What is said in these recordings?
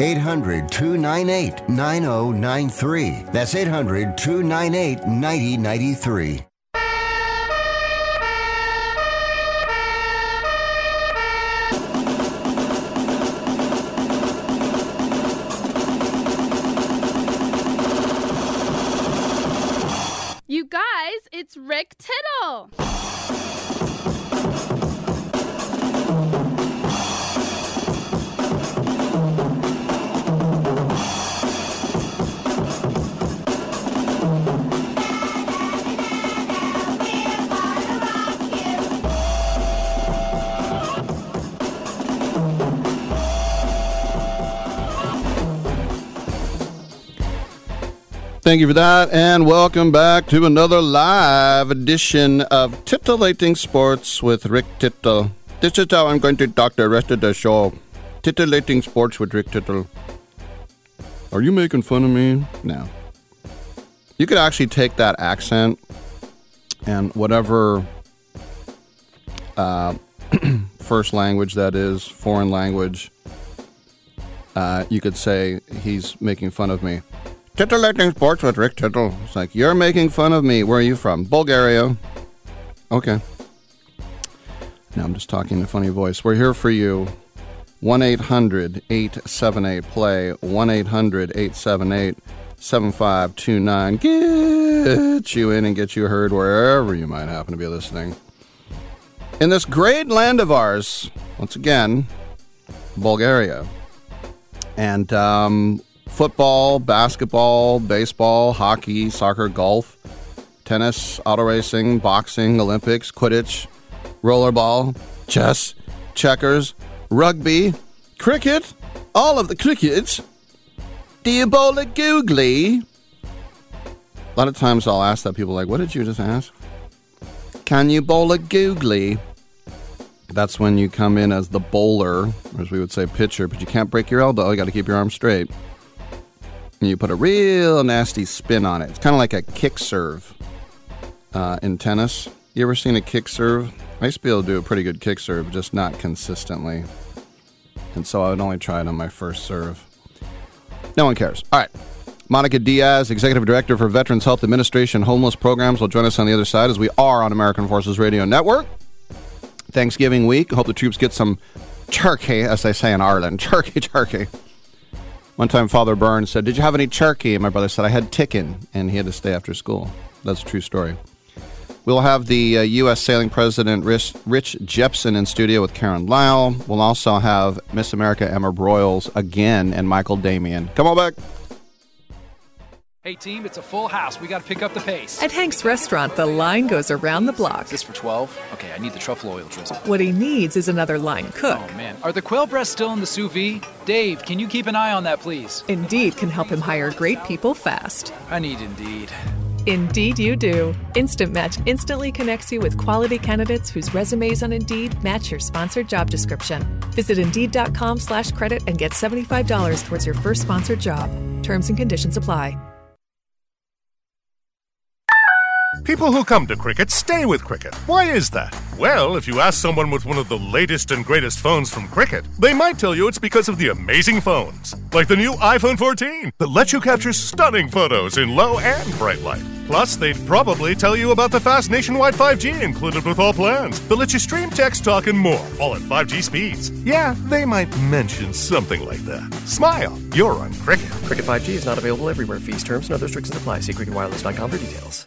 800 298 9093. That's 800 298 9093. You guys, it's Rick Tittle. Thank you for that, and welcome back to another live edition of Titillating Sports with Rick Tittle. This is how I'm going to talk the rest of the show. Titillating Sports with Rick Tittle. Are you making fun of me? No. You could actually take that accent and whatever uh, first language that is, foreign language, uh, you could say he's making fun of me. Titillating Sports with Rick Tittle. It's like, you're making fun of me. Where are you from? Bulgaria. Okay. Now I'm just talking in a funny voice. We're here for you. 1 800 878 play. 1 800 878 7529. Get you in and get you heard wherever you might happen to be listening. In this great land of ours, once again, Bulgaria. And um, football, basketball, baseball, hockey, soccer, golf, tennis, auto racing, boxing, Olympics, Quidditch, rollerball, chess, checkers, rugby, cricket, all of the crickets. Do you bowl a googly? A lot of times I'll ask that people like, what did you just ask? Can you bowl a googly? That's when you come in as the bowler, as we would say, pitcher, but you can't break your elbow. You got to keep your arm straight and you put a real nasty spin on it. It's kind of like a kick serve uh, in tennis. You ever seen a kick serve? I used to be able to do a pretty good kick serve, just not consistently. And so I would only try it on my first serve. No one cares. All right. Monica Diaz, Executive Director for Veterans Health Administration Homeless Programs, will join us on the other side as we are on American Forces Radio Network. Thanksgiving week. Hope the troops get some turkey, as they say in Ireland. Turkey, turkey. One time, Father Burns said, Did you have any turkey? And my brother said, I had chicken, and he had to stay after school. That's a true story. We'll have the uh, U.S. sailing president, Rich, Rich Jepson, in studio with Karen Lyle. We'll also have Miss America Emma Broyles again and Michael Damian. Come on back. Hey team, it's a full house. We got to pick up the pace. At Hank's restaurant, the line goes around the block. Is this for 12? Okay, I need the truffle oil drizzle. What he needs is another line cook. Oh man, are the quail breasts still in the sous vide? Dave, can you keep an eye on that, please? Indeed can help him hire great people fast. I need Indeed. Indeed, you do. Instant Match instantly connects you with quality candidates whose resumes on Indeed match your sponsored job description. Visit Indeed.com/credit and get seventy-five dollars towards your first sponsored job. Terms and conditions apply. People who come to Cricket stay with Cricket. Why is that? Well, if you ask someone with one of the latest and greatest phones from Cricket, they might tell you it's because of the amazing phones. Like the new iPhone 14 that lets you capture stunning photos in low and bright light. Plus, they'd probably tell you about the fast nationwide 5G included with all plans that lets you stream text, talk, and more, all at 5G speeds. Yeah, they might mention something like that. Smile, you're on Cricket. Cricket 5G is not available everywhere. Fees, terms, and other restrictions apply. See cricketwireless.com for details.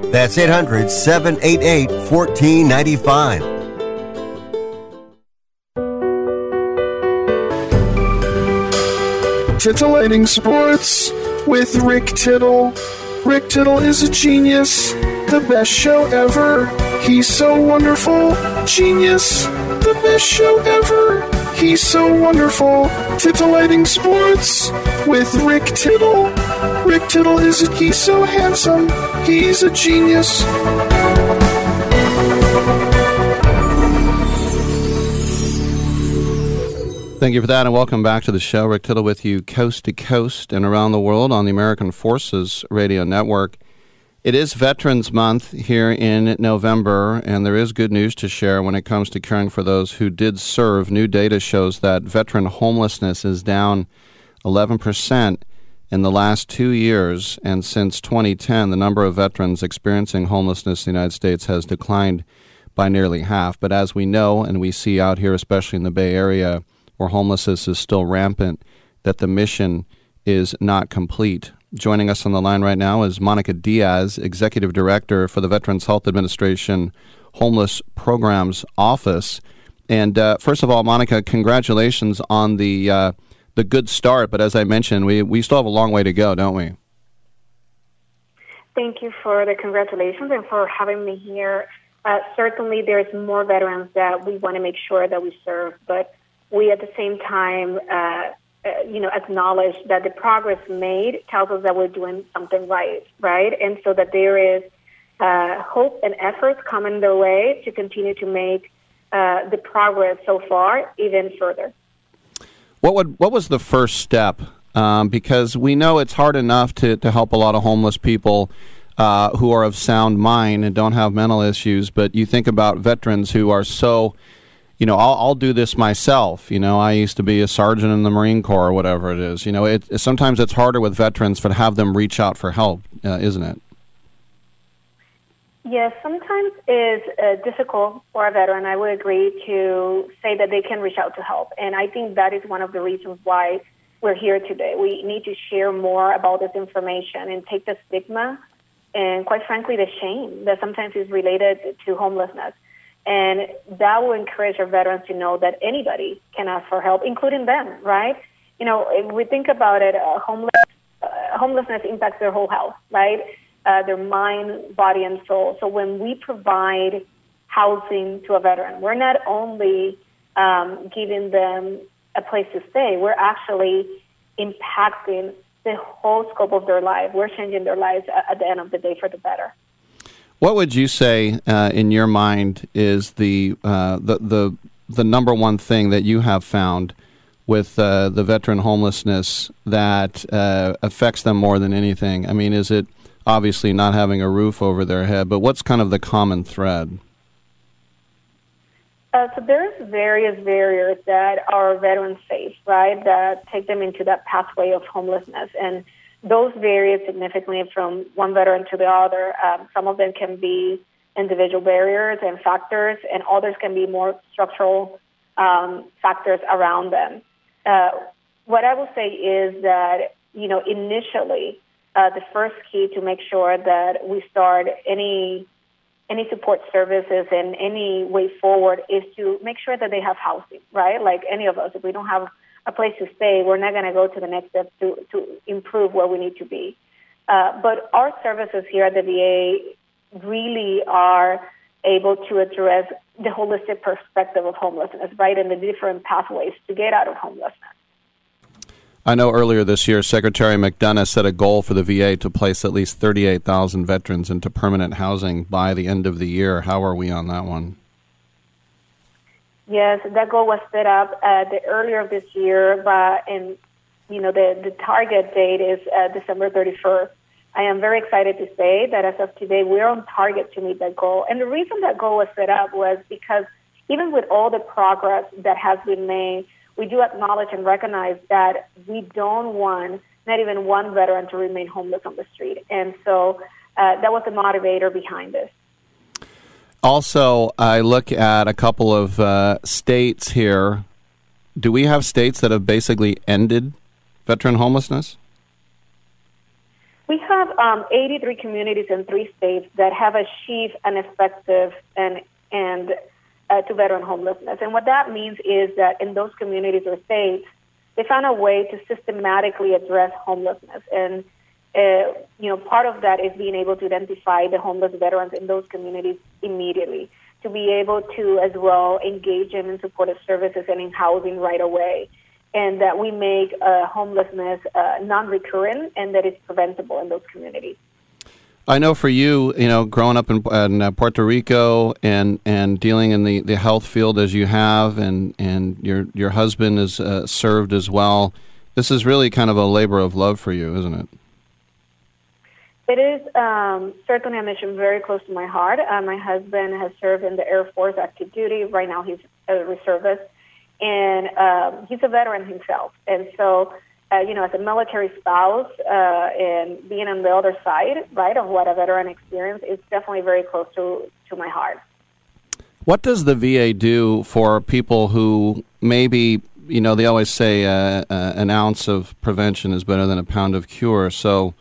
That's 800 788 1495. Titillating Sports with Rick Tittle. Rick Tittle is a genius, the best show ever. He's so wonderful, genius, the best show ever. He's so wonderful. Titillating Sports with Rick Tittle. Rick Tittle is a, he's so handsome. He's a genius. Thank you for that, and welcome back to the show. Rick Tittle with you, coast to coast and around the world on the American Forces Radio Network. It is Veterans Month here in November, and there is good news to share when it comes to caring for those who did serve. New data shows that veteran homelessness is down 11% in the last two years, and since 2010, the number of veterans experiencing homelessness in the United States has declined by nearly half. But as we know, and we see out here, especially in the Bay Area, where homelessness is still rampant, that the mission is not complete. Joining us on the line right now is Monica Diaz, Executive Director for the Veterans Health Administration Homeless Programs Office. And uh, first of all, Monica, congratulations on the uh, the good start. But as I mentioned, we we still have a long way to go, don't we? Thank you for the congratulations and for having me here. Uh, certainly, there's more veterans that we want to make sure that we serve, but we at the same time, uh, you know, acknowledge that the progress made tells us that we're doing something right, right? And so that there is uh, hope and efforts coming their way to continue to make uh, the progress so far even further. What would what was the first step? Um, because we know it's hard enough to, to help a lot of homeless people uh, who are of sound mind and don't have mental issues, but you think about veterans who are so you know, I'll, I'll do this myself. You know, I used to be a sergeant in the Marine Corps or whatever it is. You know, it, sometimes it's harder with veterans to have them reach out for help, uh, isn't it? Yes, sometimes it's uh, difficult for a veteran. I would agree to say that they can reach out to help, and I think that is one of the reasons why we're here today. We need to share more about this information and take the stigma and, quite frankly, the shame that sometimes is related to homelessness and that will encourage our veterans to know that anybody can ask for help, including them, right? You know, if we think about it, uh, homeless, uh, homelessness impacts their whole health, right? Uh, their mind, body, and soul. So when we provide housing to a veteran, we're not only um, giving them a place to stay, we're actually impacting the whole scope of their life. We're changing their lives at the end of the day for the better. What would you say, uh, in your mind, is the, uh, the the the number one thing that you have found with uh, the veteran homelessness that uh, affects them more than anything? I mean, is it obviously not having a roof over their head, but what's kind of the common thread? Uh, so there's various barriers that our veterans face, right, that take them into that pathway of homelessness. And those vary significantly from one veteran to the other. Um, some of them can be individual barriers and factors, and others can be more structural um, factors around them. Uh, what I will say is that, you know, initially, uh, the first key to make sure that we start any any support services and any way forward is to make sure that they have housing, right? Like any of us, if we don't have a place to stay, we're not going to go to the next step to, to improve where we need to be. Uh, but our services here at the VA really are able to address the holistic perspective of homelessness, right, and the different pathways to get out of homelessness. I know earlier this year, Secretary McDonough set a goal for the VA to place at least 38,000 veterans into permanent housing by the end of the year. How are we on that one? Yes, that goal was set up uh, the earlier this year, but and you know the the target date is uh, December 31st. I am very excited to say that as of today, we're on target to meet that goal. And the reason that goal was set up was because even with all the progress that has been made we do acknowledge and recognize that we don't want not even one veteran to remain homeless on the street. And so uh, that was the motivator behind this. Also, I look at a couple of uh, states here. Do we have states that have basically ended veteran homelessness? We have um, 83 communities in three states that have achieved an effective and uh, to veteran homelessness. And what that means is that in those communities or states, they found a way to systematically address homelessness. And, uh, you know, part of that is being able to identify the homeless veterans in those communities immediately, to be able to as well engage them in supportive services and in housing right away. And that we make uh, homelessness uh, non recurrent and that it's preventable in those communities. I know for you, you know, growing up in, in uh, Puerto Rico and, and dealing in the, the health field as you have, and, and your your husband is uh, served as well. This is really kind of a labor of love for you, isn't it? It is um, certainly a mission very close to my heart. Uh, my husband has served in the Air Force active duty. Right now, he's a reservist, and um, he's a veteran himself. And so uh, you know, as a military spouse uh, and being on the other side, right, of what a veteran experience is definitely very close to, to my heart. What does the VA do for people who maybe, you know, they always say uh, uh, an ounce of prevention is better than a pound of cure. So,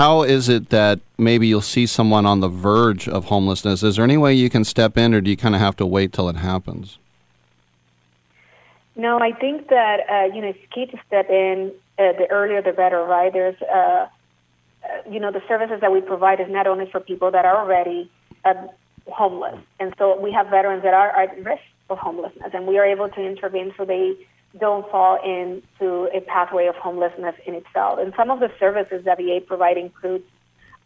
how is it that maybe you'll see someone on the verge of homelessness? Is there any way you can step in, or do you kind of have to wait till it happens? No, I think that uh, you know it's key to step in. Uh, the earlier, the better, right? There's, uh, uh, you know, the services that we provide is not only for people that are already uh, homeless, and so we have veterans that are at risk of homelessness, and we are able to intervene so they don't fall into a pathway of homelessness in itself. And some of the services that VA provide include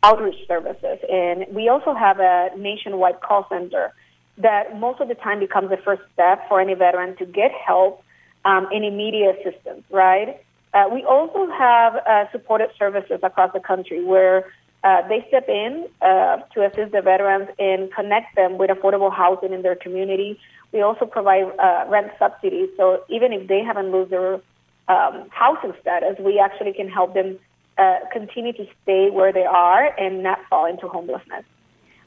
outreach services, and we also have a nationwide call center that most of the time becomes the first step for any veteran to get help um, and immediate assistance, right? Uh, we also have uh, supportive services across the country where uh, they step in uh, to assist the veterans and connect them with affordable housing in their community. We also provide uh, rent subsidies, so even if they haven't lost their um, housing status, we actually can help them uh, continue to stay where they are and not fall into homelessness.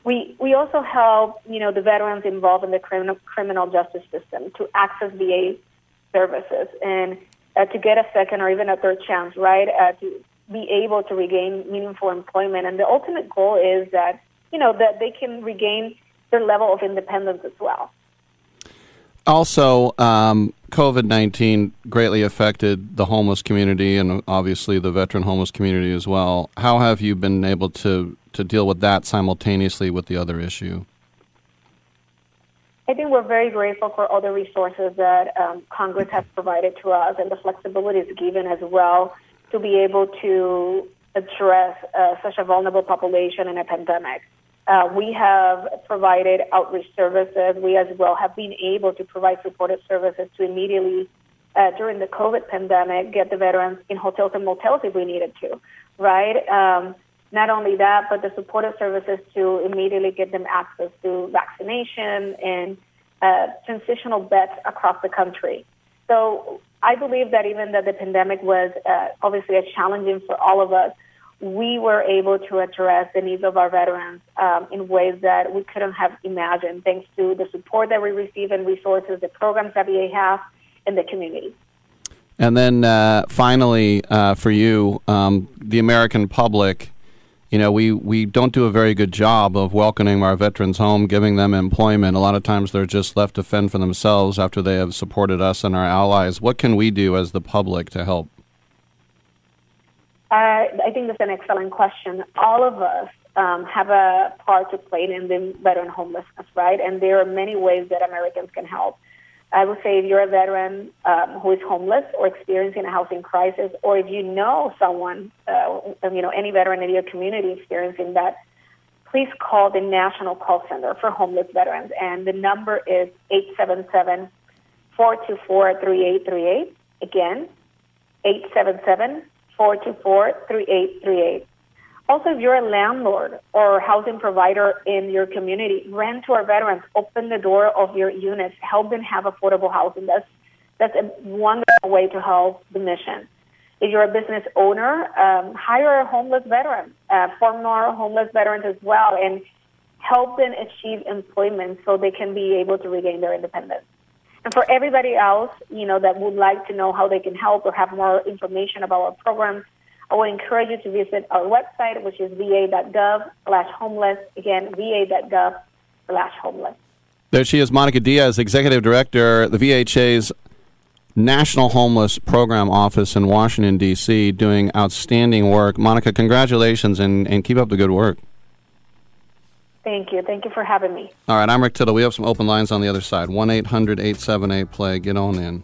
We we also help you know the veterans involved in the criminal criminal justice system to access VA services and uh, to get a second or even a third chance, right? Uh, to be able to regain meaningful employment, and the ultimate goal is that you know that they can regain their level of independence as well. Also, um, COVID 19 greatly affected the homeless community and obviously the veteran homeless community as well. How have you been able to, to deal with that simultaneously with the other issue? I think we're very grateful for all the resources that um, Congress has provided to us and the flexibility is given as well to be able to address uh, such a vulnerable population in a pandemic. Uh, we have provided outreach services. We as well have been able to provide supportive services to immediately, uh, during the COVID pandemic, get the veterans in hotels and motels if we needed to, right? Um, not only that, but the supportive services to immediately get them access to vaccination and uh, transitional beds across the country. So I believe that even though the pandemic was uh, obviously a challenging for all of us, we were able to address the needs of our veterans um, in ways that we couldn't have imagined, thanks to the support that we receive and resources, the programs that VA has, and the community. And then uh, finally, uh, for you, um, the American public, you know, we, we don't do a very good job of welcoming our veterans home, giving them employment. A lot of times they're just left to fend for themselves after they have supported us and our allies. What can we do as the public to help? Uh, I think that's an excellent question. All of us um, have a part to play in the veteran homelessness, right? And there are many ways that Americans can help. I would say if you're a veteran um, who is homeless or experiencing a housing crisis, or if you know someone, uh, you know, any veteran in your community experiencing that, please call the National Call Center for Homeless Veterans. And the number is 877 424 3838. Again, 877 424 3838. Also, if you're a landlord or housing provider in your community, rent to our veterans, open the door of your units, help them have affordable housing. That's, that's a wonderful way to help the mission. If you're a business owner, um, hire a homeless veteran, uh, former homeless veterans as well, and help them achieve employment so they can be able to regain their independence. And for everybody else, you know, that would like to know how they can help or have more information about our programs, I would encourage you to visit our website, which is va.gov slash homeless. Again, va.gov slash homeless. There she is, Monica Diaz, Executive Director, the VHA's National Homeless Program Office in Washington, D.C., doing outstanding work. Monica, congratulations and, and keep up the good work. Thank you. Thank you for having me. All right, I'm Rick Tittle. We have some open lines on the other side 1 800 878 play. Get on in.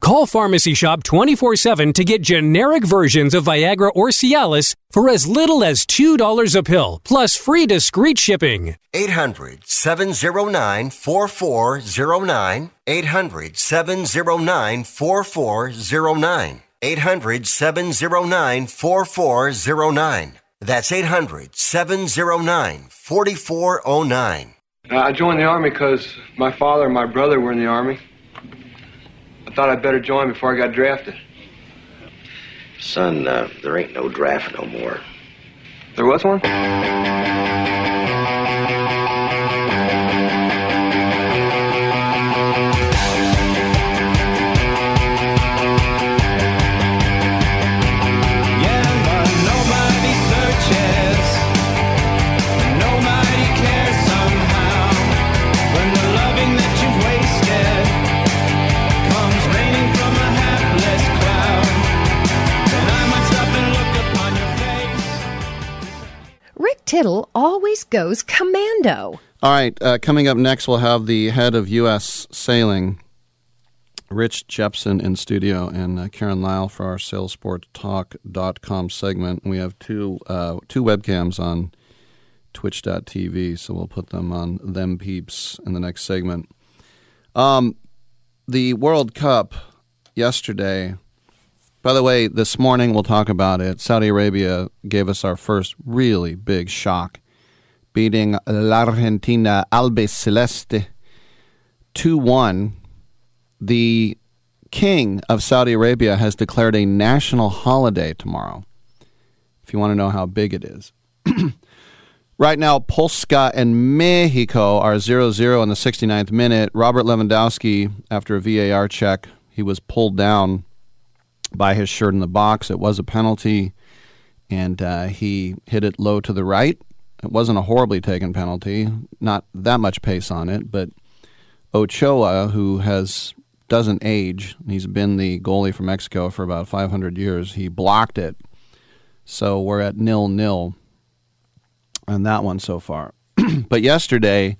Call Pharmacy Shop 24 7 to get generic versions of Viagra or Cialis for as little as $2 a pill, plus free discreet shipping. 800 709 4409. 800 709 4409. 800 709 4409. That's 800 709 4409. Uh, I joined the Army because my father and my brother were in the Army. I thought I'd better join before I got drafted. Son, uh, there ain't no draft no more. There was one? Tittle always goes commando. All right, uh, coming up next, we'll have the head of U.S. Sailing, Rich Jepson, in studio, and uh, Karen Lyle for our SailsportTalk.com segment. We have two uh, two webcams on Twitch.tv, so we'll put them on them peeps in the next segment. Um, the World Cup yesterday. By the way, this morning we'll talk about it. Saudi Arabia gave us our first really big shock, beating La Argentina Albiceleste 2 1. The king of Saudi Arabia has declared a national holiday tomorrow, if you want to know how big it is. Right now, Polska and Mexico are 0 0 in the 69th minute. Robert Lewandowski, after a VAR check, he was pulled down by his shirt in the box. It was a penalty, and uh, he hit it low to the right. It wasn't a horribly taken penalty, not that much pace on it, but Ochoa, who has doesn't age, he's been the goalie for Mexico for about 500 years. He blocked it, so we're at nil nil on that one so far. but yesterday,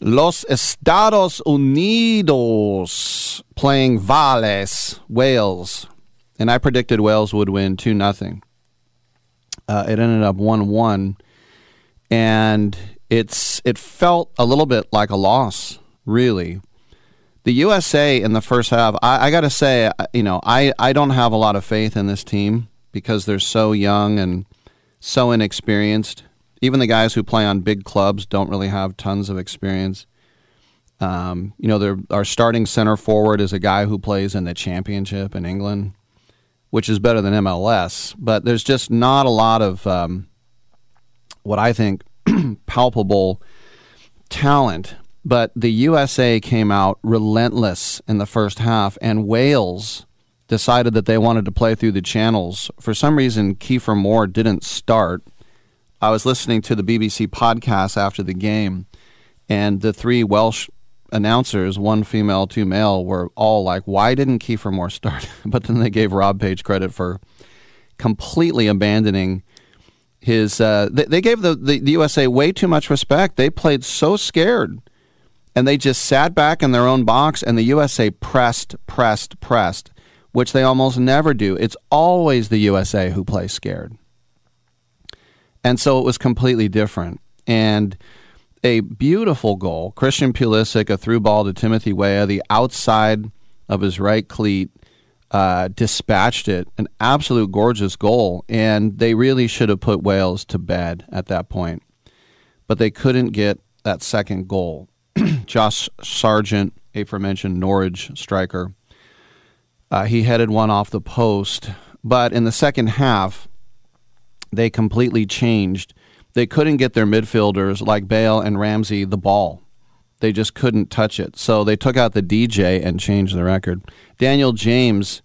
Los Estados Unidos playing Wales, Wales, and I predicted Wales would win two nothing. Uh, it ended up one one, and it's it felt a little bit like a loss, really. The USA in the first half, I, I got to say, you know, I, I don't have a lot of faith in this team because they're so young and so inexperienced even the guys who play on big clubs don't really have tons of experience. Um, you know, our starting center forward is a guy who plays in the championship in England, which is better than MLS. But there's just not a lot of um, what I think palpable talent. But the USA came out relentless in the first half, and Wales decided that they wanted to play through the channels. For some reason, Kiefer Moore didn't start I was listening to the BBC podcast after the game, and the three Welsh announcers, one female, two male, were all like, "Why didn't Kiefer Moore start?" but then they gave Rob Page credit for completely abandoning his. Uh, they, they, gave the, the, the USA way too much respect. They played so scared, and they just sat back in their own box, and the USA pressed, pressed, pressed, which they almost never do. It's always the USA who plays scared. And so it was completely different. And a beautiful goal. Christian Pulisic, a through ball to Timothy Weah, the outside of his right cleat, uh, dispatched it. An absolute gorgeous goal. And they really should have put Wales to bed at that point. But they couldn't get that second goal. Josh Sargent, aforementioned Norwich striker, uh, he headed one off the post. But in the second half, they completely changed. they couldn't get their midfielders like Bale and Ramsey the ball. They just couldn't touch it. So they took out the DJ and changed the record. Daniel James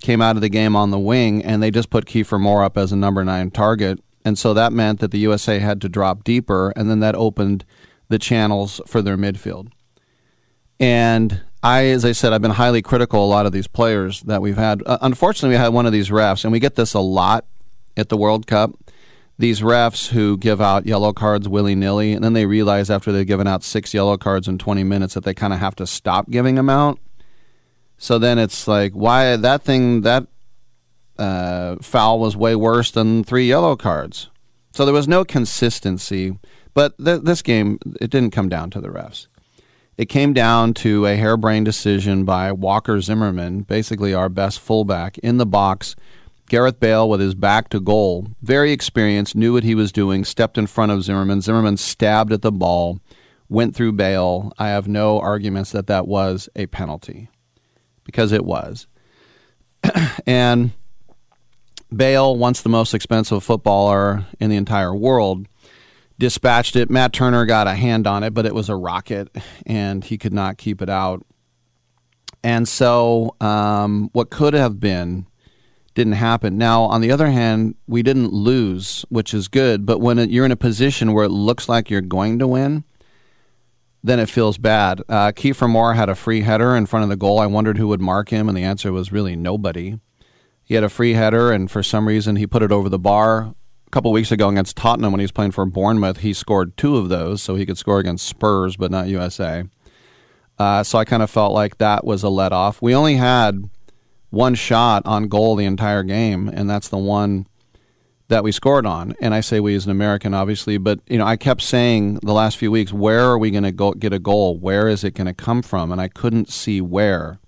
came out of the game on the wing, and they just put Kiefer Moore up as a number nine target. And so that meant that the USA had to drop deeper, and then that opened the channels for their midfield. And I, as I said, I've been highly critical a lot of these players that we've had. Uh, unfortunately, we had one of these refs, and we get this a lot at the World Cup. These refs who give out yellow cards willy nilly, and then they realize after they've given out six yellow cards in 20 minutes that they kind of have to stop giving them out. So then it's like, why that thing, that uh, foul was way worse than three yellow cards. So there was no consistency. But th- this game, it didn't come down to the refs. It came down to a harebrained decision by Walker Zimmerman, basically our best fullback, in the box. Gareth Bale, with his back to goal, very experienced, knew what he was doing, stepped in front of Zimmerman. Zimmerman stabbed at the ball, went through Bale. I have no arguments that that was a penalty because it was. and Bale, once the most expensive footballer in the entire world, dispatched it. Matt Turner got a hand on it, but it was a rocket, and he could not keep it out. And so, um, what could have been didn't happen. Now, on the other hand, we didn't lose, which is good. But when it, you're in a position where it looks like you're going to win, then it feels bad. Uh, Kiefer Moore had a free header in front of the goal. I wondered who would mark him, and the answer was really nobody. He had a free header, and for some reason, he put it over the bar A couple weeks ago against Tottenham when he was playing for Bournemouth, he scored two of those, so he could score against Spurs, but not USA. Uh, so I kind of felt like that was a let off. We only had one shot on goal the entire game, and that's the one that we scored on. And I say we as an American, obviously, but you know, I kept saying the last few weeks, where are we going to go get a goal? Where is it going to come from? And I couldn't see where.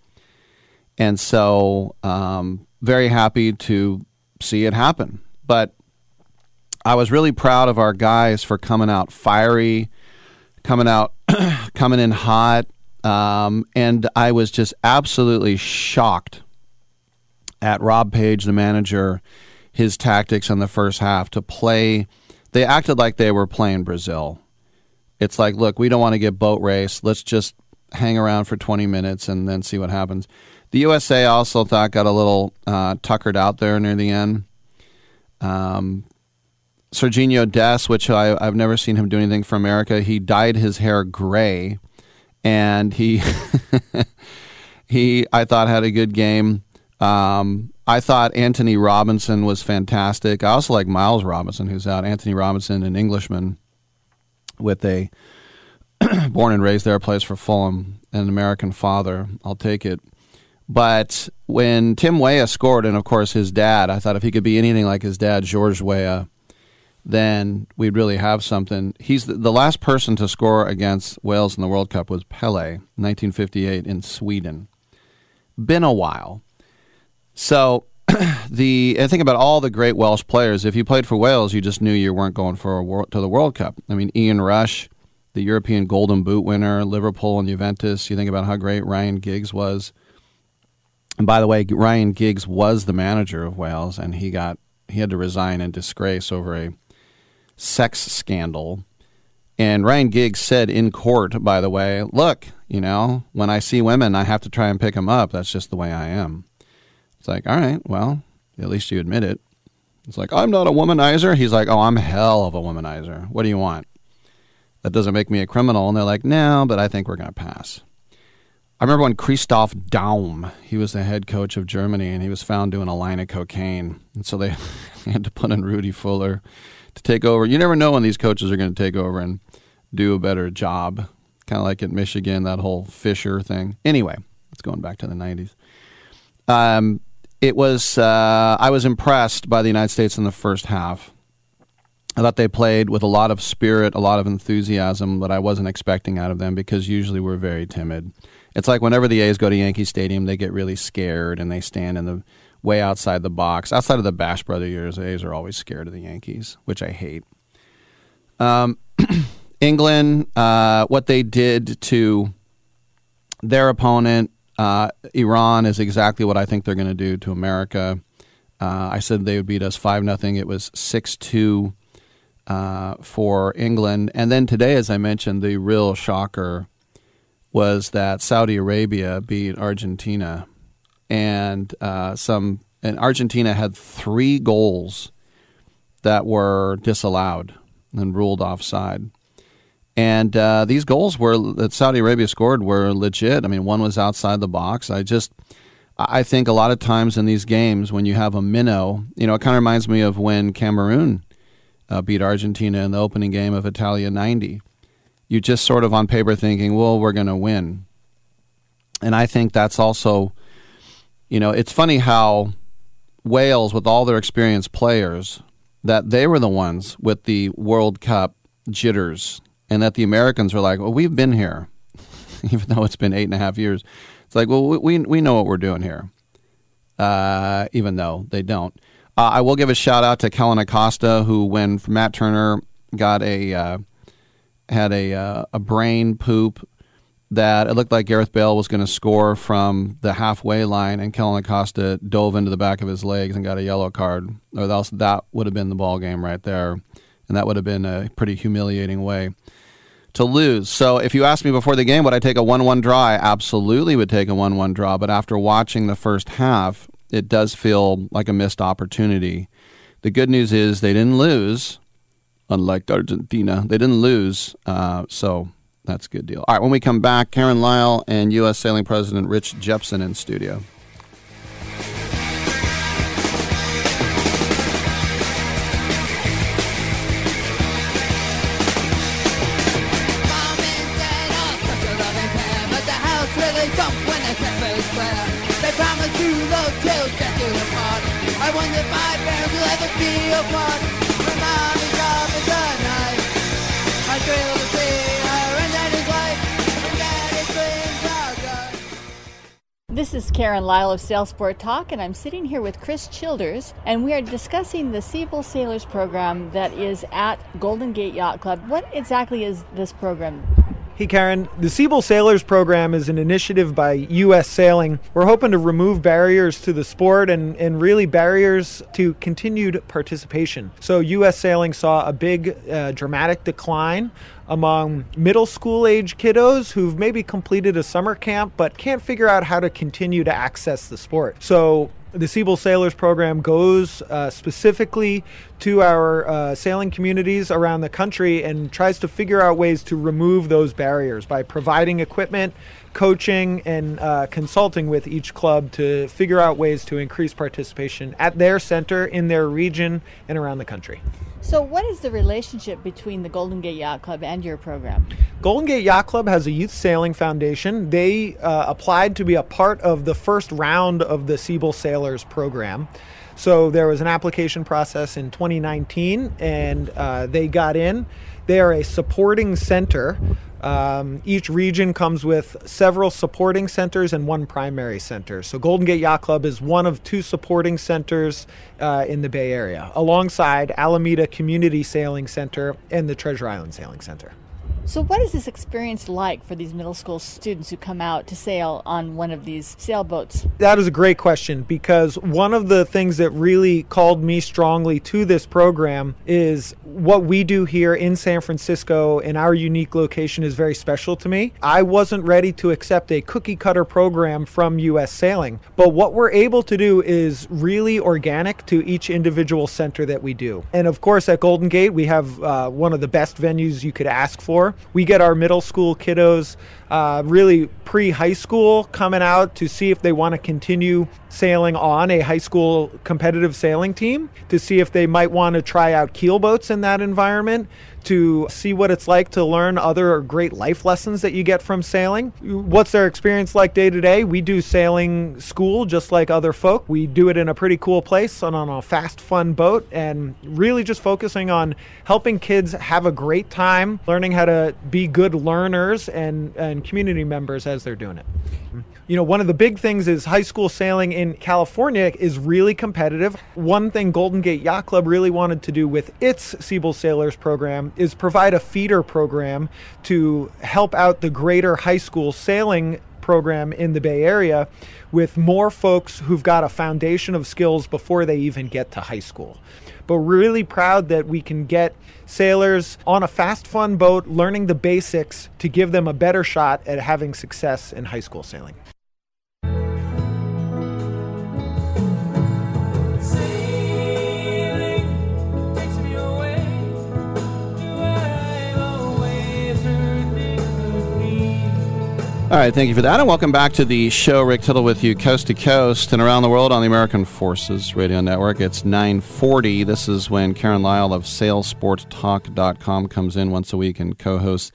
And so, um, very happy to see it happen. But I was really proud of our guys for coming out fiery, coming out, coming in hot. Um, and I was just absolutely shocked at Rob Page, the manager, his tactics in the first half to play. They acted like they were playing Brazil. It's like, look, we don't want to get boat race. Let's just hang around for 20 minutes and then see what happens. The USA also thought got a little uh, tuckered out there near the end. Um, Sergiño Dest, which I, have never seen him do anything for America, he dyed his hair gray, and he he I thought had a good game. Um, I thought Antonee Robinson was fantastic. I also like Miles Robinson, who's out. Antonee Robinson, an Englishman with a born and raised there, plays for Fulham, an American father. I'll take it. But when Tim Weah scored, and of course his dad, I thought if he could be anything like his dad, George Weah, then we'd really have something. He's the, the, last person to score against Wales in the World Cup was Pele, 1958 in Sweden. Been a while. So the I think about all the great Welsh players. If you played for Wales, you just knew you weren't going for a world, to the World Cup. I mean, Ian Rush, the European Golden Boot winner, Liverpool and Juventus. You think about how great Ryan Giggs was. And by the way, Ryan Giggs was the manager of Wales, and he got he had to resign in disgrace over a sex scandal. And Ryan Giggs said in court, by the way, look, you know, when I see women, I have to try and pick them up. That's just the way I am. It's like, all right, well, at least you admit it. It's like, I'm not a womanizer. He's like, oh, I'm hell of a womanizer. What do you want? That doesn't make me a criminal. And they're like, no, but I think we're going to pass. I remember when Christoph Daum, he was the head coach of Germany, and he was found doing a line of cocaine. And so they had to put in Rudi Völler to take over. You never know when these coaches are going to take over and do a better job. Kind of like at Michigan, that whole Fisher thing. Anyway, it's going back to the 90s. Um, it was, uh, I was impressed by the United States in the first half. I thought they played with a lot of spirit, a lot of enthusiasm that I wasn't expecting out of them because usually we're very timid. It's like whenever the A's go to Yankee Stadium, they get really scared and they stand in the way outside the box. Outside of the Bash Brother years, the A's are always scared of the Yankees, which I hate. Um, England, uh, what they did to their opponent, uh, Iran, is exactly what I think they're going to do to America. Uh, I said they would beat us five nothing. It was six two. uh, for England. And then today, as I mentioned, the real shocker was that Saudi Arabia beat Argentina, and uh, some and Argentina had three goals that were disallowed and ruled offside. And uh, these goals were that Saudi Arabia scored were legit. I mean, one was outside the box. I just, I think a lot of times in these games when you have a minnow, you know, it kind of reminds me of when Cameroon uh, beat Argentina in the opening game of Italia '90. You just sort of on paper thinking, well, we're going to win. And I think that's also, you know, it's funny how Wales, with all their experienced players, that they were the ones with the World Cup jitters and that the Americans are like, well, we've been here, even though it's been eight and a half years. It's like, well, we we know what we're doing here, uh, even though they don't. Uh, I will give a shout out to Kellyn Acosta, who, when Matt Turner got a uh, had a uh, a brain poop that it looked like Gareth Bale was going to score from the halfway line, and Kellyn Acosta dove into the back of his legs and got a yellow card. Or else that would have been the ball game right there, and that would have been a pretty humiliating way to lose. So if you asked me before the game, would I take a 1 1 draw? I absolutely would take a 1 1 draw. But after watching the first half, it does feel like a missed opportunity. The good news is they didn't lose, unlike Argentina. They didn't lose. Uh, so that's a good deal. All right, when we come back, Karen Lyle and U.S. Sailing President Rich Jepson in studio. This is Karen Lyle of Sailsport Talk, and I'm sitting here with Chris Childers, and we are discussing the Siebel Sailors program that is at Golden Gate Yacht Club. What exactly is this program? Hey, Karen. The Siebel Sailors Program is an initiative by U.S. Sailing. We're hoping to remove barriers to the sport and, and really barriers to continued participation. So, U.S. Sailing saw a big, uh, dramatic decline among middle school age kiddos who've maybe completed a summer camp but can't figure out how to continue to access the sport. So, the Siebel Sailors program goes uh, specifically to our uh, sailing communities around the country and tries to figure out ways to remove those barriers by providing equipment, coaching, and uh, consulting with each club to figure out ways to increase participation at their center, in their region, and around the country. So, what is the relationship between the Golden Gate Yacht Club and your program? Golden Gate Yacht Club has a youth sailing foundation. They uh, applied to be a part of the first round of the Siebel Sailors program. So there was an application process in 2019, and uh, they got in. They are a supporting center. Um, each region comes with several supporting centers and one primary center. So Golden Gate Yacht Club is one of two supporting centers uh, in the Bay Area, alongside Alameda Community Sailing Center and the Treasure Island Sailing Center. So, what is this experience like for these middle school students who come out to sail on one of these sailboats? That is a great question because one of the things that really called me strongly to this program is what we do here in San Francisco and our unique location is very special to me. I wasn't ready to accept a cookie cutter program from US Sailing, but what we're able to do is really organic to each individual center that we do. And of course, at Golden Gate, we have uh, one of the best venues you could ask for. We get our middle school kiddos, uh, really pre high school, coming out to see if they want to continue sailing on a high school competitive sailing team, to see if they might want to try out keel boats in that environment, to see what it's like to learn other great life lessons that you get from sailing. What's their experience like day to day? We do sailing school just like other folk. We do it in a pretty cool place and on a fast, fun boat, and really just focusing on helping kids have a great time, learning how to be good learners and, and community members as they're doing it. You know, one of the big things is high school sailing in California is really competitive. One thing Golden Gate Yacht Club really wanted to do with its Siebel Sailors program is provide a feeder program to help out the greater high school sailing program in the Bay Area with more folks who've got a foundation of skills before they even get to high school. But we're really proud that we can get sailors on a fast, fun boat learning the basics to give them a better shot at having success in high school sailing. All right, thank you for that, and welcome back to the show. Rick Tittle with you, coast to coast and around the world on the American Forces Radio Network. It's 9:40. This is when Karen Lyle of SailSportTalk.com comes in once a week and co-hosts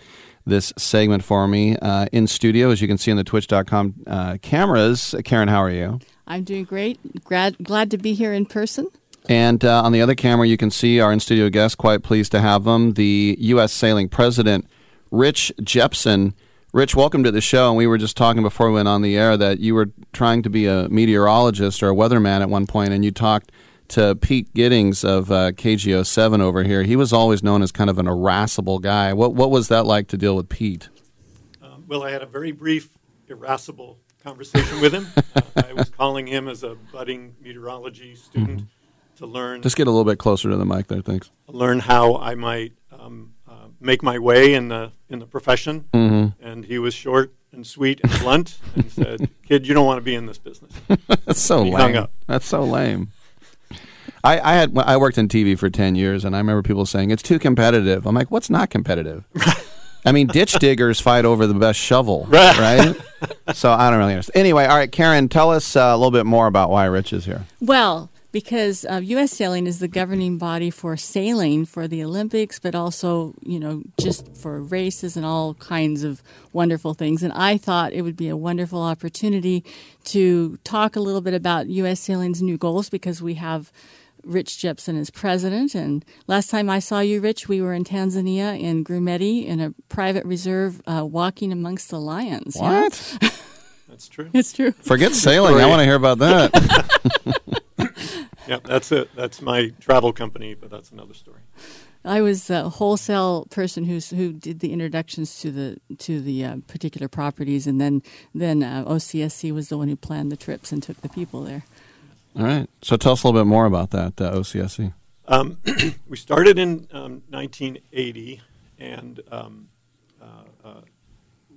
this segment for me uh, in studio, as you can see on the Twitch.com uh, cameras. Karen, how are you? I'm doing great. Glad glad to be here in person. And uh, on the other camera, you can see our in studio guest. Quite pleased to have them, the U.S. Sailing President, Rich Jepson. Rich, welcome to the show. And we were just talking before we went on the air that you were trying to be a meteorologist or a weatherman at one point, and you talked to Pete Giddings of uh, KGO7 over here. He was always known as kind of an irascible guy. What what was that like to deal with Pete? Um, well, I had a very brief, irascible conversation with him. uh, I was calling him as a budding meteorology student Mm-hmm. to learn Just get a little bit closer to the mic there, thanks. learn how I might um, make my way in the in the profession. Mhm. And he was short and sweet and blunt, and said, "Kid, you don't want to be in this business." That's so he lame. hung up. That's so lame. I, I had I worked in TV for ten years, and I remember people saying it's too competitive. I'm like, what's not competitive? I mean, ditch diggers fight over the best shovel, right? so I don't really understand. Anyway, all right, Karen, tell us uh, a little bit more about why Rich is here. Well, because uh, U.S. Sailing is the governing body for sailing for the Olympics, but also, you know, just for races and all kinds of wonderful things. And I thought it would be a wonderful opportunity to talk a little bit about U.S. Sailing's new goals because we have Rich Jepson as president. And last time I saw you, Rich, we were in Tanzania in Grumeti in a private reserve uh, walking amongst the lions. yeah? What? That's true. It's true. Forget sailing. I want to hear about that. yeah, that's it. That's my travel company, but that's another story. I was a wholesale person who's who did the introductions to the to the uh, particular properties, and then then uh, OCSC was the one who planned the trips and took the people there. all right. So tell us a little bit more about that uh, OCSC. Um, we started in um, 1980, and um, uh, uh,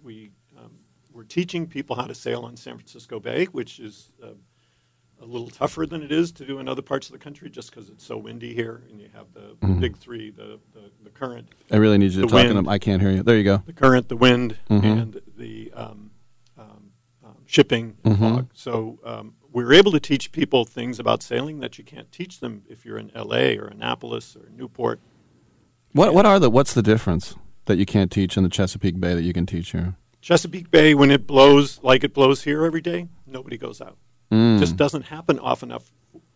we um, were teaching people how to sail on San Francisco Bay, which is uh, a little tougher than it is to do in other parts of the country, just because it's so windy here, and you have the Mhm. big three: the, the, the current. I really need you to talk in wind, them. I can't hear you. There you go. The current, the wind, Mhm. and the um, um, um, shipping and Mhm. fog. So um, we're able to teach people things about sailing that you can't teach them if you're in L.A. or Annapolis or Newport. What what are the what's the difference that you can't teach in the Chesapeake Bay that you can teach here? Chesapeake Bay, when it blows like it blows here every day, nobody goes out. Mm. Just doesn't happen often enough,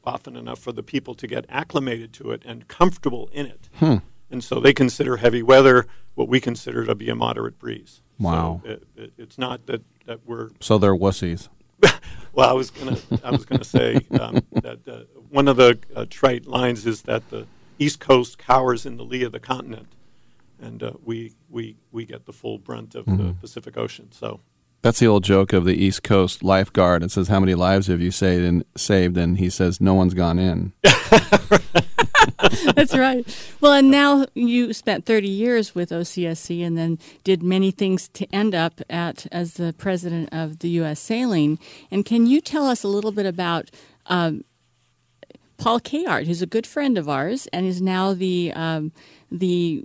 often enough for the people to get acclimated to it and comfortable in it. Hmm. And so they consider heavy weather what we consider to be a moderate breeze. Wow. So it, it, it's not that, that we're So they're wussies. well, I was gonna, I was gonna say um, that uh, one of the uh, trite lines is that the East Coast cowers in the lee of the continent, and uh, we we we get the full brunt of the Mhm. Pacific Ocean. So That's the old joke of the East Coast lifeguard. It says, "How many lives have you saved?" And saved, and he says, "No one's gone in." That's right. Well, and now you spent 30 years with OCSC and then did many things to end up at as the president of the U.S. Sailing. And can you tell us a little bit about um, Paul Cayard, who's a good friend of ours and is now the um, the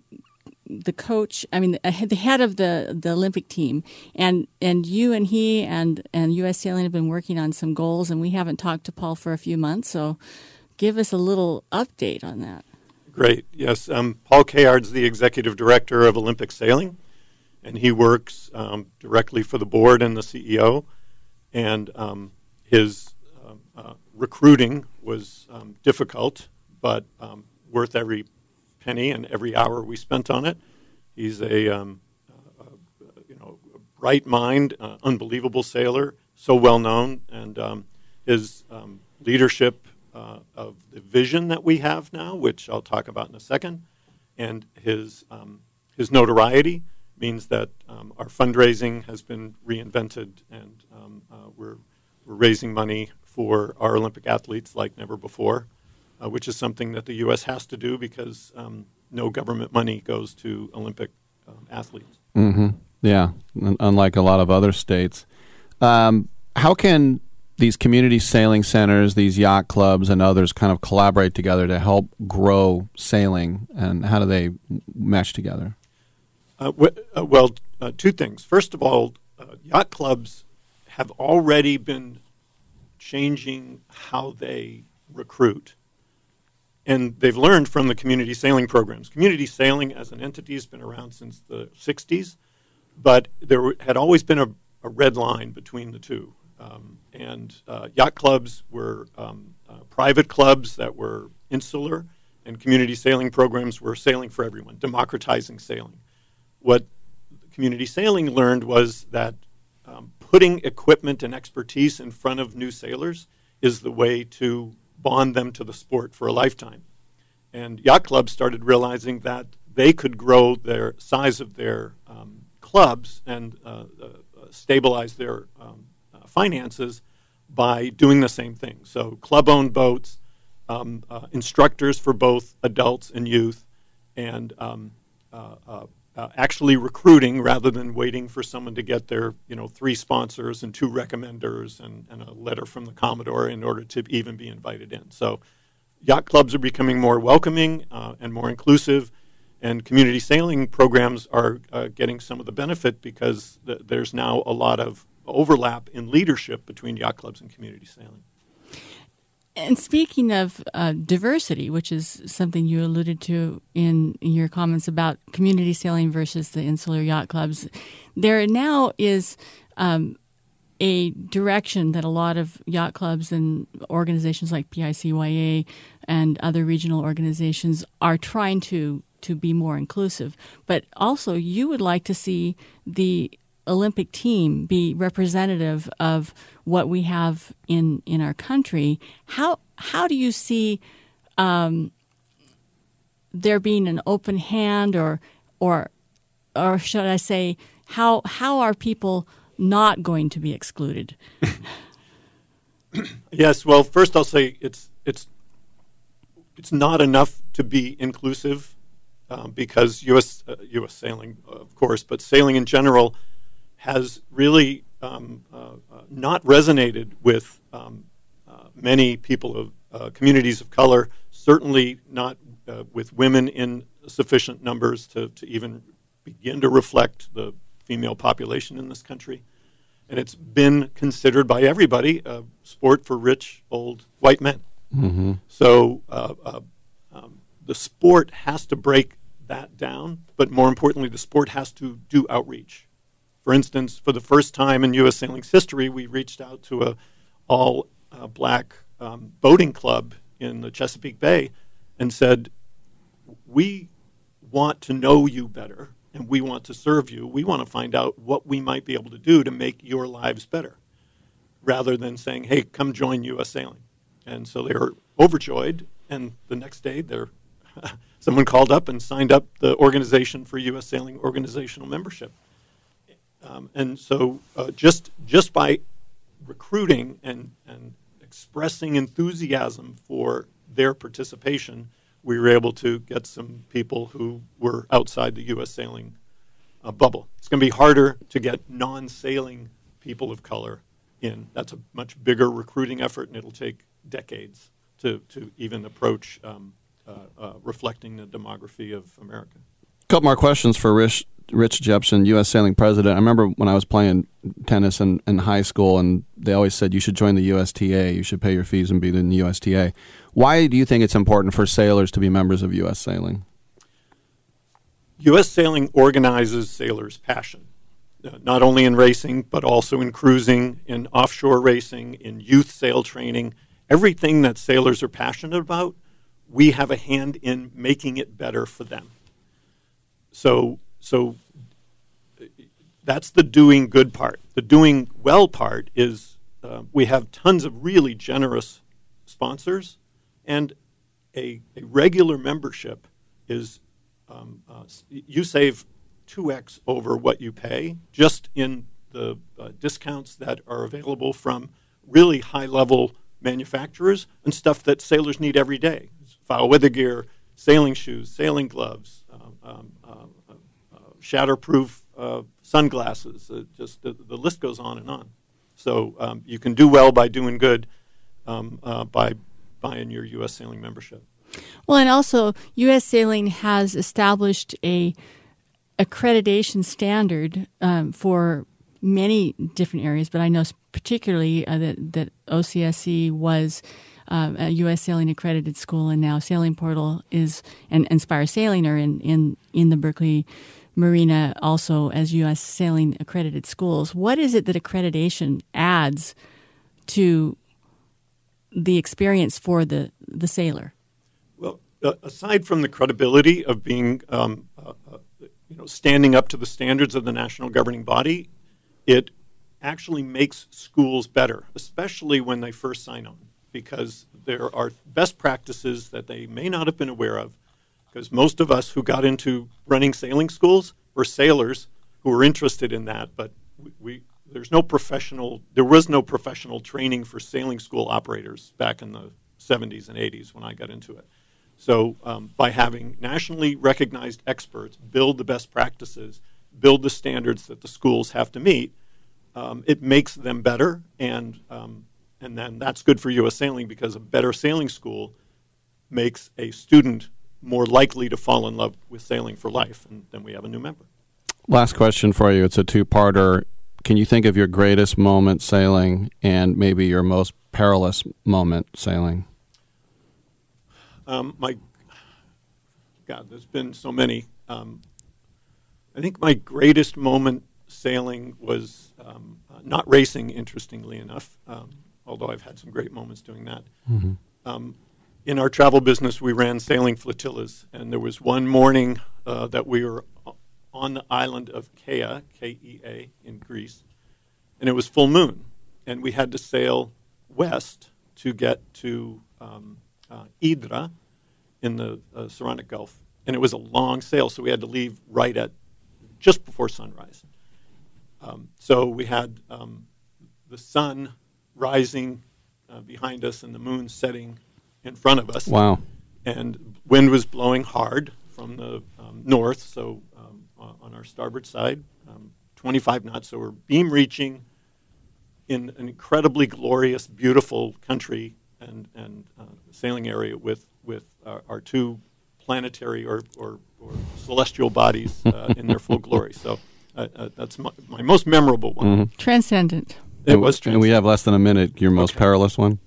the coach, I mean, the head of the, the Olympic team, and and you and he and and U.S. Sailing have been working on some goals, and we haven't talked to Paul for a few months, so give us a little update on that. Great. Yes. Um, Paul Cayard's the executive director of Olympic Sailing, and he works um, directly for the board and the CEO. And um, his um, uh, recruiting was um, difficult, but um, worth every penny and every hour we spent on it. He's a um, uh, uh, you know a bright mind, uh, unbelievable sailor, so well known, and um, his um, leadership uh, of the vision that we have now, which I'll talk about in a second, and his um, his notoriety means that um, our fundraising has been reinvented, and um, uh, we're, we're raising money for our Olympic athletes like never before, uh, which is something that the U.S. has to do because um, no government money goes to Olympic um, athletes. Mm-hmm. Yeah, un- unlike a lot of other states. Um, how can these community sailing centers, these yacht clubs, and others kind of collaborate together to help grow sailing, and how do they mesh together? Uh, w- uh, well, uh, two things. First of all, uh, yacht clubs have already been changing how they recruit. And they've learned from the community sailing programs. Community sailing as an entity has been around since the 60s, but there had always been a, a red line between the two. Um, and uh, yacht clubs were um, uh, private clubs that were insular, and community sailing programs were sailing for everyone, democratizing sailing. What community sailing learned was that um, putting equipment and expertise in front of new sailors is the way to bond them to the sport for a lifetime. And yacht clubs started realizing that they could grow their size of their um, clubs and uh, uh, stabilize their um, uh, finances by doing the same thing. So, club owned boats, um, uh, instructors for both adults and youth, and um, uh, actually recruiting rather than waiting for someone to get their you know three sponsors and two recommenders and, and a letter from the commodore in order to even be invited in. So yacht clubs are becoming more welcoming uh, and more inclusive and community sailing programs are uh, getting some of the benefit because th- there's now a lot of overlap in leadership between yacht clubs and community sailing and speaking of uh, diversity, which is something you alluded to in, in, your comments about community sailing versus the insular yacht clubs, there now is um, a direction that a lot of yacht clubs and organizations like PICYA and other regional organizations are trying to to be more inclusive. But also, you would like to see the Olympic team be representative of what we have in in our country, how how do you see um, there being an open hand, or or or should I say, how how are people not going to be excluded? yes, well, first I'll say it's it's it's not enough to be inclusive um, because U.S. Uh, U.S. sailing, of course, but sailing in general has really um, uh, uh, not resonated with um, uh, many people of uh, communities of color, certainly not uh, with women in sufficient numbers to, to even begin to reflect the female population in this country. And it's been considered by everybody a sport for rich, old white men. Mm-hmm. So um, the sport has to break that down, but more importantly, the sport has to do outreach. For instance, for the first time in U.S. sailing's history, we reached out to a all uh, black um, boating club in the Chesapeake Bay and said, "We want to know you better, and we want to serve you. We want to find out what we might be able to do to make your lives better." Rather than saying, "Hey, come join U.S. Sailing," and so they were overjoyed. And the next day, they're someone called up and signed up the organization for U.S. Sailing organizational membership. Um, and so uh, just just by recruiting and, and expressing enthusiasm for their participation, we were able to get some people who were outside the U.S. sailing uh, bubble. It's going to be harder to get non-sailing people of color in. That's a much bigger recruiting effort, and it'll take decades to, to even approach um, uh, uh reflecting the demography of America. A couple more questions for Rich. Rich Jepson, U.S. sailing president. I remember when I was playing tennis in, in high school, and they always said you should join the USTA. You should pay your fees and be in the USTA. Why do you think it's important for sailors to be members of U.S. Sailing? U.S. Sailing organizes sailors' passion, uh, not only in racing, but also in cruising, in offshore racing, in youth sail training. Everything that sailors are passionate about, we have a hand in making it better for them. So so that's the doing good part. The doing well part is uh, we have tons of really generous sponsors, and a, a regular membership is um, uh, you save 2x over what you pay just in the uh, discounts that are available from really high level manufacturers and stuff that sailors need every day foul weather gear, sailing shoes, sailing gloves, um, um, shatterproof uh, sunglasses. Uh, just the, the, list goes on and on. So um, you can do well by doing good um, uh, by buying your U.S. sailing membership. Well, and also U.S. Sailing has established a accreditation standard um, for many different areas, but I know particularly uh, that that OCSC was. Uh, a U.S. Sailing accredited school, and now Sailing Portal is and Inspire Sailing are in, in, in the Berkeley Marina also as U.S. Sailing accredited schools. What is it that accreditation adds to the experience for the, the sailor? Well, uh, aside from the credibility of being, um, uh, uh, you know, standing up to the standards of the national governing body, it actually makes schools better, especially when they first sign on, because there are best practices that they may not have been aware of. Because most of us who got into running sailing schools were sailors who were interested in that, but we, we there's no professional there was no professional training for sailing school operators back in the 70s and 80s when I got into it. So um, by having nationally recognized experts build the best practices, build the standards that the schools have to meet, um, it makes them better, and um, and then that's good for U.S. sailing because a better sailing school makes a student more likely to fall in love with sailing for life, and then we have a new member. Last question for you. It's a two-parter can you think of your greatest moment sailing and maybe your most perilous moment sailing? Um, my God, there's been so many. Um, I think my greatest moment sailing was um, uh, not racing, interestingly enough, um, although I've had some great moments doing that. Mm-hmm. In our travel business, we ran sailing flotillas, and there was one morning uh, that we were on the island of Kea, K E A, in Greece, and it was full moon, and we had to sail west to get to um, uh, Hydra in the uh, Saronic Gulf, and it was a long sail, so we had to leave right at just before sunrise. Um, so we had um, the sun rising uh, behind us and the moon setting in front of us. Wow! And wind was blowing hard from the um, north, so on our starboard side, um, 25 knots. So we're beam reaching in an incredibly glorious, beautiful country and, and uh, sailing area with, with our, our two planetary or, or, or, celestial bodies uh, in their full glory. So uh, uh that's my, my, most memorable one. Mm-hmm. Transcendent. It was transcendent. And we have less than a minute. Your most okay. perilous one?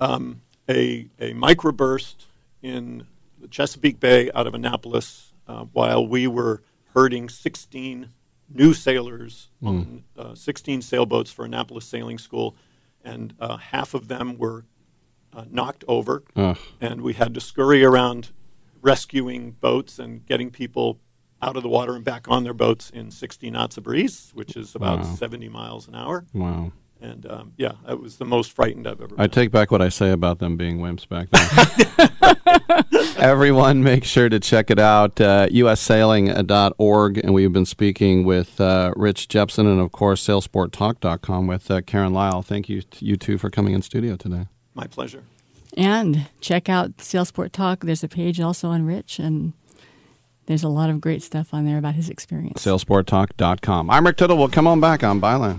Um, a, a microburst in the Chesapeake Bay out of Annapolis uh, while we were herding 16 new sailors mm. on uh, 16 sailboats for Annapolis Sailing School, and uh, half of them were uh, knocked over, Ugh. and we had to scurry around rescuing boats and getting people out of the water and back on their boats in 60 knots of breeze, which is about wow. 70 miles an hour. Wow. And um, yeah, it was the most frightened I've ever been. I take back what I say about them being wimps back then. Everyone, make sure to check it out, uh, ussailing.org. And we've been speaking with uh, Rich Jepson and, of course, sailsporttalk.com with uh, Karen Lyle. Thank you, you two, for coming in studio today. My pleasure. And check out Sailsport Talk. There's a page also on Rich, and there's a lot of great stuff on there about his experience. Sailsporttalk.com. I'm Rick Tittle. We'll come on back on Byline.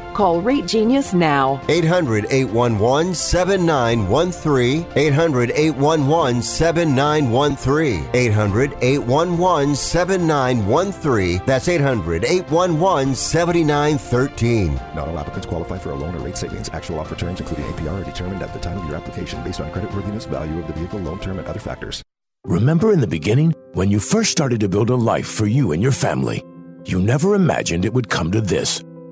Call Rate Genius now. 800 811 7913. 800 811 7913. 800 811 7913. That's 800 811 7913. Not all applicants qualify for a loan or rate savings. Actual offer terms, including APR, are determined at the time of your application based on creditworthiness, value of the vehicle, loan term, and other factors. Remember in the beginning when you first started to build a life for you and your family? You never imagined it would come to this.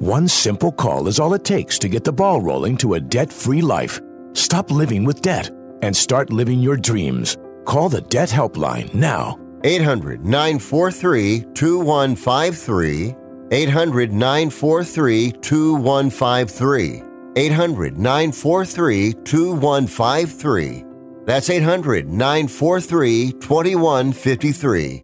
One simple call is all it takes to get the ball rolling to a debt free life. Stop living with debt and start living your dreams. Call the Debt Helpline now. 800 943 2153. 800 943 2153. 800 943 2153. That's 800 943 2153.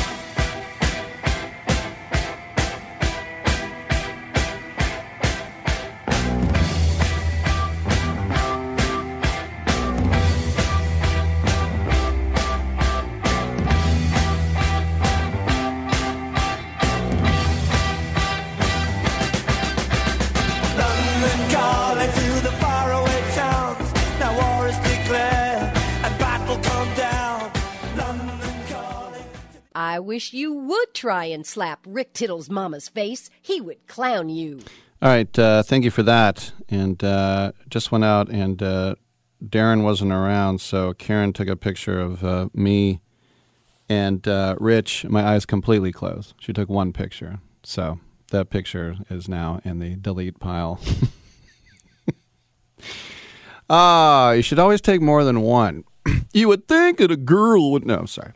I wish you would try and slap Rick Tittle's mama's face. He would clown you. All right, uh, thank you for that. And uh, just went out, and uh, Darren wasn't around, so Karen took a picture of uh, me and uh, Rich. My eyes completely closed. She took one picture, so that picture is now in the delete pile. Ah, you should always take more than one. you would think that a girl would. No, sorry.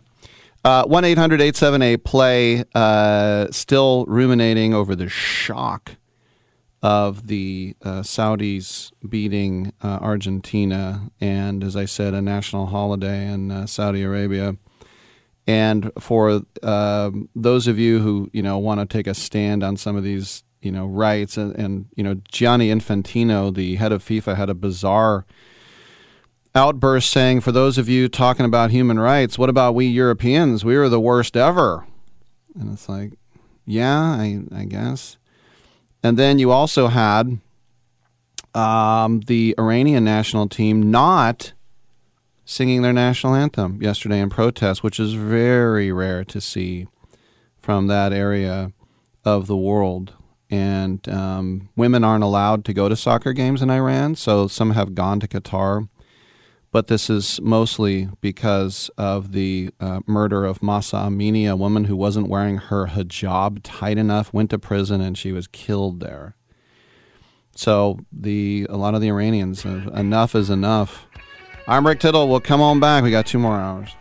Uh, one 800 878 play. Uh, still ruminating over the shock of the uh, Saudis beating uh, Argentina, and as I said, a national holiday in uh, Saudi Arabia. And for um those of you who you know want to take a stand on some of these you know rights, and, and you know Gianni Infantino, the head of FIFA, had a bizarre outburst saying, "For those of you talking about human rights, what about we Europeans? We were the worst ever." And it's like, yeah, I, I guess. And then you also had um, the Iranian national team not singing their national anthem yesterday in protest, which is very rare to see from that area of the world. And um, women aren't allowed to go to soccer games in Iran, so some have gone to Qatar. But this is mostly because of the uh, murder of Mahsa Amini, a woman who wasn't wearing her hijab tight enough, went to prison, and she was killed there. So the a lot of the Iranians, enough is enough. I'm Rick Tittle. We'll come on back. We got two more hours.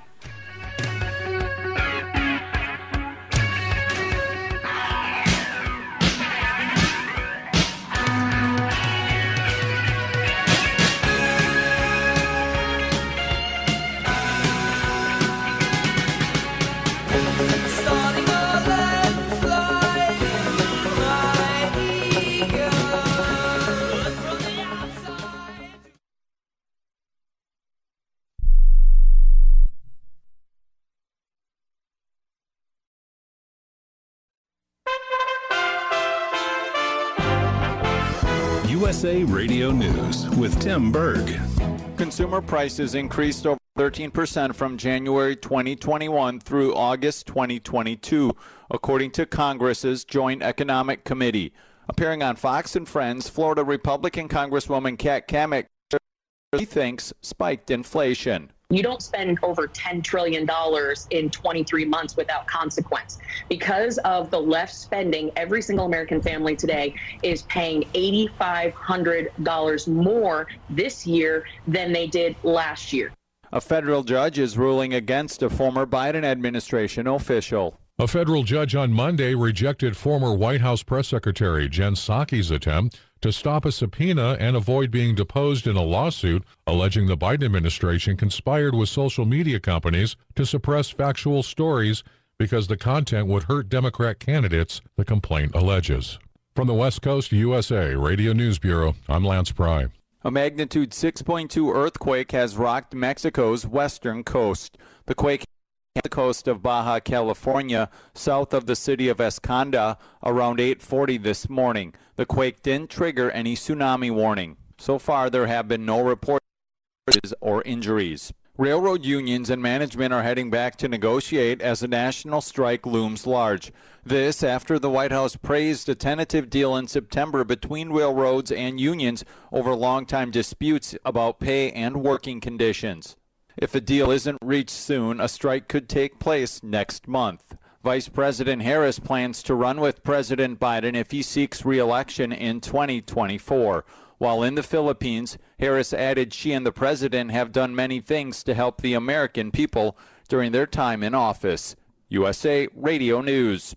USA Radio News with Tim Berg. Consumer prices increased over 13% from January 2021 through August 2022, according to Congress's Joint Economic Committee. Appearing on Fox and Friends, Florida Republican Congresswoman Kat Cammack she thinks spiked inflation. You don't spend over $10 trillion in 23 months without consequence. Because of the left spending, every single American family today is paying $8,500 more this year than they did last year. A federal judge is ruling against a former Biden administration official. A federal judge on Monday rejected former White House press secretary Jen Psaki's attempt to stop a subpoena and avoid being deposed in a lawsuit alleging the Biden administration conspired with social media companies to suppress factual stories because the content would hurt Democrat candidates, the complaint alleges. From the West Coast USA Radio News Bureau, I'm Lance Pry. A magnitude 6.2 earthquake has rocked Mexico's western coast. The quake the coast of Baja California, south of the city of Ensenada, around 8:40 this morning. The quake didn't trigger any tsunami warning. So far, there have been no reports or injuries. Railroad unions and management are heading back to negotiate as a national strike looms large. This after the White House praised a tentative deal in September between railroads and unions over long-time disputes about pay and working conditions. If a deal isn't reached soon, a strike could take place next month. Vice President Harris plans to run with President Biden if he seeks re-election in 2024. While in the Philippines, Harris added she and the president have done many things to help the American people during their time in office. USA Radio News.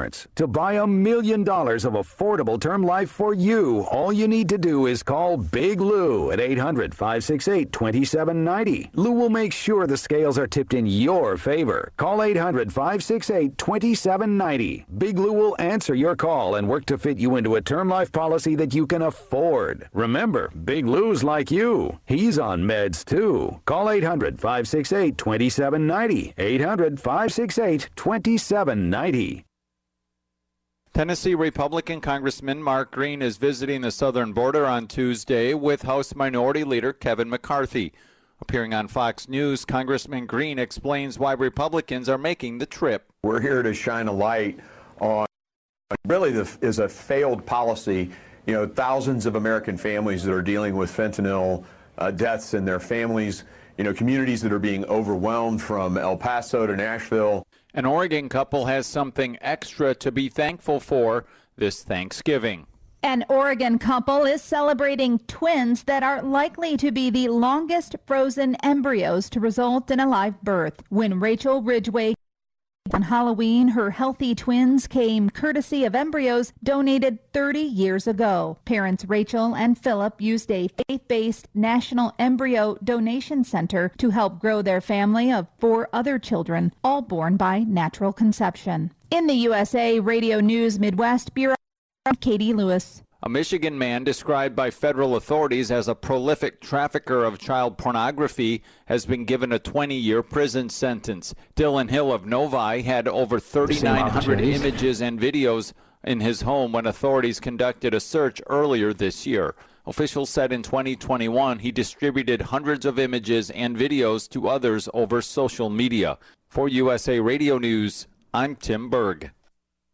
insurance. To buy a million dollars of affordable term life for you, all you need to do is call Big Lou at 800 568 2790. Lou will make sure the scales are tipped in your favor. Call 800 568 2790. Big Lou will answer your call and work to fit you into a term life policy that you can afford. Remember, Big Lou's like you. He's on meds too. Call 800 568 2790. 800 568 2790. Tennessee Republican Congressman Mark Green is visiting the southern border on Tuesday with House Minority Leader Kevin McCarthy. Appearing on Fox News, Congressman Green explains why Republicans are making the trip. We're here to shine a light on really the, is a failed policy. You know, thousands of American families that are dealing with fentanyl uh, deaths in their families. You know, communities that are being overwhelmed from El Paso to Nashville. An Oregon couple has something extra to be thankful for this Thanksgiving. An Oregon couple is celebrating twins that are likely to be the longest frozen embryos to result in a live birth. When Rachel Ridgway on Halloween, her healthy twins came courtesy of embryos donated 30 years ago. Parents Rachel and Philip used a faith based National Embryo Donation Center to help grow their family of four other children, all born by natural conception. In the USA Radio News Midwest Bureau, Katie Lewis. A Michigan man described by federal authorities as a prolific trafficker of child pornography has been given a 20 year prison sentence. Dylan Hill of Novi had over 3,900 images and videos in his home when authorities conducted a search earlier this year. Officials said in 2021 he distributed hundreds of images and videos to others over social media. For USA Radio News, I'm Tim Berg.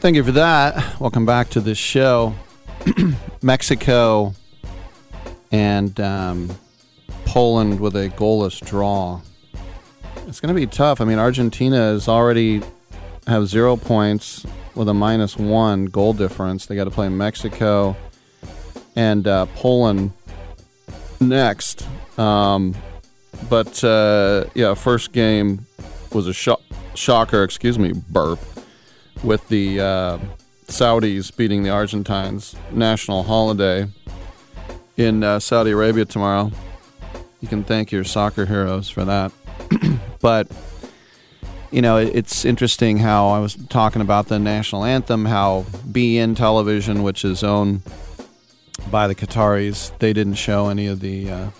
Thank you for that. Welcome back to this show. Mexico and um, Poland with a goalless draw. It's going to be tough. I mean, Argentina is already have zero points with a minus one goal difference. They got to play Mexico and uh, Poland next. Um, but uh, yeah, first game was a sho- shocker. Excuse me, burp with the uh, Saudis beating the Argentines national holiday in uh, Saudi Arabia tomorrow. You can thank your soccer heroes for that. but you know, it's interesting how I was talking about the national anthem, how beIN Television, which is owned by the Qataris, they didn't show any of the uh,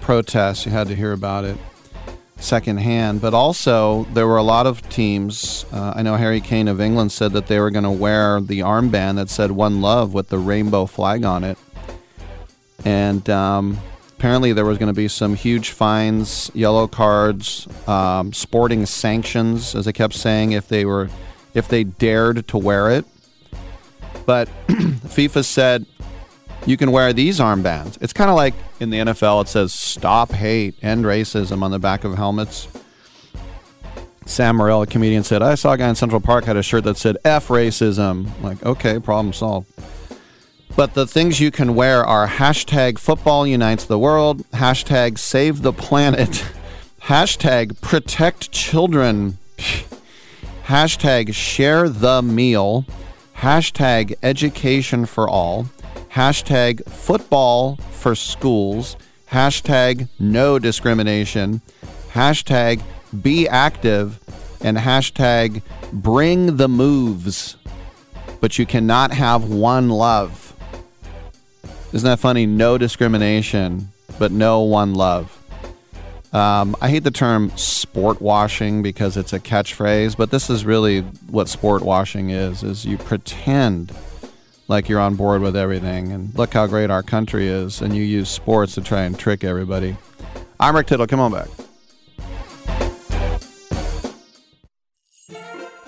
protests. You had to hear about it secondhand. But also, there were a lot of teams. Uh, I know Harry Kane of England said that they were going to wear the armband that said "One Love" with the rainbow flag on it, and um, apparently there was going to be some huge fines, yellow cards, um, sporting sanctions, as I kept saying, if they were if they dared to wear it. But FIFA said you can wear these armbands. It's kind of like in the NFL, it says "Stop Hate, End Racism" on the back of helmets. Sam Morril, a comedian, said, "I saw a guy in Central Park had a shirt that said F racism." like, okay, problem solved. But the things you can wear are hashtag football unites the world, hashtag save the planet, hashtag protect children, hashtag share the meal, hashtag education for all, hashtag football for schools, hashtag no discrimination, hashtag be active, and hashtag bring the moves. But you cannot have one love. Isn't that funny? No discrimination, but no one love. Um, I hate the term sport washing because it's a catchphrase, but this is really what sport washing is: is you pretend like you're on board with everything, and look how great our country is, and you use sports to try and trick everybody. I'm Rick Tittle. Come on back.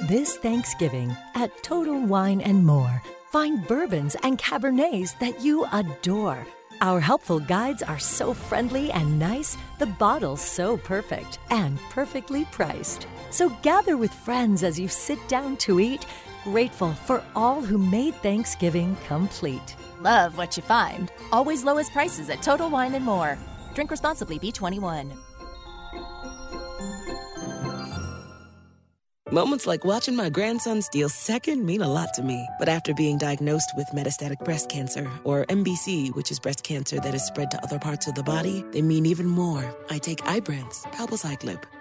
This Thanksgiving at Total Wine and More, find bourbons and cabernets that you adore. Our helpful guides are so friendly and nice, the bottles so perfect and perfectly priced. So gather with friends as you sit down to eat, grateful for all who made Thanksgiving complete. Love what you find. Always lowest prices at Total Wine and More. Drink responsibly, B21. Moments like watching my grandson steal second mean a lot to me. But after being diagnosed with metastatic breast cancer, or MBC, which is breast cancer that is spread to other parts of the body, they mean even more. I take Ibrance, palbociclib.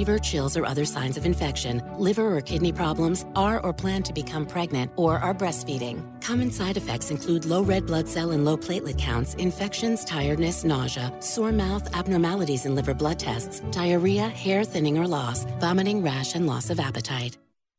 fever, chills, or other signs of infection, liver or kidney problems, are or plan to become pregnant, or are breastfeeding. Common side effects include low red blood cell and low platelet counts, infections, tiredness, nausea, sore mouth, abnormalities in liver blood tests, diarrhea, hair thinning or loss, vomiting, rash, and loss of appetite.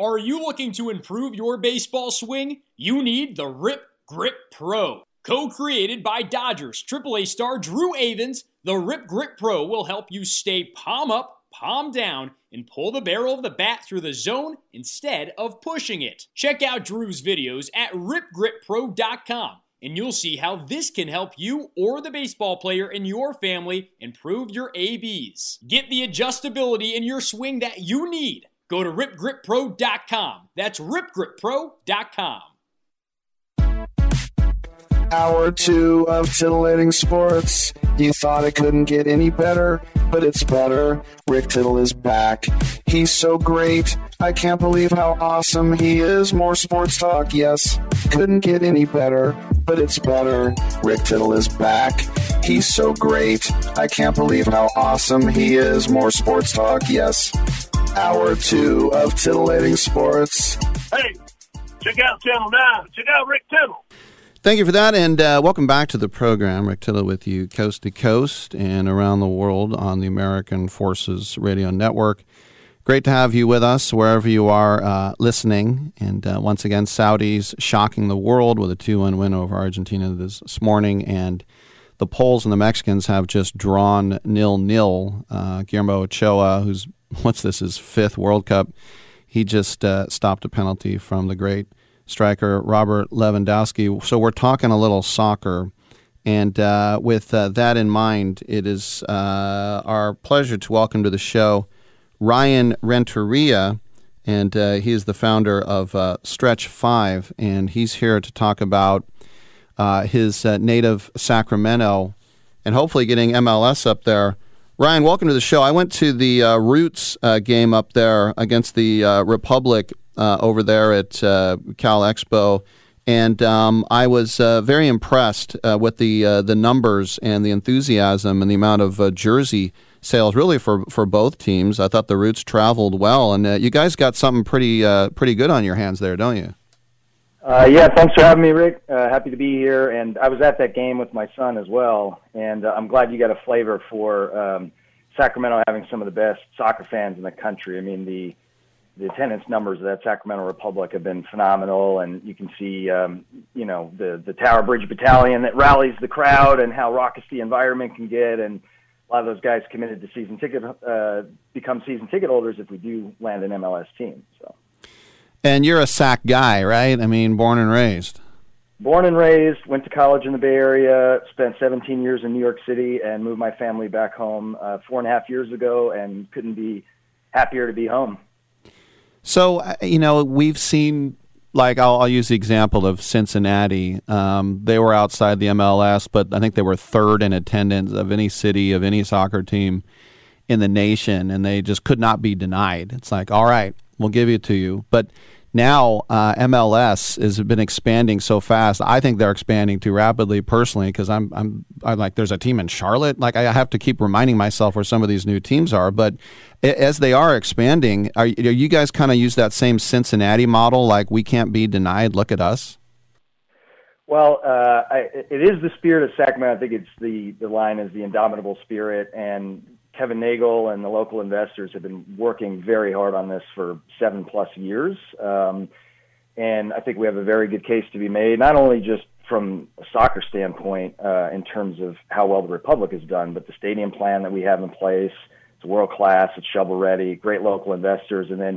Are you looking to improve your baseball swing? You need the Rip Grip Pro. Co created by Dodgers AAA star Drew Avans, the Rip Grip Pro will help you stay palm up, palm down, and pull the barrel of the bat through the zone instead of pushing it. Check out Drew's videos at ripgrippro.com and you'll see how this can help you or the baseball player in your family improve your ABs. Get the adjustability in your swing that you need Go to ripgrippro.com. That's ripgrippro.com. Hour two of titillating sports. You thought it couldn't get any better, but it's better. Rick Tittle is back. He's so great. I can't believe how awesome he is. More sports talk, yes. Couldn't get any better, but it's better. Rick Tittle is back. He's so great. I can't believe how awesome he is. More sports talk, yes hour two of titillating sports. Hey, check out Channel 9. Check out Rick Tittle. Thank you for that, and uh, welcome back to the program. Rick Tittle with you coast to coast and around the world on the American Forces Radio Network. Great to have you with us wherever you are uh, listening. And uh, once again, Saudis shocking the world with a 2 1 win over Argentina this morning. And the Poles and the Mexicans have just drawn nil nil. Uh, Guillermo Ochoa, who's what's this, his fifth World Cup. He just uh, stopped a penalty from the great striker Robert Lewandowski. So we're talking a little soccer. And uh, with uh, that in mind, it is uh, our pleasure to welcome to the show Ryan Renteria. And uh, he is the founder of uh, Stretch 5. And he's here to talk about his native Sacramento and hopefully getting MLS up there Ryan, welcome to the show. I went to the uh, Roots uh, game up there against the uh, Republic uh, over there at uh, Cal Expo, and um, I was uh, very impressed with the the numbers and the enthusiasm and the amount of jersey sales, really for for both teams. I thought the Roots traveled well, and you guys got something pretty pretty good on your hands there, don't you? Uh, yeah, thanks for having me, Rick. Uh, happy to be here. And I was at that game with my son as well. And uh, I'm glad you got a flavor for um, Sacramento having some of the best soccer fans in the country. I mean, the the attendance numbers of that Sacramento Republic have been phenomenal, and you can see, um, you know, the the Tower Bridge Battalion that rallies the crowd and how raucous the environment can get, and a lot of those guys committed to season ticket uh, become season ticket holders if we do land an MLS team. So. And you're a SAC guy, right? I mean, born and raised. Born and raised, went to college in the Bay Area, spent 17 years in New York City, and moved my family back home uh, four and a half years ago, and couldn't be happier to be home. So, uh, you know, we've seen, like, I'll, I'll use the example of Cincinnati. Um, they were outside the MLS, but I think they were third in attendance of any city, of any soccer team in the nation, and they just could not be denied. It's like, all right, we'll give it to you, but now uh, MLS has been expanding so fast. I think they're expanding too rapidly personally because I'm, I'm I'm like there's a team in Charlotte. Like I have to keep reminding myself where some of these new teams are. But as they are expanding, are, are you guys kind of use that same Cincinnati model? Like we can't be denied. Look at us. Well, uh, I, it is the spirit of Sacramento. I think it's the the line is the indomitable spirit, and Kevin Nagle and the local investors have been working very hard on this for seven plus years. Um, and I think we have a very good case to be made, not only just from a soccer standpoint uh, in terms of how well the Republic has done, but the stadium plan that we have in place. It's world class, it's shovel ready, great local investors. And then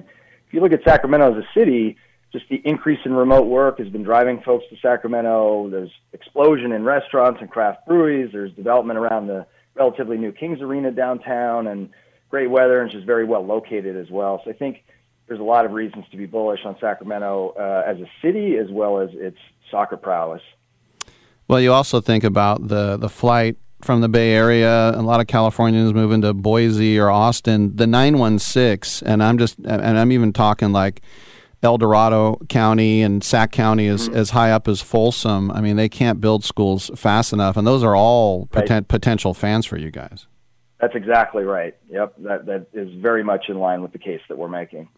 if you look at Sacramento as a city, just the increase in remote work has been driving folks to Sacramento. There's explosion in restaurants and craft breweries. There's development around the relatively new Kings Arena downtown and great weather and just very well located as well. So I think there's a lot of reasons to be bullish on Sacramento uh, as a city as well as its soccer prowess. Well, you also think about the the flight from the Bay Area. A lot of Californians moving to Boise or Austin. The 916, and I'm just, and I'm even talking like El Dorado County and Sac County is mm-hmm. as high up as Folsom. I mean, they can't build schools fast enough, and those are all right. poten- potential fans for you guys. That's exactly right. Yep, that that is very much in line with the case that we're making.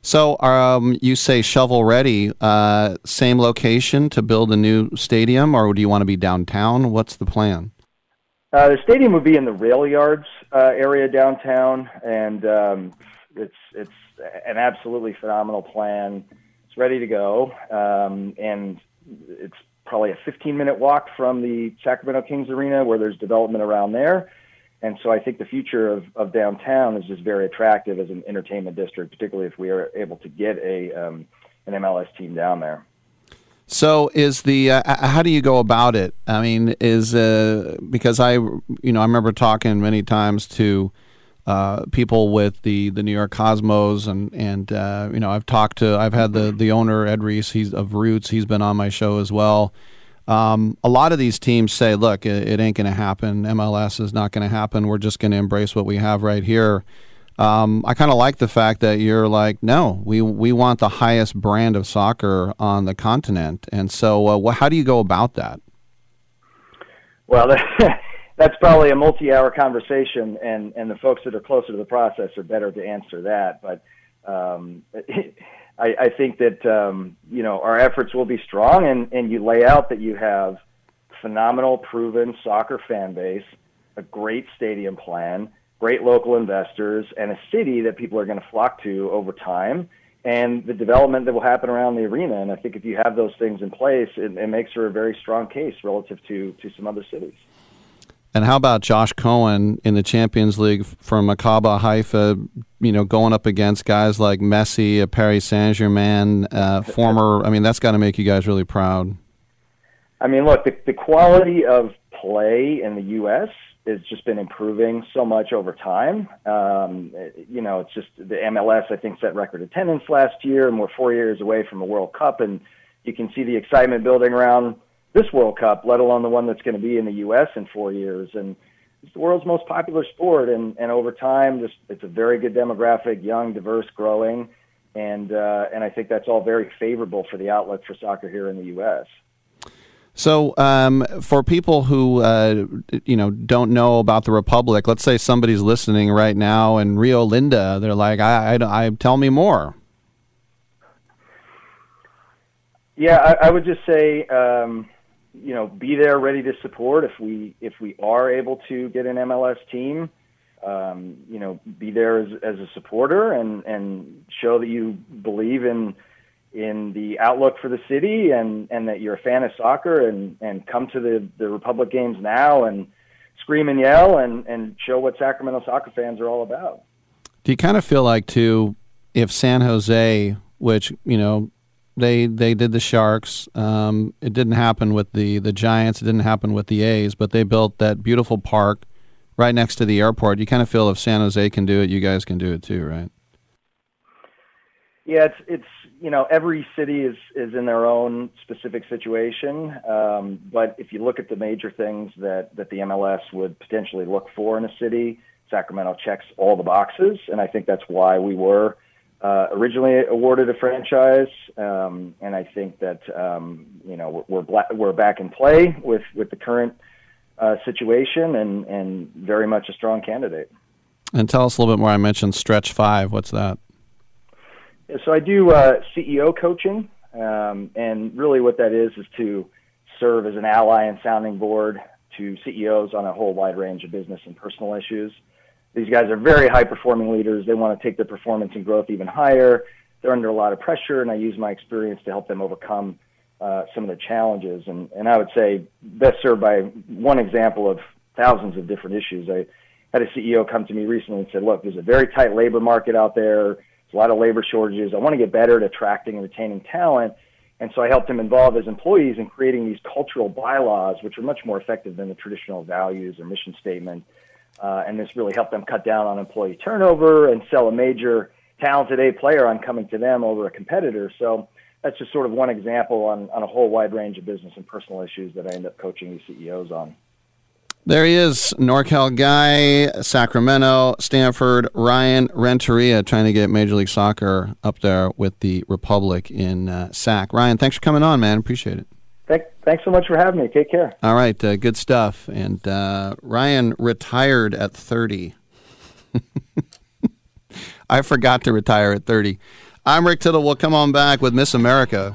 So, um, you say shovel ready, uh, same location to build a new stadium, or do you want to be downtown? What's the plan? Uh, the stadium would be in the rail yards uh, area downtown, and um, it's it's an absolutely phenomenal plan. It's ready to go, um, and it's probably a 15 minute walk from the Sacramento Kings Arena, where there's development around there. And so I think the future of, of downtown is just very attractive as an entertainment district, particularly if we are able to get a um, an MLS team down there. So is the uh, how do you go about it? I mean, is uh, because I you know I remember talking many times to uh, people with the, the New York Cosmos and and uh, you know I've talked to I've had the the owner Edreece he's of Roots he's been on my show as well. Um, a lot of these teams say, look, it, it ain't going to happen. MLS is not going to happen. We're just going to embrace what we have right here. Um, I kind of like the fact that you're like, no, we we want the highest brand of soccer on the continent. And so, uh, how do you go about that? Well, that's probably a multi-hour conversation, and and the folks that are closer to the process are better to answer that. But um, I, I think that um, you know our efforts will be strong, and and you lay out that you have phenomenal, proven soccer fan base, a great stadium plan, great local investors, and a city that people are going to flock to over time. And the development that will happen around the arena, and I think if you have those things in place, it, it makes for a very strong case relative to to some other cities. And how about Josh Cohen in the Champions League from Maccabi Haifa, you know, going up against guys like Messi, Paris Saint Germain, uh, former. I mean, that's got to make you guys really proud. I mean, look, the, the quality of play in the U.S. has just been improving so much over time. Um, you know, it's just the MLS, I think, set record attendance last year, and we're four years away from a World Cup, and you can see the excitement building around this World Cup, let alone the one that's going to be in the U.S. in four years. And it's the world's most popular sport, and and over time, just it's a very good demographic, young, diverse, growing, and uh, and I think that's all very favorable for the outlook for soccer here in the U.S. So, um, for people who uh, you know don't know about the Republic, let's say somebody's listening right now in Rio Linda, they're like, "I, I, I tell me more." Yeah, I, I would just say. Um, you know, be there ready to support if we if we are able to get an MLS team. Um, you know, be there as, as a supporter and and show that you believe in in the outlook for the city and and that you're a fan of soccer and and come to the the Republic games now and scream and yell and and show what Sacramento soccer fans are all about. Do you kind of feel like too if San Jose, which you know they they did the Sharks. Um, it didn't happen with the the Giants. It didn't happen with the A's. But they built that beautiful park right next to the airport. You kind of feel if San Jose can do it, you guys can do it too, right? Yeah, it's it's you know every city is is in their own specific situation. Um, but if you look at the major things that that the MLS would potentially look for in a city, Sacramento checks all the boxes, and I think that's why we were uh, originally awarded a franchise. Um, and I think that um, you know we're we're, we're back in play with with the current uh, situation, and and very much a strong candidate. And tell us a little bit more. I mentioned Stretch Five. What's that? So I do uh, CEO coaching, um, and really what that is is to serve as an ally and sounding board to CEOs on a whole wide range of business and personal issues. These guys are very high performing leaders. They want to take their performance and growth even higher. They're under a lot of pressure, and I use my experience to help them overcome uh, some of the challenges. And, and I would say best served by one example of thousands of different issues. I had a CEO come to me recently and said, Look, there's a very tight labor market out there, there's a lot of labor shortages. I want to get better at attracting and retaining talent. And so I helped him involve his employees in creating these cultural bylaws, which are much more effective than the traditional values or mission statement. Uh, and this really helped them cut down on employee turnover and sell a major talented A player on coming to them over a competitor. So that's just sort of one example on, on a whole wide range of business and personal issues that I end up coaching these CEOs on. There he is, NorCal guy, Sacramento, Stanford, Ryan Renteria, trying to get Major League Soccer up there with the Republic in uh, SAC. Ryan, thanks for coming on, man. Appreciate it. Thank, thanks so much for having me. Take care. All right, uh, good stuff. And uh, Ryan retired at 30. I forgot to retire at 30. I'm Rick Tittle. We'll come on back with Miss America.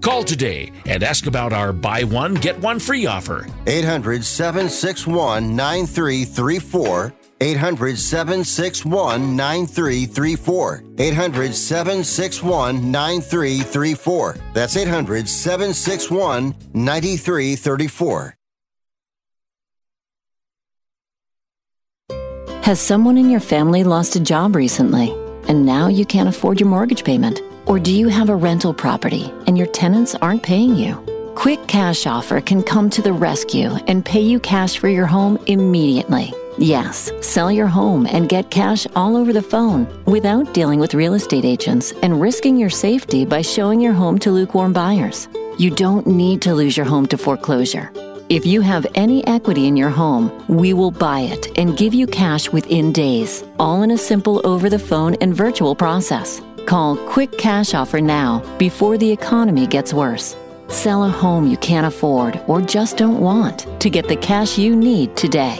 Call today and ask about our buy one, get one free offer. 800 761 9334. 800 761 9334. 800 761 9334. That's 800 761 9334. Has someone in your family lost a job recently and now you can't afford your mortgage payment? Or do you have a rental property and your tenants aren't paying you? Quick Cash Offer can come to the rescue and pay you cash for your home immediately. Yes, sell your home and get cash all over the phone without dealing with real estate agents and risking your safety by showing your home to lukewarm buyers. You don't need to lose your home to foreclosure. If you have any equity in your home, we will buy it and give you cash within days, all in a simple over the phone and virtual process. Call Quick Cash Offer now before the economy gets worse. Sell a home you can't afford or just don't want to get the cash you need today.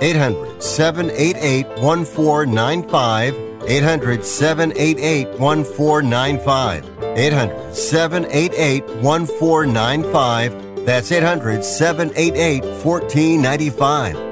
800 788 1495. 800 788 1495. 800 788 1495. That's 800 788 1495.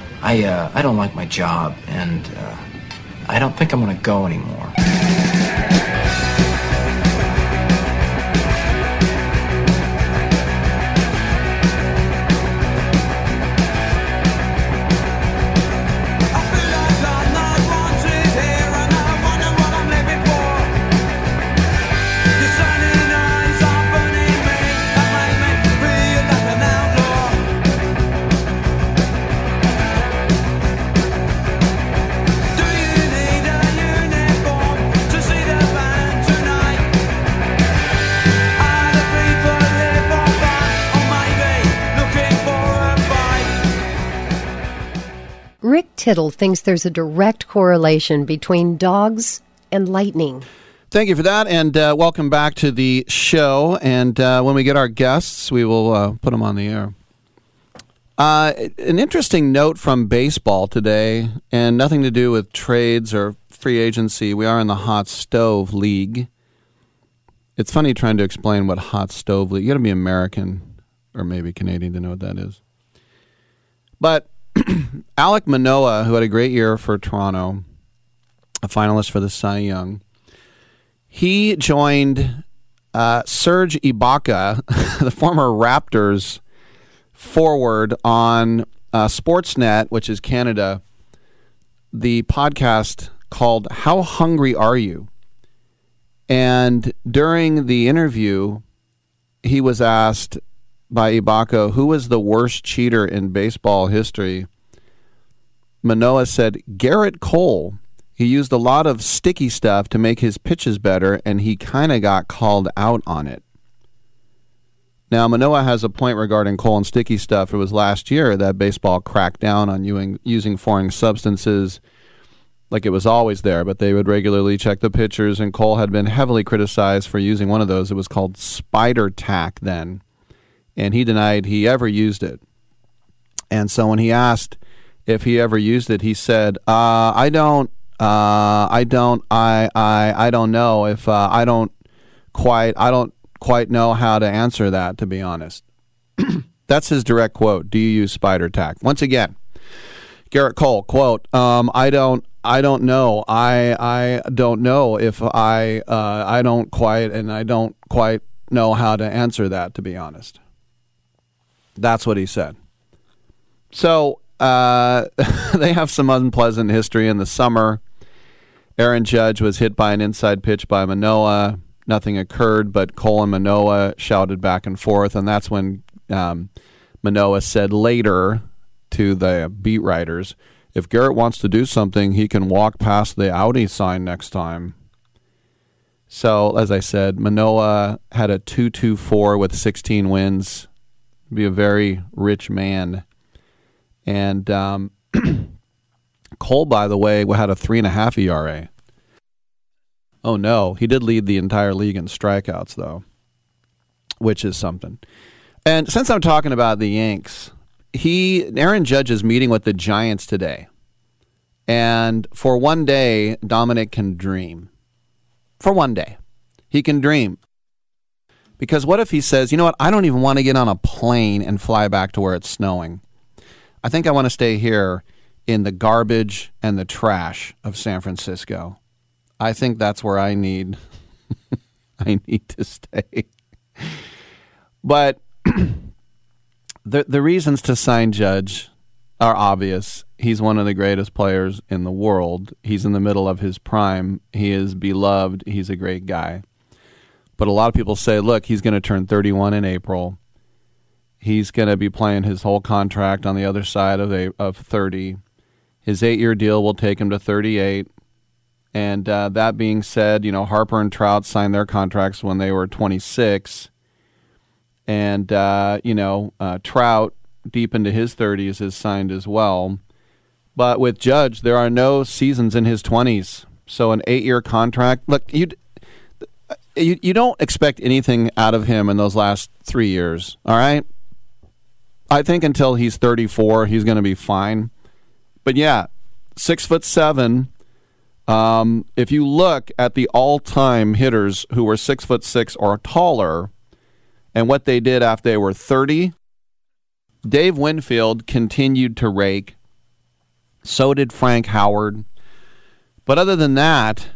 I, uh, I don't like my job, and uh, I don't think I'm going to go anymore. Rick Tittle thinks there's a direct correlation between dogs and lightning. Thank you for that, and uh, welcome back to the show. And uh, when we get our guests, we will uh, put them on the air. Uh, an interesting note from baseball today, and nothing to do with trades or free agency. We are in the hot stove league. It's funny trying to explain what hot stove league. You got to be American or maybe Canadian to know what that is. But Alek Manoah, who had a great year for Toronto, a finalist for the Cy Young, he joined uh, Serge Ibaka, the former Raptors forward on uh, Sportsnet, which is Canada, the podcast called How Hungry Are You? And during the interview, he was asked by Ibaka who was the worst cheater in baseball history. Manoah said Gerrit Cole. He used a lot of sticky stuff to make his pitches better, and he kind of got called out on it. Now, Manoah has a point regarding Cole and sticky stuff. It was last year that baseball cracked down on using foreign substances like it was always there, but they would regularly check the pitchers, and Cole had been heavily criticized for using one of those. It was called spider tack then, and he denied he ever used it. And so when he asked if he ever used it, he said, uh, "I don't, uh, I don't, I, I, I don't know if uh, I don't quite, I don't quite know how to answer that. To be honest, that's his direct quote. Do you use spider tack? Once again, Gerrit Cole quote: um, I don't, I don't know. I, I don't know if I, uh, I don't quite, and I don't quite know how to answer that. To be honest, that's what he said. So uh, they have some unpleasant history in the summer. Aaron Judge was hit by an inside pitch by Manoah. Nothing occurred, but Cole and Manoah shouted back and forth, and that's when um, Manoah said later to the beat writers, "If Gerrit wants to do something, he can walk past the Audi sign next time." So, as I said, Manoah had a two-two-four with 16 wins. Be a very rich man. And um, Cole, by the way, had a three and a half ERA. Oh no, he did lead the entire league in strikeouts though, which is something. And since I'm talking about the Yanks, he Aaron Judge is meeting with the Giants today. And for one day, Dominic can dream. For one day. He can dream. Because what if he says, you know what, I don't even want to get on a plane and fly back to where it's snowing. I think I want to stay here in the garbage and the trash of San Francisco. I think that's where I need I need to stay. But the the reasons to sign Judge are obvious. He's one of the greatest players in the world. He's in the middle of his prime. He is beloved. He's a great guy. But a lot of people say, look, he's going to turn 31 in April. He's going to be playing his whole contract on the other side of a, of 30. His eight year deal will take him to 38. And uh, that being said, you know, Harper and Trout signed their contracts when they were 26. And, uh, you know, uh, Trout, deep into his 30s, is signed as well. But with Judge, there are no seasons in his 20s. So an eight year contract. Look, you you you don't expect anything out of him in those last three years. All right. I think until he's 34, he's going to be fine. But yeah, six foot seven. Um, if you look at the all-time hitters who were six foot six or taller, and what they did after they were 30, Dave Winfield continued to rake. So did Frank Howard. But other than that,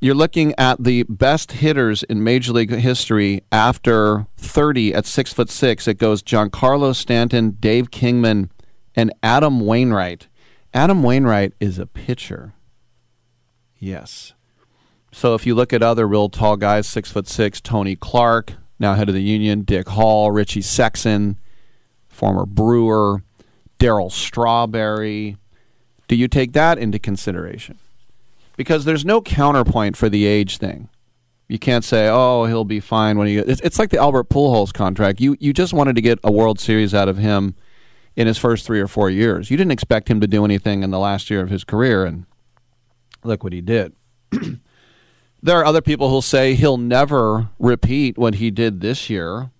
you're looking at the best hitters in Major League history after 30 at six foot six. It goes Giancarlo Stanton, Dave Kingman, and Adam Wainwright. Adam Wainwright is a pitcher. Yes. So if you look at other real tall guys, six foot six, Tony Clark, now head of the Union, Dick Hall, Richie Sexson, former Brewer, Darryl Strawberry. Do you take that into consideration? Because there's no counterpoint for the age thing. You can't say, "Oh, he'll be fine when he." It's, it's like the Albert Pujols contract. You you just wanted to get a World Series out of him in his first three or four years. You didn't expect him to do anything in the last year of his career, and look what he did. there are other people who'll say he'll never repeat what he did this year.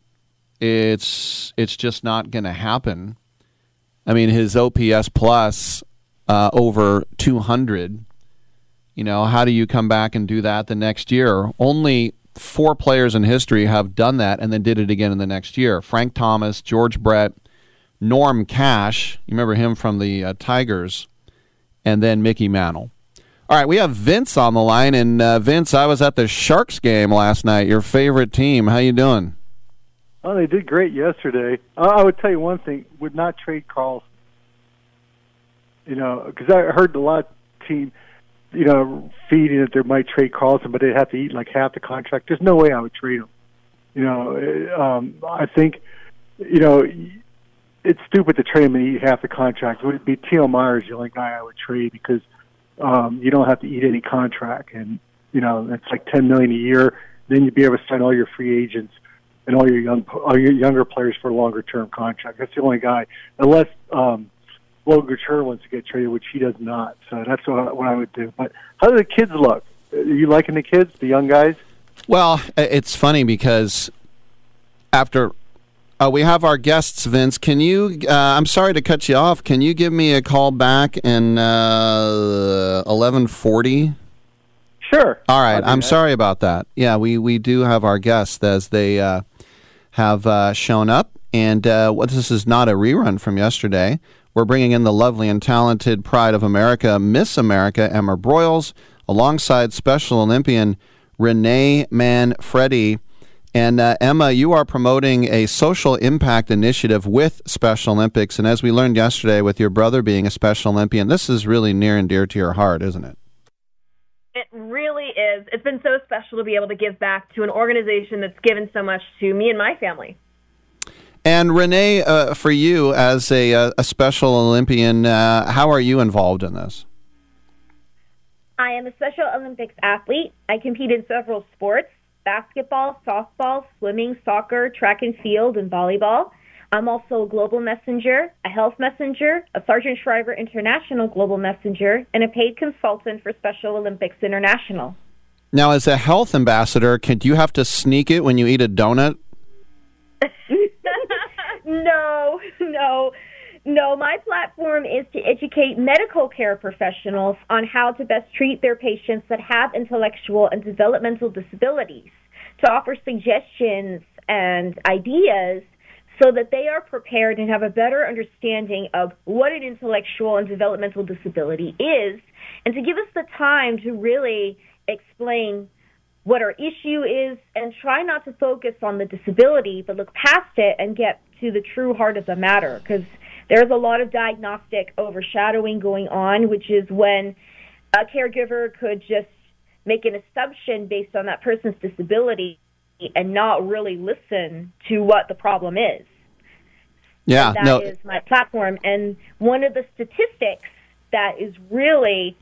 It's it's just not going to happen. I mean, his OPS plus uh, over 200 you know, how do you come back and do that the next year? Only four players in history have done that and then did it again in the next year. Frank Thomas, George Brett, Norm Cash, you remember him from the uh, Tigers, and then Mickey Mantle. All right, we have Vince on the line, and uh, Vince, I was at the Sharks game last night. Your favorite team. How you doing? Oh, they did great yesterday. I would tell you one thing: would not trade Karlsson. You know, because I heard a lot team you know, feeding that they might trade Karlsson, but they'd have to eat like half the contract. There's no way I would trade him. You know, eh, um, I think, you know, it's stupid to trade him and eat half the contract. It would be Timo Myers the only guy I would trade because um, you don't have to eat any contract, and you know it's like ten million a year. Then you'd be able to sign all your free agents and all your young all your younger players for a longer term contract. That's the only guy, unless um, Logan Couture wants to get traded, which he does not. So that's what, what I would do. But how do the kids look? Are you liking the kids, the young guys? Well, it's funny because after uh, we have our guests, Vince. Can you? Uh, I'm sorry to cut you off. Can you give me a call back in uh, 11:40? Sure. All right. I'm that. sorry about that. Yeah, we we do have our guests as they uh, have uh, shown up, and uh, what this is not a rerun from yesterday. We're bringing in the lovely and talented pride of America, Miss America, Emma Broyles, alongside Special Olympian Renee Manfredi. And uh, Emma, you are promoting a social impact initiative with Special Olympics. And as we learned yesterday, with your brother being a Special Olympian, this is really near and dear to your heart, isn't it? It really is. It's been so special to be able to give back to an organization that's given so much to me and my family. And Renee, uh, for you as a, uh, a Special Olympian, uh, how are you involved in this? I am a Special Olympics athlete. I compete in several sports basketball, softball, swimming, soccer, track and field, and volleyball. I'm also a global messenger, a health messenger, a Sargent Shriver International global messenger, and a paid consultant for Special Olympics International. Now, as a health ambassador, can do you have to sneak it when you eat a donut? No, no, no. My platform is to educate medical care professionals on how to best treat their patients that have intellectual and developmental disabilities, to offer suggestions and ideas so that they are prepared and have a better understanding of what an intellectual and developmental disability is, and to give us the time to really explain what our issue is and try not to focus on the disability, but look past it and get to the true heart of the matter because there's a lot of diagnostic overshadowing going on, which is when a caregiver could just make an assumption based on that person's disability and not really listen to what the problem is. Yeah, and that no. is my platform. And one of the statistics that is really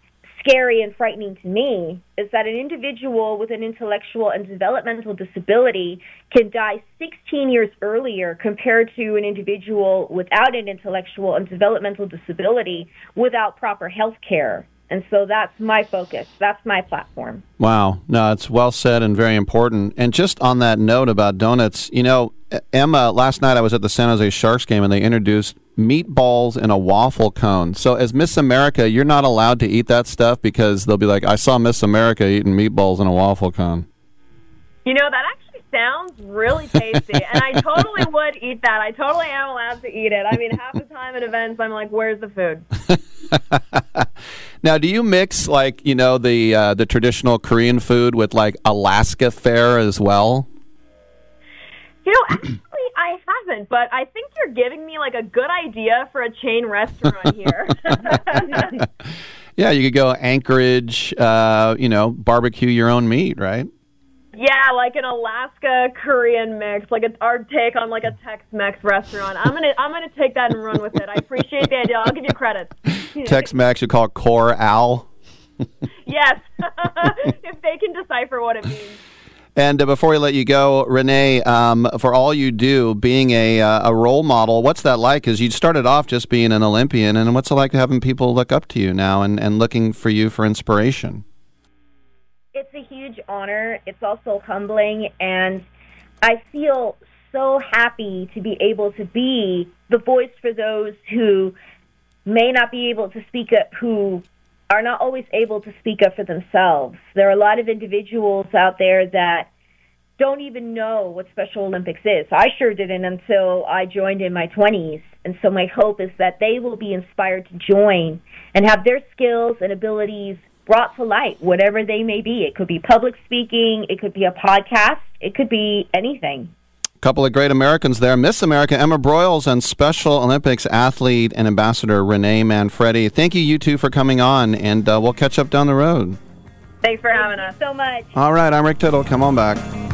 scary and frightening to me is that an individual with an intellectual and developmental disability can die 16 years earlier compared to an individual without an intellectual and developmental disability without proper health care. And so that's my focus. That's my platform. Wow. No, it's well said and very important. And just on that note about donuts, you know, Emma, last night I was at the San Jose Sharks game and they introduced meatballs in a waffle cone. So as Miss America, you're not allowed to eat that stuff because they'll be like, I saw Miss America eating meatballs in a waffle cone. You know, that actually sounds really tasty, and I totally would eat that. I totally am allowed to eat it. I mean, half the time at events, I'm like, "Where's the food?" now, do you mix like you know the uh, the traditional Korean food with like Alaska fare as well? You know, actually, I haven't, but I think you're giving me like a good idea for a chain restaurant here. yeah, you could go Anchorage. Uh, you know, barbecue your own meat, right? Yeah, like an Alaska Korean mix, like a, our take on like a Tex-Mex restaurant. I'm gonna I'm gonna take that and run with it. I appreciate the idea. I'll give you credit. Tex-Mex, you call it Core Al. yes, if they can decipher what it means. And uh, before we let you go, Renee, um, for all you do, being a uh, a role model, what's that like? Because you started off just being an Olympian, and what's it like having people look up to you now and, and looking for you for inspiration? It's a huge honor. It's also humbling, and I feel so happy to be able to be the voice for those who may not be able to speak up, who are not always able to speak up for themselves. There are a lot of individuals out there that don't even know what Special Olympics is. I sure didn't until I joined in my 20s. And so my hope is that they will be inspired to join and have their skills and abilities brought to light, whatever they may be. It could be public speaking, it could be a podcast, it could be anything. A couple of great Americans there. Miss America Emma Broyles and Special Olympics athlete and ambassador Renee Manfredi. Thank you, you two, for coming on, and uh, we'll catch up down the road. Thanks for having us so much. All right, I'm Rick Tittle. Come on back.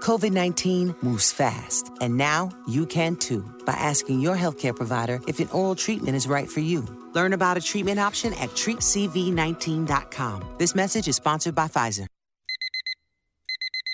COVID 19 moves fast, and now you can too by asking your healthcare provider if an oral treatment is right for you. Learn about a treatment option at treatcv19.com. This message is sponsored by Pfizer.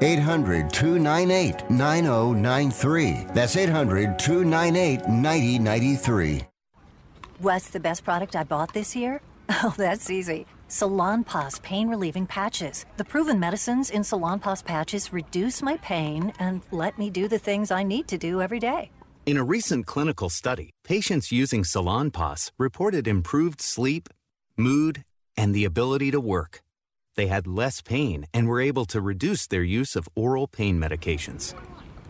800 298 9093. That's 800 298 9093. What's the best product I bought this year? Oh, that's easy. Salonpas pain relieving patches. The proven medicines in Salonpas patches reduce my pain and let me do the things I need to do every day. In a recent clinical study, patients using Salonpas reported improved sleep, mood, and the ability to work. They had less pain and were able to reduce their use of oral pain medications.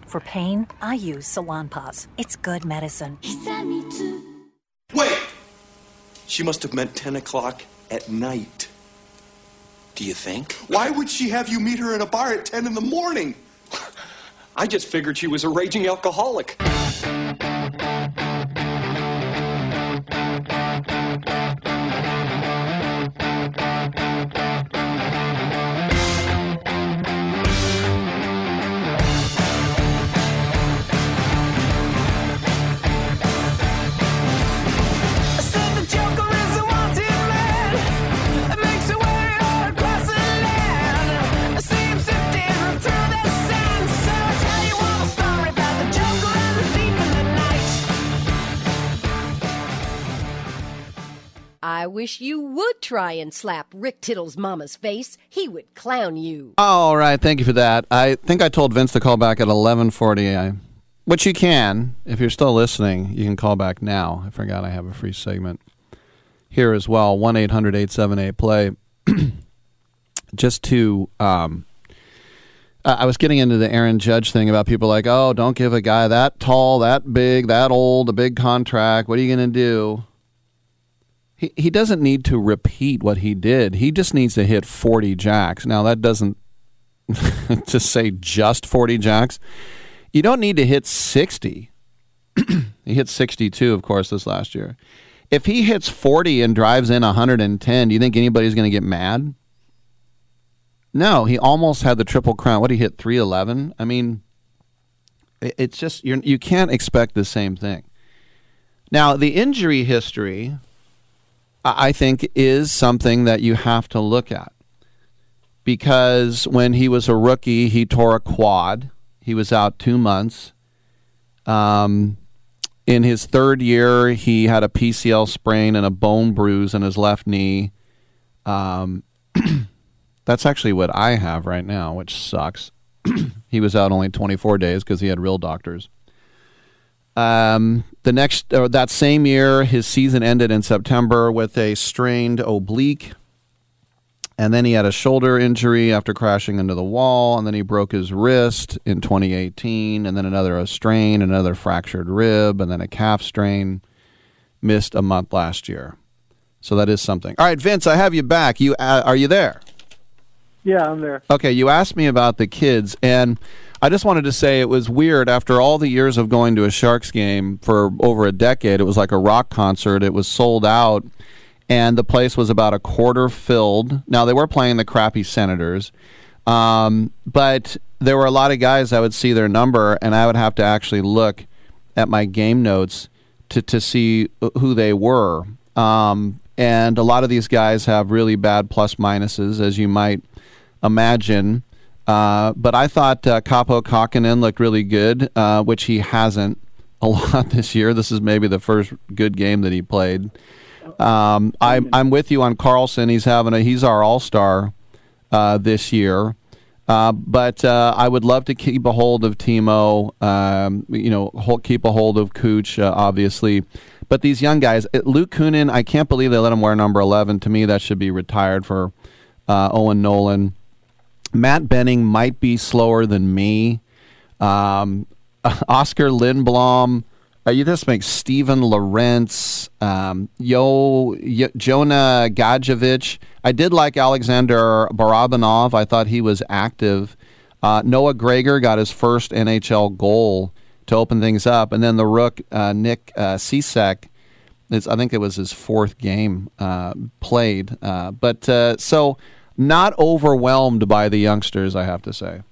For pain, I use Salonpas. It's good medicine. Wait! She must have meant 10 o'clock at night. Do you think? Why would she have you meet her in a bar at 10 in the morning? I just figured she was a raging alcoholic. I wish you would try and slap Rick Tittle's mama's face. He would clown you. All right, thank you for that. I think I told Vince to call back at 11:40, which you can if you're still listening. You can call back now. I forgot I have a free segment here as well. One 800 play. Just to, um, I was getting into the Aaron Judge thing about people like, oh, don't give a guy that tall, that big, that old a big contract. What are you going to do? He, he doesn't need to repeat what he did. He just needs to hit 40 jacks. Now, that doesn't to say just 40 jacks. You don't need to hit 60. he hit 62, of course, this last year. If he hits 40 and drives in 110, do you think anybody's going to get mad? No, he almost had the triple crown. What he hit 311? I mean, it's just you're, you can't expect the same thing. Now, the injury history I think is something that you have to look at. Because when he was a rookie, he tore a quad. He was out two months. Um, in his third year, he had a PCL sprain and a bone bruise in his left knee. Um, that's actually what I have right now, which sucks. he was out only 24 days because he had real doctors. Um, the next, or that same year, his season ended in September with a strained oblique. And then he had a shoulder injury after crashing into the wall. And then he broke his wrist in 2018. And then another a strain, another fractured rib, and then a calf strain. Missed a month last year. So that is something. All right, Vince, I have you back. You uh, Are you there? Yeah, I'm there. Okay, you asked me about the kids. And I just wanted to say it was weird after all the years of going to a Sharks game for over a decade. It was like a rock concert. It was sold out, and the place was about a quarter filled. Now they were playing the crappy Senators, um, but there were a lot of guys I would see their number, and I would have to actually look at my game notes to to see who they were. Um, and a lot of these guys have really bad plus minuses, as you might imagine. Uh, but I thought uh, Kaapo Kähkönen looked really good, uh, which he hasn't a lot this year. This is maybe the first good game that he played. Um, I'm I'm with you on Karlsson. He's having a he's our all star uh, this year. Uh, but uh, I would love to keep a hold of Timo. Um, you know, hold, keep a hold of Cooch, uh, obviously. But these young guys, Luke Kunin, I can't believe they let him wear number eleven. To me, that should be retired for uh, Owen Nolan. Matt Benning might be slower than me. Um, Oskar Lindblom. Uh, you just make Steven Lorentz, um, Yo, Yo, Jonah Gadjovich. I did like Alexander Barabanov. I thought he was active. Uh, Noah Gregor got his first NHL goal to open things up, and then the rook uh, Nick uh. I think it was his fourth game uh, played. Uh, but so not overwhelmed by the youngsters, I have to say.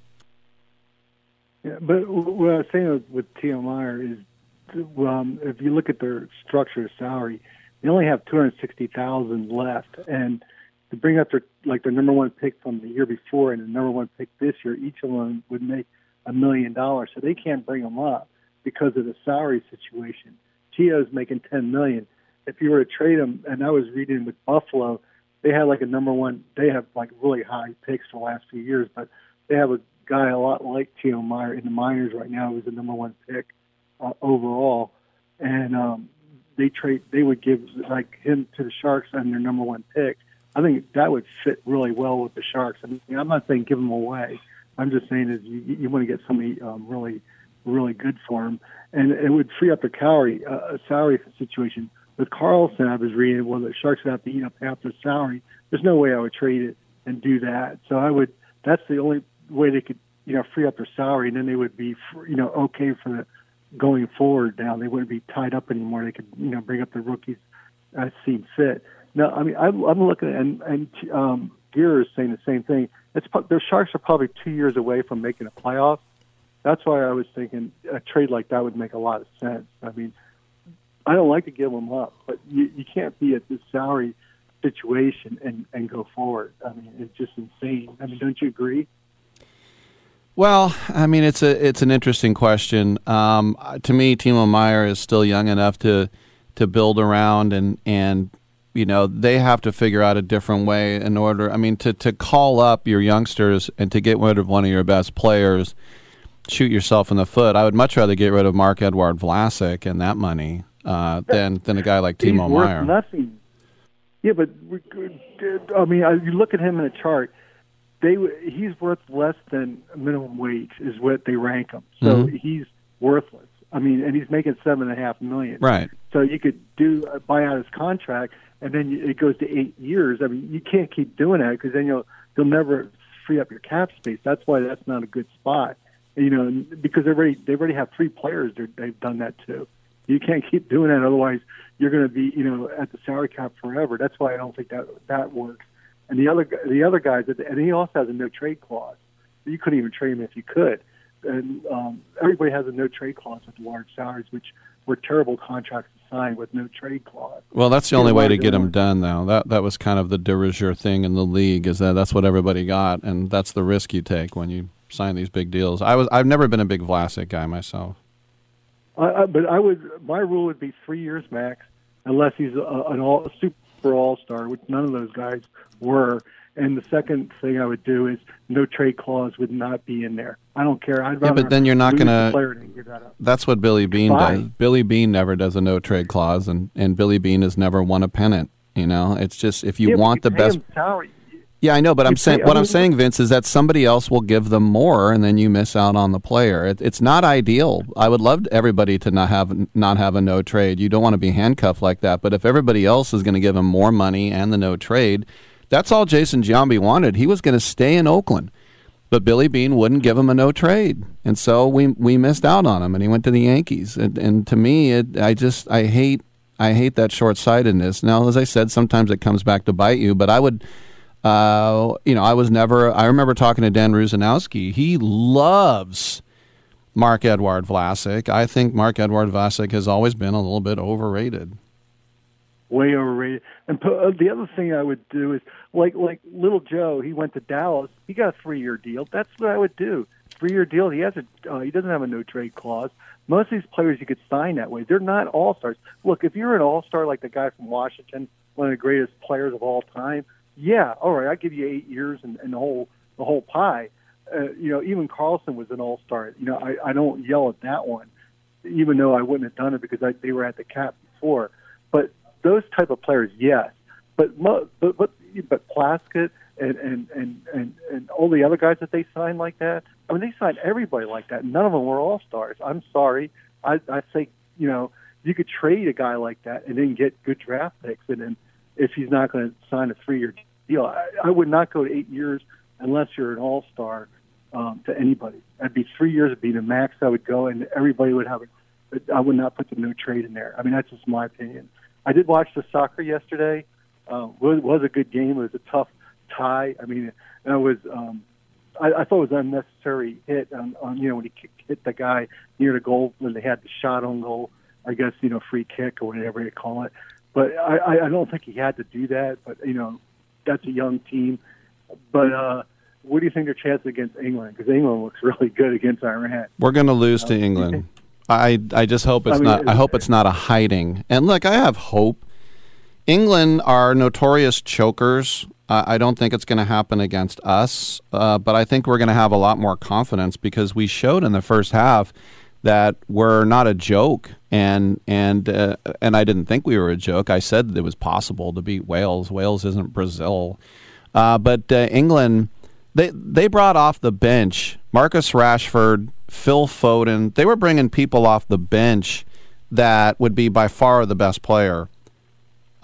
Yeah, but what I was saying with, Meier is um, if you look at their structure of salary, they only have two hundred sixty thousand left, and to bring up their like their number one pick from the year before and the number one pick this year, each of them would make a million dollars. So they can't bring them up because of the salary situation. Gio's making ten million. If you were to trade him, and I was reading with Buffalo, they had like a number one. They have like really high picks for the last few years, but they have a guy a lot like Timo Meier in the minors right now, who's the number one pick uh, overall, and um, they trade. They would give like him to the Sharks and their number one pick. I think that would fit really well with the Sharks. I mean, I'm not saying give him away. I'm just saying is you, you want to get somebody um, really, really good for him, and it would free up the salary uh, salary situation. With I was reading, well, the Sharks would have to eat up half their salary. There's no way I would trade it and do that. So I would. That's the only way they could, you know, free up their salary, and then they would be, you know, okay for the going forward. Now they wouldn't be tied up anymore. They could, you know, bring up the rookies as seem fit. No, I mean I'm, I'm looking at, and and um, Gear is saying the same thing. It's their Sharks are probably two years away from making a playoff. That's why I was thinking a trade like that would make a lot of sense. I mean, I don't like to give them up, but you, you can't be at this salary situation and and go forward. I mean, it's just insane. I mean, don't you agree? Well, I mean, it's a it's an interesting question. Um, to me, Timo Meier is still young enough to to build around, and and you know they have to figure out a different way in order. I mean, to to call up your youngsters and to get rid of one of your best players, shoot yourself in the foot. I would much rather get rid of Marc-Edouard Vlasic and that money uh, than than a guy like He's Timo worth Meier. Nothing. Yeah, but we- I mean, you look at him in a chart. They he's worth less than minimum wage is what they rank him. So Mhm. he's worthless. I mean, and he's making seven and a half million. Right. So you could do uh, buy out his contract, and then it goes to eight years. I mean, you can't keep doing that because then you'll you'll never free up your cap space. That's why that's not a good spot. You know, because they already they already have three players they've done that to. You can't keep doing that, otherwise you're going to be you know at the salary cap forever. That's why I don't think that that works. And the other the other guys, and he also has a no trade clause. You couldn't even trade him if you could. And um, everybody has a no trade clause with large salaries, which were terrible contracts to sign with no trade clause. Well, that's the only way to get him done, though. That that was kind of the de thing in the league. Is that that's what everybody got, and that's the risk you take when you sign these big deals. I was I've never been a big Vlasic guy myself. I, I, but I would my rule would be three years max, unless he's a, an all a super all star, which none of those guys were. And the second thing I would do is no trade clause would not be in there. I don't care. I'd Yeah, but then you're not that up. That's what Billy Beane does. Billy Beane never does a no trade clause, and and Billy Beane has never won a pennant. You know, it's just if you Yeah, want the best. salary. Yeah, I know, but I'm saying what I'm saying, Vince, is that somebody else will give them more, and then you miss out on the player. It, it's not ideal. I would love everybody to not have not have a no trade. You don't want to be handcuffed like that. But if everybody else is going to give him more money and the no trade, that's all Jason Giambi wanted. He was going to stay in Oakland, but Billy Beane wouldn't give him a no trade, and so we we missed out on him, and he went to the Yankees. And, and to me, it, I just I hate I hate that short sightedness. Now, as I said, sometimes it comes back to bite you, but I would. Uh, you know, I was never. I remember talking to Dan Rusanowsky. He loves Marc-Edouard Vlasic. I think Marc-Edouard Vlasic has always been a little bit overrated. way overrated. And uh, the other thing I would do is like like little Joe. He went to Dallas. He got a three year deal. That's what I would do. Three year deal. He has a uh, he doesn't have a no trade clause. Most of these players you could sign that way. They're not all stars. Look, if you're an all star like the guy from Washington, one of the greatest players of all time, yeah, all right, I give you eight years and, and the whole the whole pie. Uh, you know, even Karlsson was an all star. You know, I, I don't yell at that one, even though I wouldn't have done it because I, they were at the cap before. But those type of players, yes. But but but but Plaskett and and and and and all the other guys that they signed like that. I mean, they signed everybody like that. None of them were all stars. I'm sorry. I I say you know you could trade a guy like that and then get good draft picks, and then if he's not going to sign a three year deal, I, I would not go to eight years unless you're an all star um, to anybody. I'd be three years would be the max I would go, and everybody would have it. I would not put the no trade in there. I mean, that's just my opinion. I did watch the soccer yesterday. Uh, was was a good game. It was a tough tie. I mean, it was. Um, I, I thought it was an unnecessary hit on, on you know when he hit the guy near the goal when they had the shot on goal. I guess you know free kick or whatever you call it. But I, I, don't think he had to do that. But you know, that's a young team. But uh, what do you think their chances against England? Because England looks really good against Iran. We're going to lose to England. I I just hope it's I mean, not. I hope it's not a hiding. And look, I have hope. England are notorious chokers. Uh, I don't think it's going to happen against us, uh, but I think we're going to have a lot more confidence because we showed in the first half that we're not a joke, and and uh, and I didn't think we were a joke. I said it was possible to beat Wales. Wales isn't Brazil, uh, but uh, England they they brought off the bench Marcus Rashford, Phil Foden. They were bringing people off the bench that would be by far the best player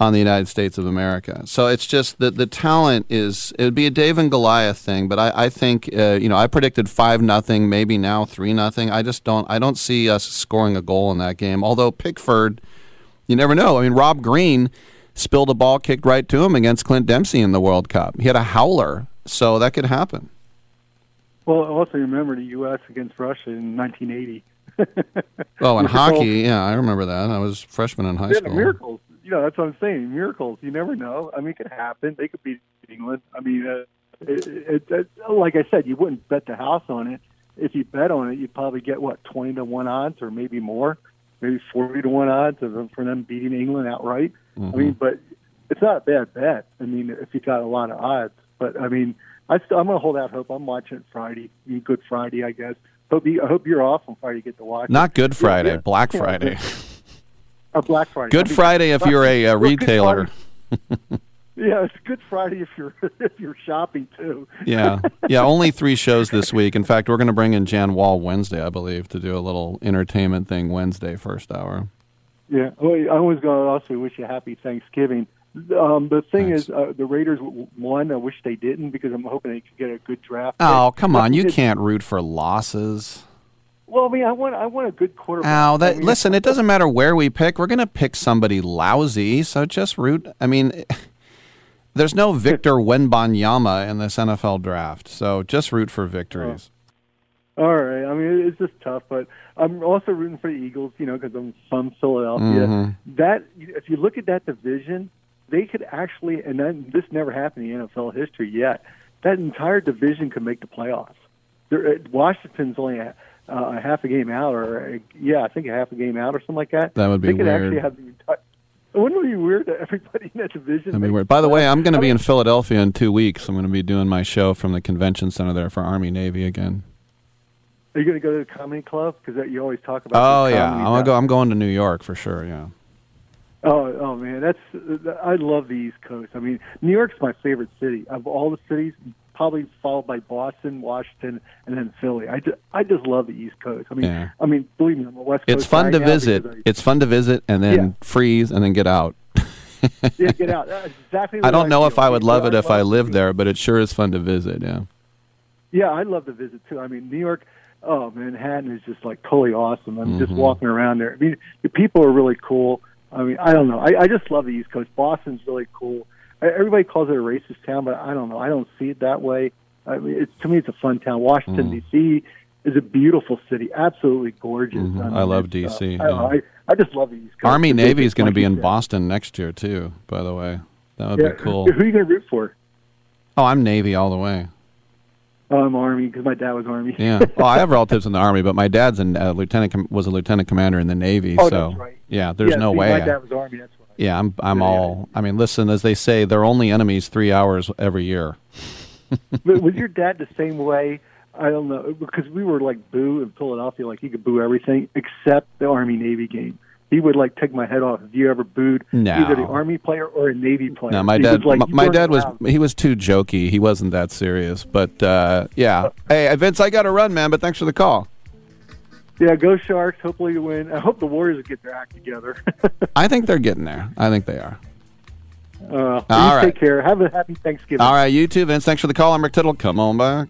on the United States of America. So it's just that the talent is it would be a Dave and Goliath thing, but I, I think uh, you know I predicted five nothing, maybe now three nothing. I just don't I don't see us scoring a goal in that game. Although Pickford, you never know. I mean Rob Green spilled a ball kicked right to him against Clint Dempsey in the World Cup. He had a howler, so that could happen. Well, also remember the U.S. against Russia in 1980. Oh, in hockey, yeah, I remember that. I was freshman in high Yeah, school. miracles. You know, that's what I'm saying. Miracles. You never know. I mean, it could happen. They could beat England. I mean, uh, it, it, it, like I said, you wouldn't bet the house on it. If you bet on it, you'd probably get what twenty to one odds, or maybe more, maybe forty to one odds of them, for them beating England outright. Mm-hmm. I mean, but it's not a bad bet. I mean, if you got a lot of odds. But I mean, I still, I'm going to hold out hope. I'm watching it Friday, Good Friday, I guess. Hope you, I hope you're off on Friday. to Get to watch. it. Not Good Friday, yeah. Black Yeah, Friday. Or Black Friday. Good I mean, Friday if you're a, uh well, Good retailer. Yeah, it's Good Friday if you're if you're shopping too. yeah, yeah. Only three shows this week. In fact, we're going to bring in Jan Wahl Wednesday, I believe, to do a little entertainment thing Wednesday, first hour. Yeah, well, I was going to also wish you a happy Thanksgiving. Um, the thing is, uh, the Raiders won. I wish they didn't because I'm hoping they could get a good draft. Oh, pick. come on! You can't root for losses. Well, I mean, I want I want a good quarterback. Ow, I that mean, listen. It doesn't matter where we pick. We're going to pick somebody lousy. So just root. I mean, there's no Victor Wembanyama in this NFL draft. So just root for victories. All right. I mean, it's just tough, but I'm also rooting for the Eagles. You know, because I'm from Philadelphia. Mhm. That if you look at that division, they could actually, and then this never happened in NFL history yet. That entire division could make the playoffs. There, uh, Washington's only a, uh, a half a game out, or uh, yeah, I think a half a game out, or something like that. That would be they could weird. actually have the entire. Wouldn't it be weird to everybody in that division? I mean, makes weird. By the way, I'm going to be in Philadelphia in two weeks. I'm going to be doing my show from the convention center there for Army Navy again. Are you going to go to the comedy club? Because you always talk about. Oh yeah, I'm gonna go. I'm going to New York for sure. Yeah. Oh, oh man, that's I love the East Coast. I mean, New York's my favorite city of all the cities, probably followed by Boston, Washington, and then Philly. I just, I just love the East Coast. I mean, Yeah. I mean, believe me, I'm a West Coast. It's fun to visit. because It's fun to visit and then Yeah. freeze and then get out. Yeah, get out. That's exactly. I don't know if. I would love it if I lived there, but it sure is fun to visit. Yeah. Yeah, I'd love to visit too. I mean, New York, oh, Manhattan is just like totally awesome. I'm just Mhm. walking around there. I mean, the people are really cool. I mean, I don't know. I, I just love the East Coast. Boston's really cool. I- Everybody calls it a racist town, but I don't know. I don't see it that way. I mean, it's to me, it's a fun town. Washington Mm. D.C. is a beautiful city, absolutely gorgeous. Mhm. mean, I love D.C., Uh, I, yeah. I, I just love the East Coast. Army Navy is going to be in. Boston next year too. By the way, that would Yeah. be cool. Who are you going to root for? Oh, I'm Navy all the way. Oh, I'm Army because my dad was Army. Yeah. Well, I have relatives in the Army, but my dad's a uh, lieutenant com- was a lieutenant commander in the Navy. Oh, so that's right. yeah, there's Yeah, no see, way. My dad was Army. That's. Yeah, I'm I'm all. I mean, listen, as they say, they're only enemies three hours every year. but was your dad the same way? I don't know because we were like boo in Philadelphia, like he could boo everything except the Army Navy game. He would like take my head off if you ever booed No. either the Army player or a Navy player. No, my He dad. was like, my, my dad was. allowed." He was too jokey. He wasn't that serious. But uh, yeah. Hey, Vince, I got to run, man. But thanks for the call. Yeah, go Sharks. Hopefully you win. I hope the Warriors get their act together. I think they're getting there. I think they are. uh, All right. Take care. Have a happy Thanksgiving. All right, you too, Vince. Thanks for the call. I'm Rick Tittle. Come on back.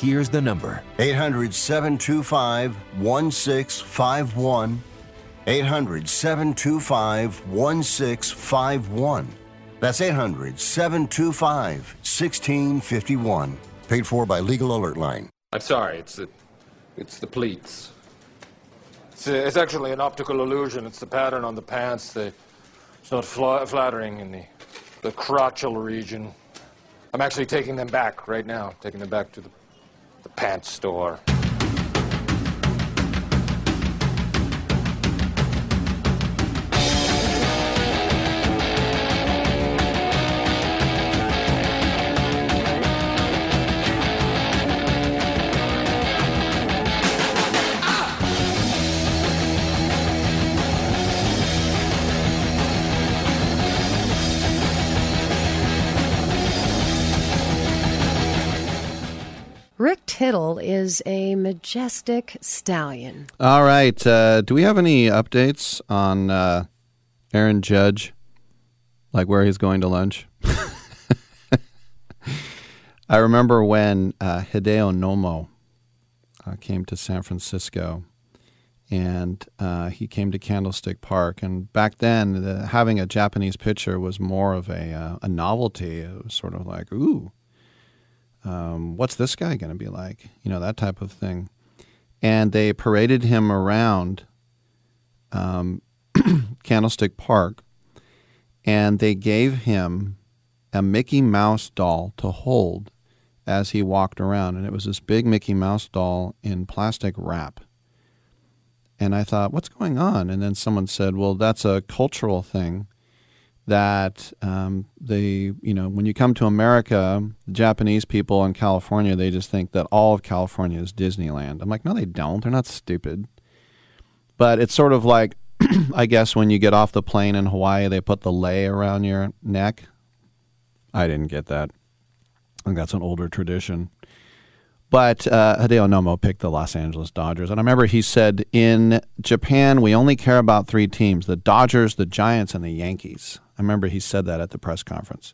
Here's the number 800 725 1651. 800 725 1651. That's 800 725 1651. Paid for by Legal Alert Line. I'm sorry, it's the, it's the pleats. It's, uh, it's actually an optical illusion. It's the pattern on the pants. The, it's not fla- flattering in the, the crotchal region. I'm actually taking them back right now, taking them back to the, the pants store. Tittle is a majestic stallion. All right. Uh, do we have any updates on uh, Aaron Judge? Like where he's going to lunch? I remember when uh, Hideo Nomo uh, came to San Francisco and uh, he came to Candlestick Park. And back then, the, having a Japanese pitcher was more of a, uh, a novelty. It was sort of like, ooh, um, what's this guy going to be like? You know, that type of thing. And they paraded him around um, Candlestick Park and they gave him a Mickey Mouse doll to hold as he walked around. And it was this big Mickey Mouse doll in plastic wrap. And I thought, what's going on? And then someone said, well, that's a cultural thing that um, you know, when you come to America, the Japanese people in California, they just think that all of California is Disneyland. I'm like, no, they don't. They're not stupid. But it's sort of like, I guess, when you get off the plane in Hawaii, they put the lei around your neck. I didn't get that. I think that's an older tradition. But uh, Hideo Nomo picked the Los Angeles Dodgers. And I remember he said, in Japan, we only care about three teams the Dodgers, the Giants, and the Yankees. I remember he said that at the press conference.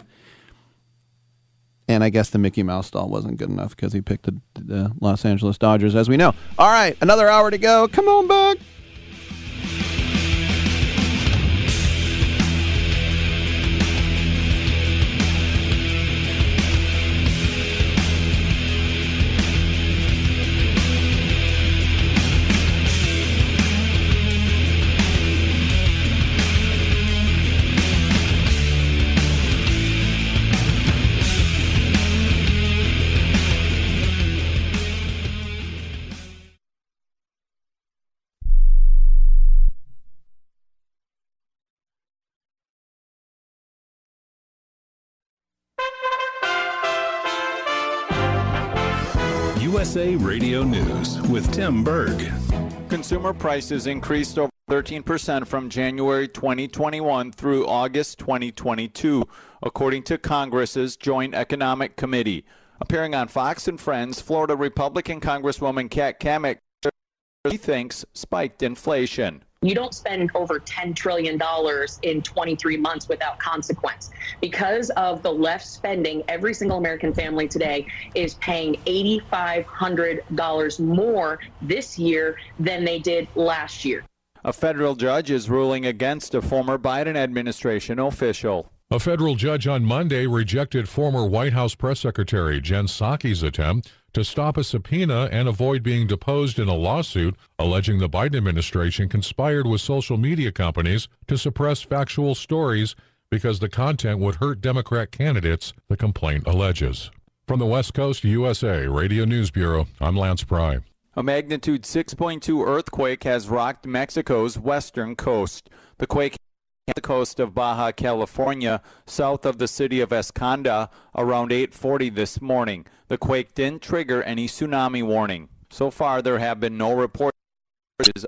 And I guess the Mickey Mouse doll wasn't good enough because he picked the, the Los Angeles Dodgers, as we know. All right, another hour to go. Come on back. USA Radio News with Tim Berg. Consumer prices increased over 13% from January 2021 through August 2022, according to Congress's Joint Economic Committee. Appearing on Fox and Friends, Florida Republican Congresswoman Kat Cammack thinks spiked inflation. You don't spend over $10 trillion in 23 months without consequence. Because of the left spending, every single American family today is paying $8,500 more this year than they did last year. A federal judge is ruling against a former Biden administration official. A federal judge on Monday rejected former White House press secretary Jen Psaki's attempt to stop a subpoena and avoid being deposed in a lawsuit alleging the Biden administration conspired with social media companies to suppress factual stories because the content would hurt Democrat candidates, the complaint alleges. From the West Coast USA Radio News Bureau, I'm Lance Pry. A magnitude 6.2 earthquake has rocked Mexico's western coast. The quake the coast of Baja California, south of the city of Ensenada, around 8:40 this morning. The quake didn't trigger any tsunami warning. So far, there have been no reports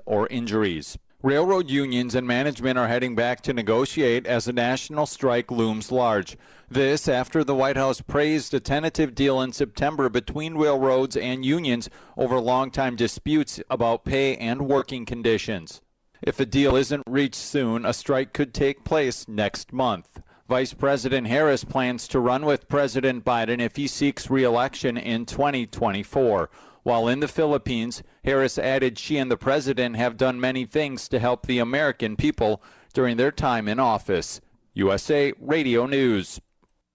or injuries. Railroad unions and management are heading back to negotiate as a national strike looms large. This after the White House praised a tentative deal in September between railroads and unions over long-time disputes about pay and working conditions. If a deal isn't reached soon, a strike could take place next month. Vice President Harris plans to run with President Biden if he seeks re-election in 2024. While in the Philippines, Harris added she and the president have done many things to help the American people during their time in office. USA Radio News.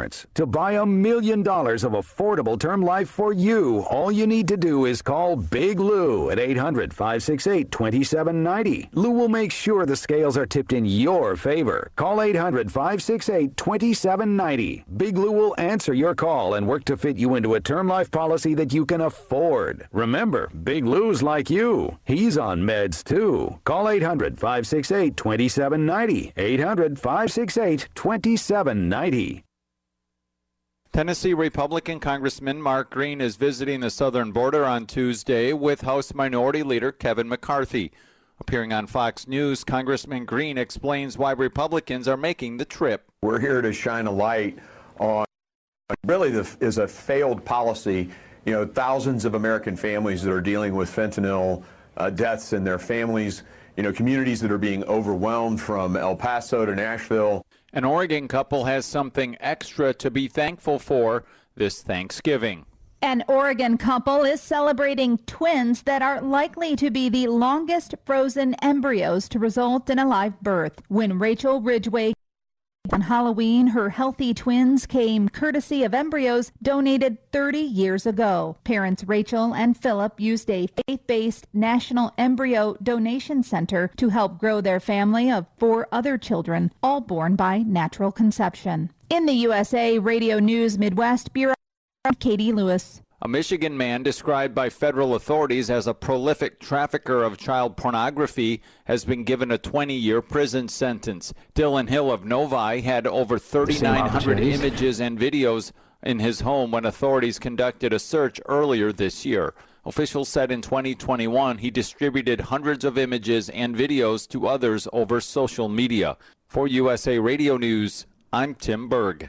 insurance. To buy a million dollars of affordable term life for you, all you need to do is call Big Lou at 800 568 2790. Lou will make sure the scales are tipped in your favor. Call 800 568 2790. Big Lou will answer your call and work to fit you into a term life policy that you can afford. Remember, Big Lou's like you. He's on meds too. Call 800 568 2790. 800 568 2790. Tennessee Republican Congressman Mark Green is visiting the southern border on Tuesday with House Minority Leader Kevin McCarthy. Appearing on Fox News, Congressman Green explains why Republicans are making the trip. We're here to shine a light on really the, is a failed policy. You know, thousands of American families that are dealing with fentanyl uh, deaths in their families. You know, communities that are being overwhelmed from El Paso to Nashville. An Oregon couple has something extra to be thankful for this Thanksgiving. An Oregon couple is celebrating twins that are likely to be the longest frozen embryos to result in a live birth. When Rachel Ridgeway on Halloween, her healthy twins came courtesy of embryos donated 30 years ago. Parents Rachel and Philip used a faith based National Embryo Donation Center to help grow their family of four other children, all born by natural conception. In the USA Radio News Midwest Bureau, Katie Lewis. A Michigan man described by federal authorities as a prolific trafficker of child pornography has been given a 20 year prison sentence. Dylan Hill of Novi had over 3,900 images and videos in his home when authorities conducted a search earlier this year. Officials said in 2021 he distributed hundreds of images and videos to others over social media. For USA Radio News, I'm Tim Berg.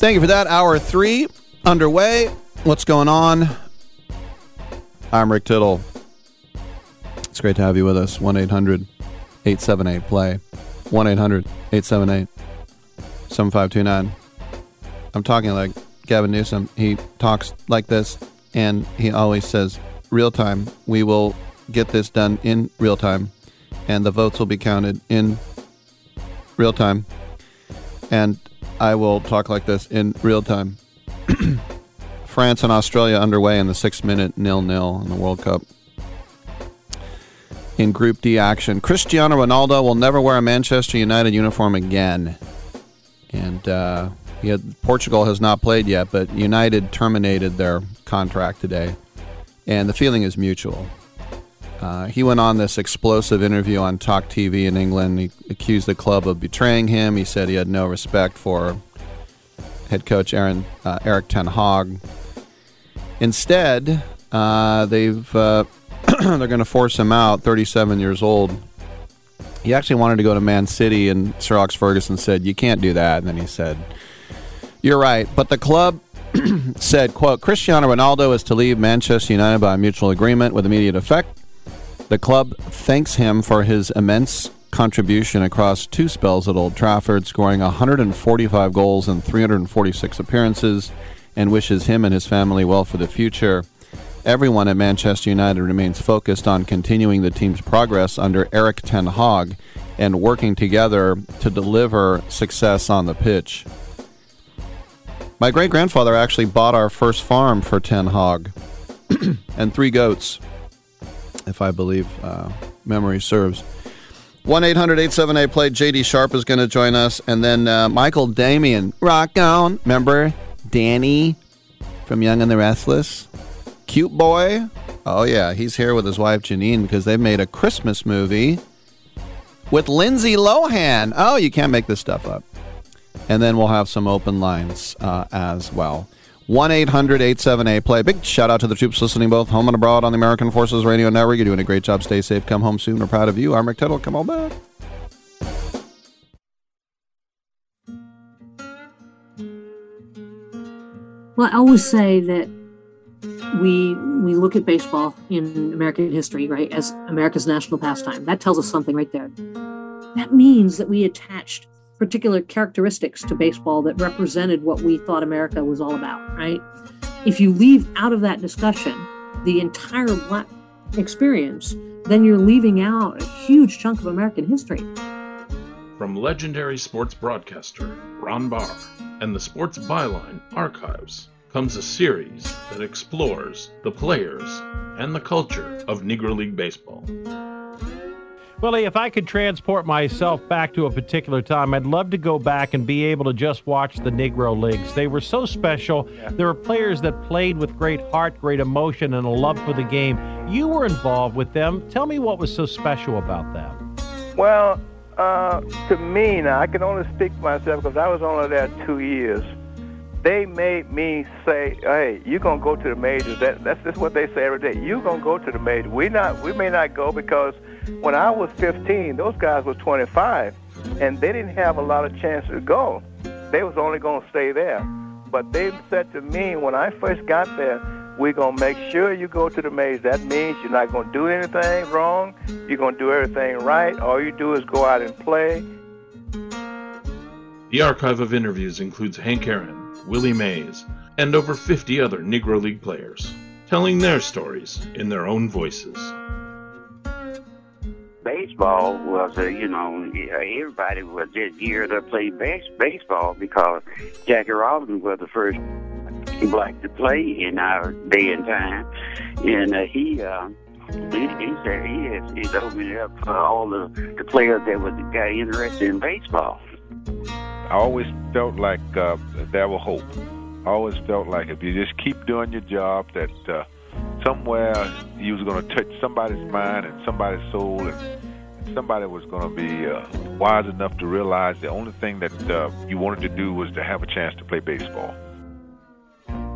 Thank you for that. Hour three underway. What's going on? I'm Rick Tittle. It's great to have you with us. 1 800 878 play. 1 800 878 7529. I'm talking like Gavin Newsom. He talks like this, and he always says, real time. We will get this done in real time, and the votes will be counted in real time. And I will talk like this in real time. France and Australia underway in the six minute nil nil in the World Cup. In Group D action, Cristiano Ronaldo will never wear a Manchester United uniform again. And uh, Portugal has not played yet, but United terminated their contract today. And the feeling is mutual. Uh, he went on this explosive interview on Talk TV in England. He accused the club of betraying him. He said he had no respect for head coach Aaron, uh, Erik Ten Hag. Instead, uh, they've uh, they're going to force him out. 37 years old. He actually wanted to go to Man City, and Sir Alex Ferguson said, "You can't do that." And then he said, "You're right." But the club said, "quote Cristiano Ronaldo is to leave Manchester United by mutual agreement with immediate effect." The club thanks him for his immense contribution across two spells at Old Trafford, scoring 145 goals in 346 appearances, and wishes him and his family well for the future. Everyone at Manchester United remains focused on continuing the team's progress under Erik Ten Hag and working together to deliver success on the pitch. My great grandfather actually bought our first farm for Ten Hag and three goats if I believe uh, memory serves. 1 800 878 play. JD Sharp is going to join us. And then uh, Michael Damian. Rock on. Remember Danny from Young and the Restless? Cute boy. Oh, yeah. He's here with his wife Janine because they've made a Christmas movie with Lindsay Lohan. Oh, you can't make this stuff up. And then we'll have some open lines uh, as well. 1 800 878 play. Big shout out to the troops listening both home and abroad on the American Forces Radio Network. You're doing a great job. Stay safe. Come home soon. We're proud of you. I'm Rick Tittle. Come on back. Well, I always say that we we look at baseball in American history, right, as America's national pastime. That tells us something right there. That means that we attached particular characteristics to baseball that represented what we thought America was all about, right? If you leave out of that discussion the entire black experience, then you're leaving out a huge chunk of American history. From legendary sports broadcaster Ron Barr and the Sports Byline Archives comes a series that explores the players and the culture of Negro League Baseball. Willie, if I could transport myself back to a particular time, I'd love to go back and be able to just watch the Negro Leagues. They were so special. There were players that played with great heart, great emotion, and a love for the game. You were involved with them. Tell me what was so special about them. Well, uh, to me, now I can only speak for myself because I was only there two years. They made me say, "Hey, you're gonna go to the majors." That, that's just what they say every day. You're gonna go to the majors. We not, we may not go because when I was 15, those guys were 25, and they didn't have a lot of chances to go. They was only going to stay there. But they said to me when I first got there, we're going to make sure you go to the maze. That means you're not going to do anything wrong. You're going to do everything right. All you do is go out and play. The archive of interviews includes Hank Aaron, Willie Mays, and over 50 other Negro League players, telling their stories in their own voices baseball was, uh, you know, everybody was just geared up to play base- baseball because Jackie Robinson was the first black to play in our day and time, and uh, he. Uh, he, he said he has, he's opened up for all the, the players that was got interested in baseball. I always felt like uh, there was hope. I always felt like if you just keep doing your job, that uh, somewhere you was going to touch somebody's mind and somebody's soul, and, somebody was going to be uh, wise enough to realize the only thing that uh, you wanted to do was to have a chance to play baseball.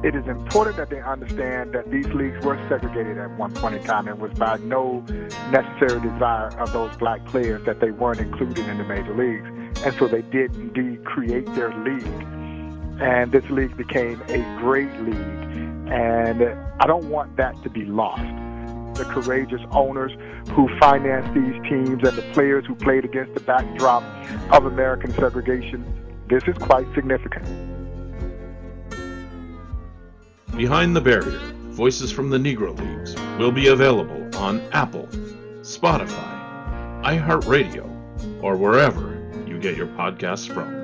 It is important that they understand that these leagues were segregated at one point in time and was by no necessary desire of those black players that they weren't included in the major leagues. And so they did indeed create their league. And this league became a great league and I don't want that to be lost. The courageous owners who finance these teams and the players who played against the backdrop of American segregation, this is quite significant. Behind the Barrier Voices from the Negro Leagues will be available on Apple, Spotify, iHeartRadio, or wherever you get your podcasts from.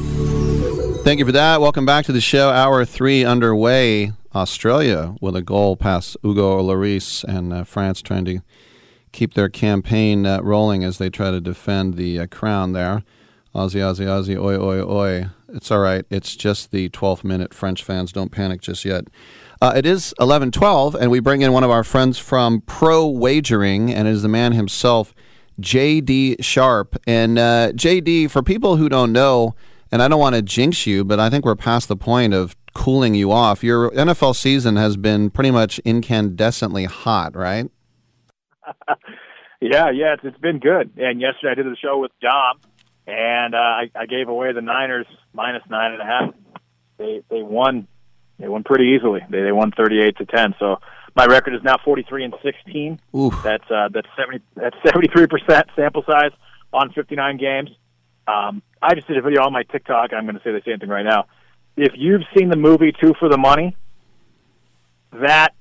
Thank you for that. Welcome back to the show. Hour three underway. Australia with a goal past Hugo Lloris and uh, France trying to keep their campaign uh, rolling as they try to defend the uh, crown there. Aussie, Aussie, Aussie, oi, oi, oi. It's all right. It's just the 12th minute. French fans, don't panic just yet. Uh, it is 11:12, and we bring in one of our friends from Pro Wagering, and it is the man himself, J.D. Sharp. And uh, J.D., for people who don't know, and I don't want to jinx you, but I think we're past the point of cooling you off. Your NFL season has been pretty much incandescently hot, right? yeah, yeah, it's, it's been good. And yesterday I did the show with Dom, and uh, I, I gave away the Niners minus nine and a half. They they won. They won pretty easily. They they won thirty eight to ten. So my record is now forty three and sixteen. Oof. That's uh, that's seventy that's seventy three percent sample size on fifty nine games. Um, I just did a video on my TikTok. I'm going to say the same thing right now. If you've seen the movie Two for the Money, that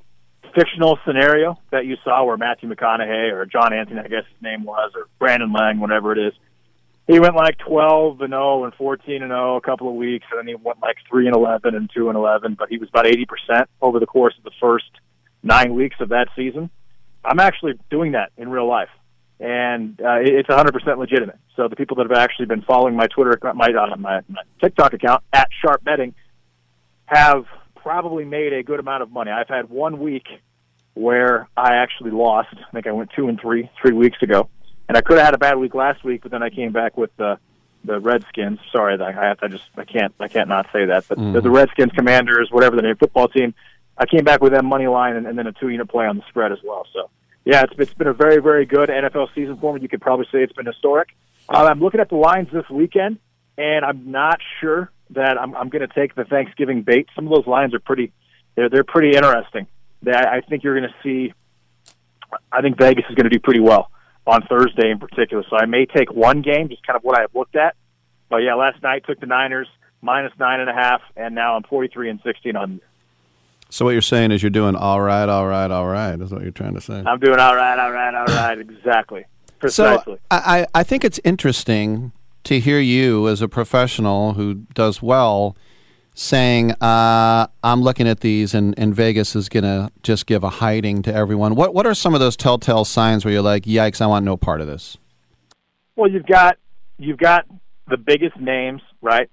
fictional scenario that you saw where Matthew McConaughey or John Anthony, I guess his name was, or Brandon Lang, whatever it is, he went like 12 and 0 and 14 and 0 a couple of weeks, and then he went like 3 and 11 and 2 and 11. But he was about 80 percent over the course of the first nine weeks of that season. I'm actually doing that in real life and uh, it's 100% legitimate. So the people that have actually been following my Twitter, my uh, my, my TikTok account at Sharp Betting, have probably made a good amount of money. I've had one week where I actually lost. I think I went two and three three weeks ago, and I could have had a bad week last week, but then I came back with the the Redskins. Sorry, I have I just I can't I can't not say that, but Mhm. the, the Redskins, Commanders, whatever the name football team. I came back with that money line and, and then a two unit play on the spread as well. So yeah, it's it's been a very very good NFL season for me. You could probably say it's been historic. Uh, I'm looking at the lines this weekend, and I'm not sure that I'm I'm going to take the Thanksgiving bait. Some of those lines are pretty they're they're pretty interesting. They, I I think you're going to see. I think Vegas is going to do pretty well on Thursday in particular. So I may take one game, just kind of what I've looked at. But yeah, last night took the Niners minus nine and a half, and now I'm 43 and 16 on. So what you're saying is you're doing all right, all right, all right. Is what you're trying to say. I'm doing all right, all right, all right. Exactly, precisely. So I, I think it's interesting to hear you as a professional who does well saying, uh, I'm looking at these and, and Vegas is going to just give a hiding to everyone. What, what are some of those telltale signs where you're like, yikes, I want no part of this? Well, you've got you've got the biggest names, right?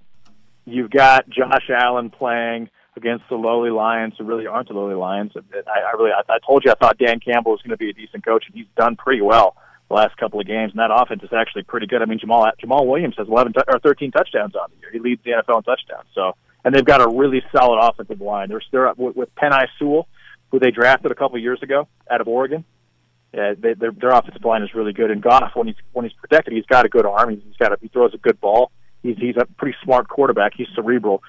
You've got Josh Allen playing against the lowly Lions, who really aren't the lowly Lions. I, I really, I, I told you, I thought Dan Campbell was going to be a decent coach, and he's done pretty well the last couple of games. And that offense is actually pretty good. I mean, Jamaal Jamaal Williams has 11 t- or 13 touchdowns on the year. He leads the NFL in touchdowns. So, and they've got a really solid offensive line. They're they're up with, with Penei Sewell, who they drafted a couple of years ago out of Oregon. Yeah, they, their their offensive line is really good. And Goff, when he's when he's protected, he's got a good arm. He's got a, he throws a good ball. He's he's a pretty smart quarterback. He's cerebral,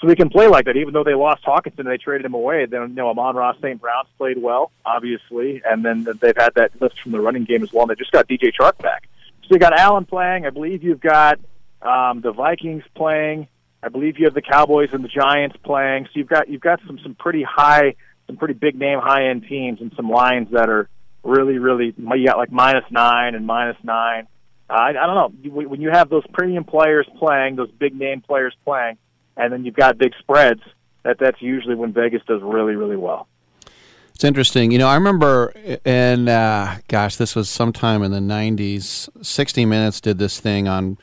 so he can play like that. Even though they lost Hockenson, they traded him away. Then you know Amon-Ra St. Brown's played well, obviously, and then they've had that lift from the running game as well. And they just got DJ Chark back. So you got Allen playing. I believe you've got um, the Vikings playing. I believe you have the Cowboys and the Giants playing. So you've got you've got some some pretty high, some pretty big name high end teams and some lines that are really really you got like minus nine and minus nine. I, I don't know when you have those premium players playing, those big name players playing, and then you've got big spreads. That that's usually when Vegas does really really well. It's interesting. You know, I remember in, uh, gosh, this was sometime in the 90s, 60 Minutes did this thing on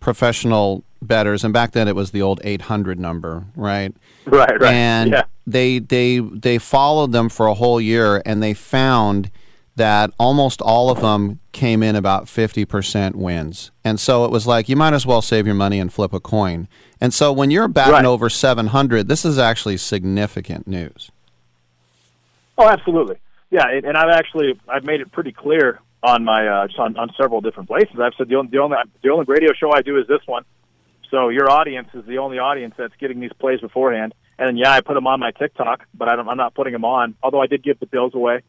professional betters, and back then it was the old 800 number, right? Right, right. And Yeah. they, they, they followed them for a whole year, and they found that almost all of them came in about 50% wins. And so it was like, you might as well save your money and flip a coin. And so when you're batting over 700, this is actually significant news. Oh, absolutely. Yeah, and and I've actually I've made it pretty clear on my uh, just on, on several different places. I've said the only the only the only radio show I do is this one. So your audience is the only audience that's getting these plays beforehand. And then yeah, I put them on my TikTok, but I don't, I'm not putting them on. Although I did give the Bills away,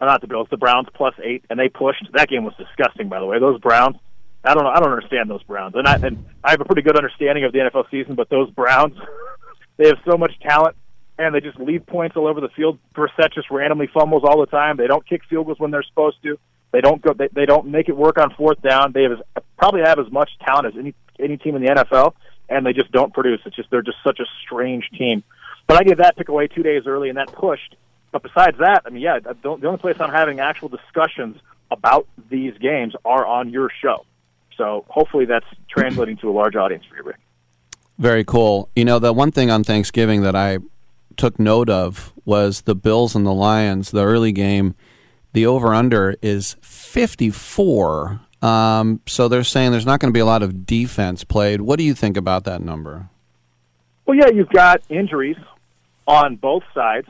uh, not the Bills, the Browns plus eight, and they pushed. That game was disgusting, by the way. Those Browns, I don't know, I don't understand those Browns, and I and I have a pretty good understanding of the NFL season, but those Browns, they have so much talent and they just leave points all over the field. Brissett just randomly fumbles all the time. They don't kick field goals when they're supposed to. They don't go. They, they don't make it work on fourth down. They have as, probably have as much talent as any any team in the NFL, and they just don't produce. It's just they're just such a strange team. But I gave that pick away two days early, and that pushed. But besides that, I mean, yeah, the, the only place I'm having actual discussions about these games are on your show. So hopefully that's translating to a large audience for you, Rick. Very cool. You know, the one thing on Thanksgiving that I took note of was the Bills and the Lions, the early game. The over under is 54. Um, so they're saying there's not going to be a lot of defense played. What do you think about that number? Well, yeah, you've got injuries on both sides.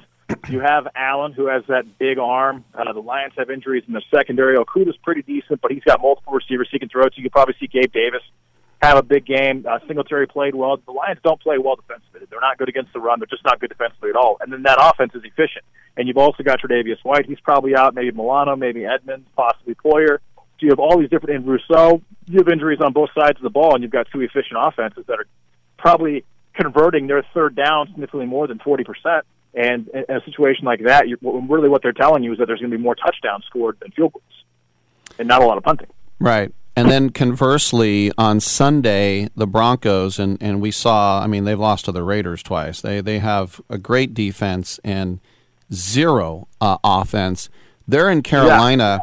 You have Allen, who has that big arm. Uh, the Lions have injuries in the secondary. Okudah's pretty decent, but he's got multiple receivers he can throw to. You could probably see Gabe Davis have a big game. Uh, Singletary played well. The Lions don't play well defensively. They're not good against the run. They're just not good defensively at all. And then that offense is efficient. And you've also got Tre'Davious White. He's probably out. Maybe Milano, maybe Edmunds, possibly Poyer. So you have all these different. And Rousseau, you have injuries on both sides of the ball, and you've got two efficient offenses that are probably converting their third down significantly more than 40%. And in a situation like that, really what they're telling you is that there's going to be more touchdowns scored than field goals and not a lot of punting. Right. And then conversely, on Sunday, the Broncos, and, and we saw, I mean, they've lost to the Raiders twice. They, they have a great defense and zero uh, offense. They're in Carolina.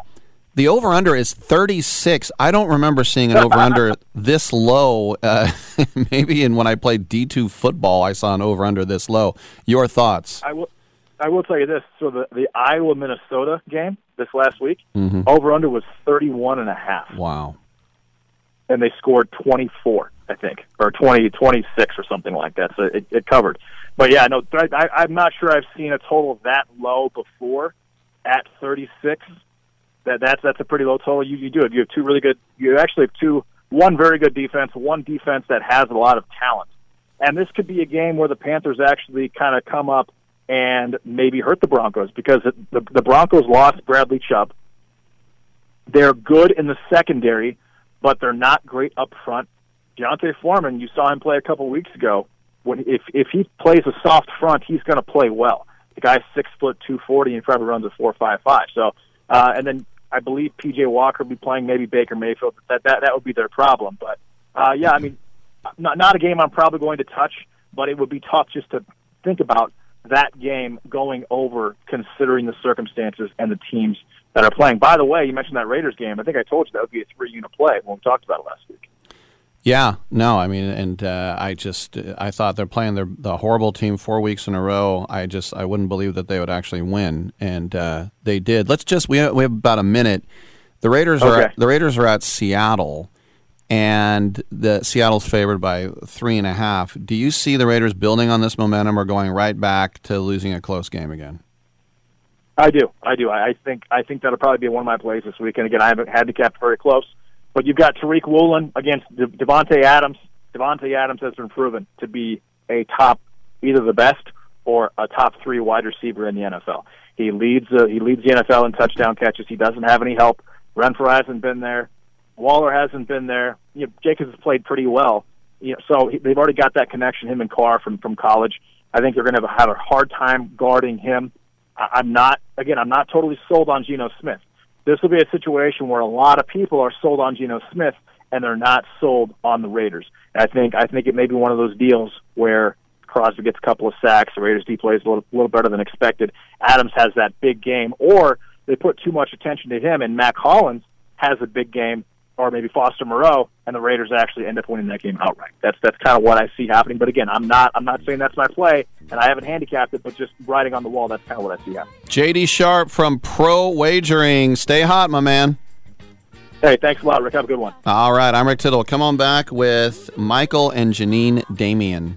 The over under is 36. I don't remember seeing an over under this low. Uh, maybe in when I played D2 football, I saw an over under this low. Your thoughts? I will. I will tell you this. So the the Iowa Minnesota game this last week, Mhm. over under was thirty one and a half, Wow. and they scored twenty four, I think, or 20, 26 or something like that. So it, it covered. But yeah, no, I, I, I'm not sure I've seen a total that low before at thirty six. That that's that's a pretty low total. You you do it. You have two really good. You actually have two. One very good defense. One defense that has a lot of talent. And this could be a game where the Panthers actually kind of come up and maybe hurt the Broncos because the, the, Broncos lost Bradley Chubb. They're good in the secondary, but they're not great up front. D'Onta Foreman, you saw him play a couple weeks ago. When if if he plays a soft front, he's going to play well. The guy's six foot two forty and probably runs a four five five. So, uh, and then I believe PJ Walker will be playing maybe Baker Mayfield. That that that would be their problem. But uh, yeah, I mean, not not a game I'm probably going to touch, but it would be tough just to think about that game going over, considering the circumstances and the teams that are playing. By the way, you mentioned that Raiders game. I think I told you that would be a three unit play when we talked about it last week. Yeah, no, I mean, and uh, I just I thought they're playing their the horrible team four weeks in a row. I just I wouldn't believe that they would actually win, and uh, they did. Let's just we have, we have about a minute. The Raiders are Okay. the Raiders are at Seattle, and the Seattle's favored by three and a half. Do you see the Raiders building on this momentum or going right back to losing a close game again? I do, I do. I I think I think that'll probably be one of my plays this week. And again, I haven't handicapped very close, but you've got Tariq Woolen against De- Davante Adams. Davante Adams has been proven to be a top, either the best or a top three wide receiver in the NFL. He leads uh, he leads the NFL in touchdown catches. He doesn't have any help. Renfrow hasn't been there. Waller hasn't been there. You know, Jacobs has played pretty well. You know, so he, they've already got that connection. Him and Carr from from college. I think they're going to have a, have a hard time guarding him. I, I'm not again. I'm not totally sold on Geno Smith. This will be a situation where a lot of people are sold on Geno Smith and they're not sold on the Raiders. And I think I think it may be one of those deals where Crosby gets a couple of sacks, the Raiders D plays a little, little better than expected. Adams has that big game, or they put too much attention to him, and Mack Hollins has a big game, or maybe Foster Moreau, and the Raiders actually end up winning that game outright. That's that's kind of what I see happening. But again, I'm not I'm not saying that's my play, and I haven't handicapped it, but just writing on the wall, that's kind of what I see happening. JD Sharp from Pro Wagering. Stay hot, my man. Hey, thanks a lot, Rick. Have a good one. All right, I'm Rick Tittle. Come on back with Michael and Janine Damian.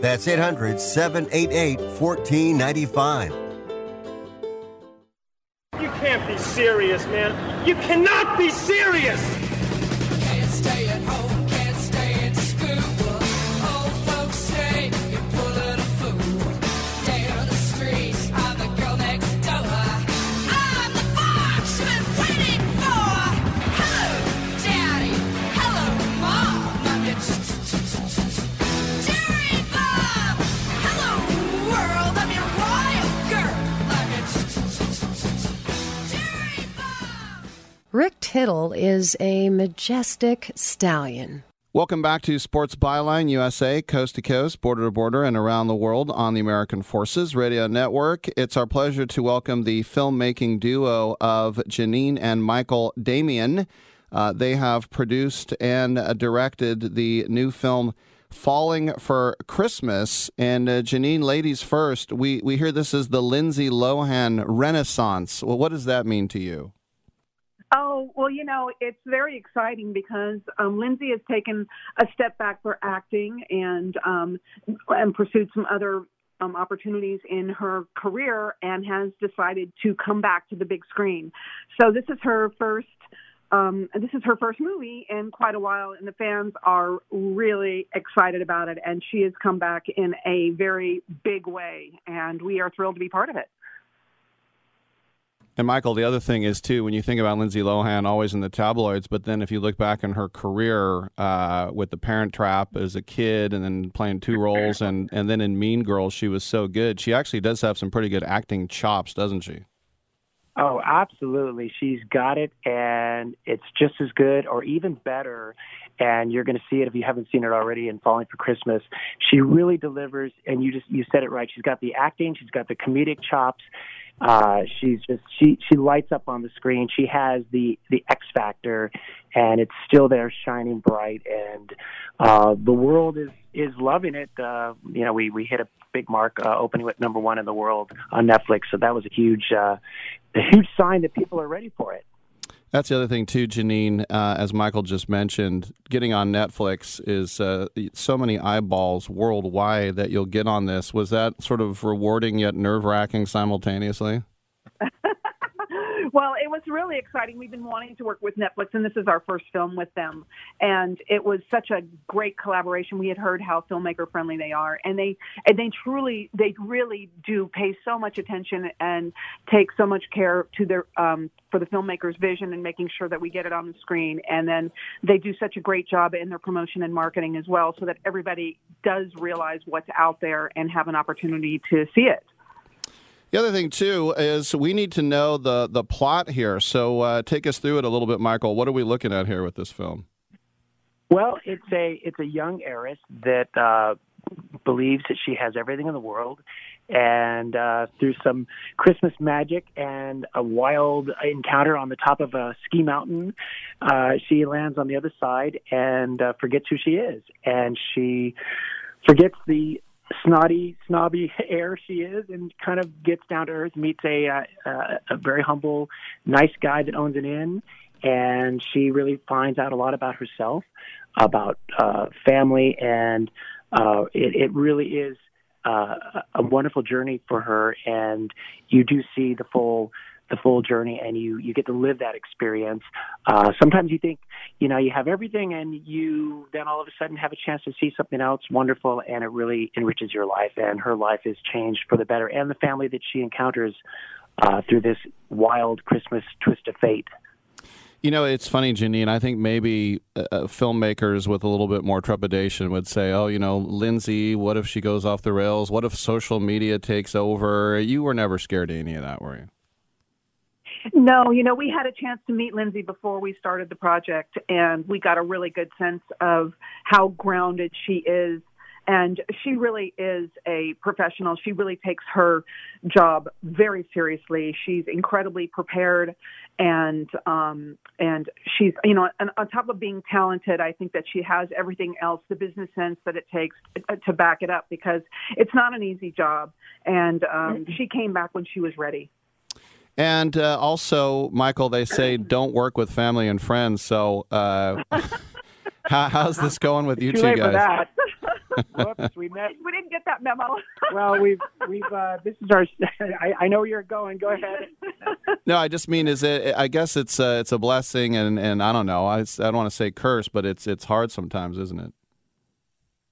That's 800 788 1495. You can't be serious, man. You cannot be serious! Rick Tittle is a majestic stallion. Welcome back to Sports Byline USA, coast to coast, border to border, and around the world on the American Forces Radio Network. It's our pleasure to welcome the filmmaking duo of Janine and Michael Damian. Uh, they have produced and uh, directed the new film Falling for Christmas. And uh, Janine, ladies first, we, we hear this is the Lindsay Lohan Renaissance. Well, what does that mean to you? Oh, well, you know, it's very exciting because um, Lindsay has taken a step back for acting and um, and pursued some other um, opportunities in her career and has decided to come back to the big screen. So this is her first. Um, this is her first movie in quite a while, and the fans are really excited about it. And she has come back in a very big way, and we are thrilled to be part of it. And Michael, the other thing is too when you think about Lindsay Lohan, always in the tabloids, but then if you look back in her career uh, with The Parent Trap as a kid, and then playing two roles, and and then in Mean Girls, she was so good. She actually does have some pretty good acting chops, doesn't she? Oh, absolutely. She's got it, and it's just as good or even better. And you're going to see it if you haven't seen it already in Falling for Christmas. She really delivers, and you just you said it right. She's got the acting, she's got the comedic chops. Uh, she's just she she lights up on the screen. She has the the X factor, and it's still there, shining bright. And uh, the world is is loving it. Uh, you know, we we hit a big mark uh, opening with number one in the world on Netflix, so that was a huge uh, a huge sign that people are ready for it. That's the other thing too, Janine. Uh, as Michael just mentioned, getting on Netflix is uh, so many eyeballs worldwide that you'll get on this. Was that sort of rewarding yet nerve wracking simultaneously? Well, it was really exciting. We've been wanting to work with Netflix, and this is our first film with them. And it was such a great collaboration. We had heard how filmmaker friendly they are, and they and they truly, they really do pay so much attention and take so much care to their um, for the filmmaker's vision and making sure that we get it on the screen. And then they do such a great job in their promotion and marketing as well, so that everybody does realize what's out there and have an opportunity to see it. The other thing too is we need to know the the plot here. So uh, take us through it a little bit, Michael. What are we looking at here with this film? Well, it's a it's a young heiress that uh, believes that she has everything in the world, and uh, through some Christmas magic and a wild encounter on the top of a ski mountain, uh, she lands on the other side and uh, forgets who she is, and she forgets the snotty, snobby air she is, and kind of gets down to earth. Meets a uh, uh, a very humble, nice guy that owns an inn, and she really finds out a lot about herself, about uh, family, and uh, it, it really is uh, a wonderful journey for her. And you do see the full the full journey and you you get to live that experience uh sometimes you think you know you have everything and you then all of a sudden have a chance to see something else wonderful and it really enriches your life and her life is changed for the better and the family that she encounters uh through this wild christmas twist of fate You know, it's funny, Janine. I think maybe uh, uh, filmmakers with a little bit more trepidation would say, "Oh, you know, Lindsay, what if she goes off the rails? What if social media takes over?" You were never scared of any of that, were you? No, you know, we had a chance to meet Lindsay before we started the project, and we got a really good sense of how grounded she is. And she really is a professional. She really takes her job very seriously. She's incredibly prepared, and um, and she's you know, and on top of being talented, I think that she has everything else, the business sense that it takes to, to back it up because it's not an easy job. And um, she came back when she was ready. And uh, also, Michael, they say don't work with family and friends. So, uh, how, how's this going with you Too two late for guys? that. Whoops, we met. We didn't get that memo. Well, we've we've uh, this is our. I, I know where you're going. Go ahead. No, I just mean is it? I guess it's a, it's a blessing, and, and I don't know. I, I don't want to say curse, but it's it's hard sometimes, isn't it?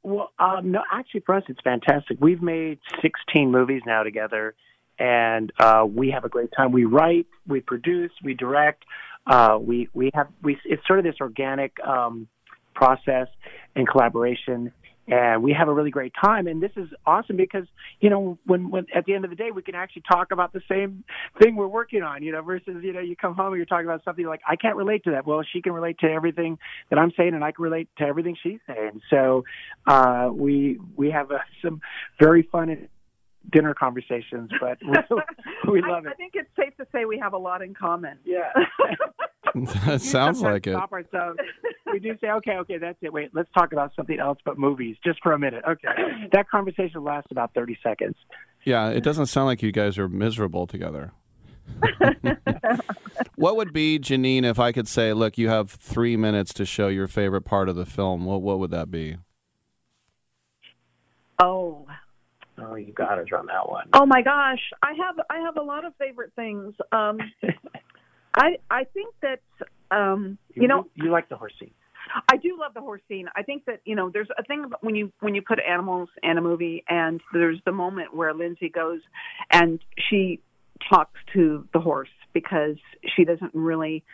Well, um, no, actually, for us, it's fantastic. We've made 16 movies now together, and uh, we have a great time. We write, we produce, we direct. Uh, we we have we. It's sort of this organic um, process and collaboration, and we have a really great time. And this is awesome because you know when when at the end of the day we can actually talk about the same thing we're working on. You know, versus you know you come home and you're talking about something like I can't relate to that. Well, she can relate to everything that I'm saying, and I can relate to everything she's saying. So uh, we we have uh, some very fun and dinner conversations, but we, we love I, it. I think it's safe to say we have a lot in common. Yeah. that sounds like it. Ourselves. We do say, okay, okay, that's it. Wait, let's talk about something else but movies just for a minute. Okay. That conversation lasts about 30 seconds. Yeah, it doesn't sound like you guys are miserable together. what would be Janine if I could say, look, you have three minutes to show your favorite part of the film? What what would that be? Oh, Oh, you got us on that one. oh my gosh, I have I have a lot of favorite things. Um, I I think that um, you know you like the horse scene. I do love the horse scene. I think that you know there's a thing about when you when you put animals in a movie, and there's the moment where Lindsay goes and she talks to the horse because she doesn't really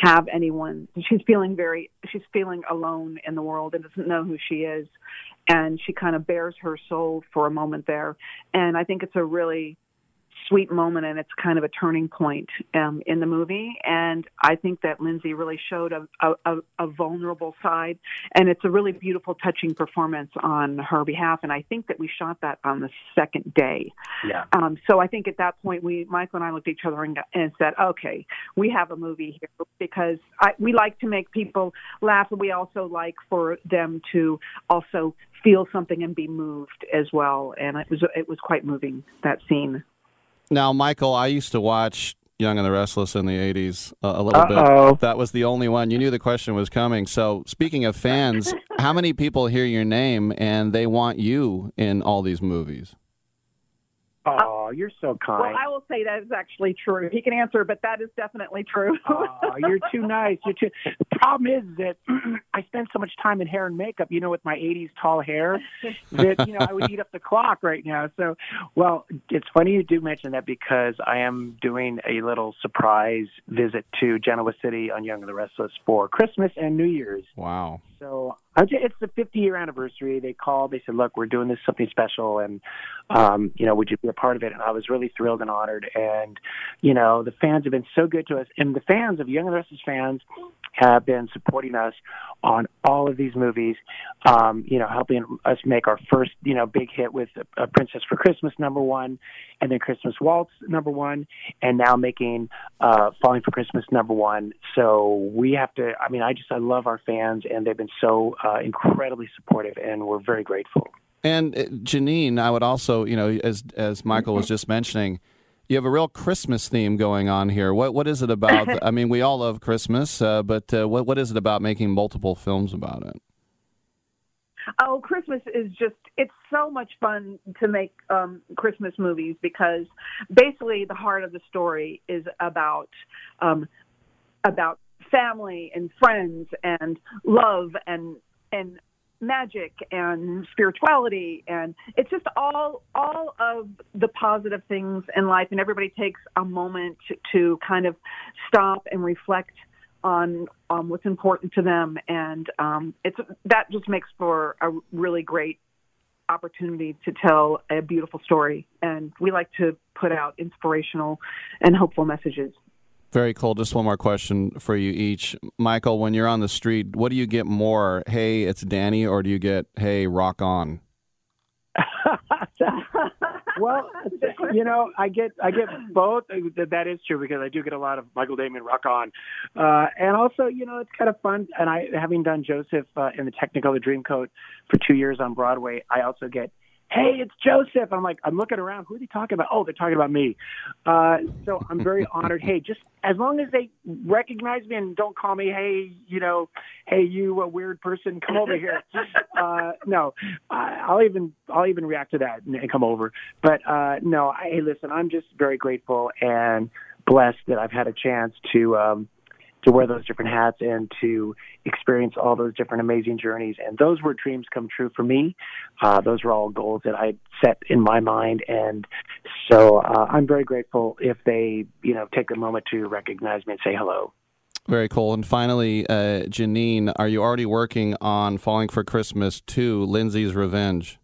have anyone. She's feeling very she's feeling alone in the world and doesn't know who she is, and she kind of bears her soul for a moment there. And I think it's a really sweet moment and it's kind of a turning point um, in the movie. And I think that Lindsay really showed a, a, a, vulnerable side, and it's a really beautiful, touching performance on her behalf. And I think that we shot that on the second day. Yeah. Um, so I think at that point, we Michael and I looked at each other and, and said, "Okay, we have a movie here because I, we like to make people laugh, and we also like for them to also feel something and be moved as well." And it was it was quite moving that scene. Now, Michael, I used to watch Young and the Restless in the 80s uh, a little Uh-oh. bit. That was the only one. You knew the question was coming. So, speaking of fans, how many people hear your name and they want you in all these movies? Oh, you're so kind. Well, I will say that is actually true. He can answer, but that is definitely true. oh, you're too nice. You're too. The problem is that I spend so much time in hair and makeup. You know, with my '80s tall hair, that you know I would eat up the clock right now. So, well, it's funny you do mention that because I am doing a little surprise visit to Genoa City on Young and the Restless for Christmas and New Year's. Wow. So I ju- it's the 50 year anniversary. They called. They said, "Look, we're doing this something special, and um, you know, would you be a part of it?" And I was really thrilled and honored. And you know, the fans have been so good to us, and the fans of Young and the Restless fans have been supporting us on all of these movies. Um, you know, helping us make our first, you know, big hit with uh, Princess for Christmas number one, and then Christmas Waltz number one, and now making uh, Falling for Christmas number one. So we have to. I mean, I just I love our fans, and they've been so uh, incredibly supportive, and we're very grateful. And uh, Janine, I would also, you know, as as Michael was just mentioning, you have a real Christmas theme going on here. What what is it about? I mean, we all love Christmas, uh, but uh, what what is it about making multiple films about it? Oh, Christmas is just, it's so much fun to make um, Christmas movies because basically the heart of the story is about, um, about family and friends and love and, and magic and spirituality and it's just all all of the positive things in life and everybody takes a moment to, kind of stop and reflect on um, what's important to them, and um, it's that just makes for a really great opportunity to tell a beautiful story. And we like to put out inspirational and hopeful messages. Very cool. Just one more question for you each, Michael. When you're on the street, what do you get more? Hey, it's Danny, or do you get Hey, rock on? well, you know, I get I get both. That is true because I do get a lot of Michael Damian rock on, uh, and also you know it's kind of fun. And I, having done Joseph uh, in the Technicolor Dreamcoat for two years on Broadway, I also get hey, it's Joseph. I'm like, I'm looking around. Who are they talking about? Oh, they're talking about me. Uh, so I'm very honored. Hey, just as long as they recognize me and don't call me, hey, you know, hey, you a weird person, come over here. Uh, no, I, I'll even I'll even react to that and, and come over. But uh, no, I, hey, listen, I'm just very grateful and blessed that I've had a chance to. Um, to wear those different hats and to experience all those different amazing journeys. And those were dreams come true for me. Uh, those were all goals that I set in my mind. And so uh, I'm very grateful if they, you know, take a moment to recognize me and say hello. Very cool. And finally, uh, Janeen, are you already working on Falling for Christmas 2, Lindsay's Revenge?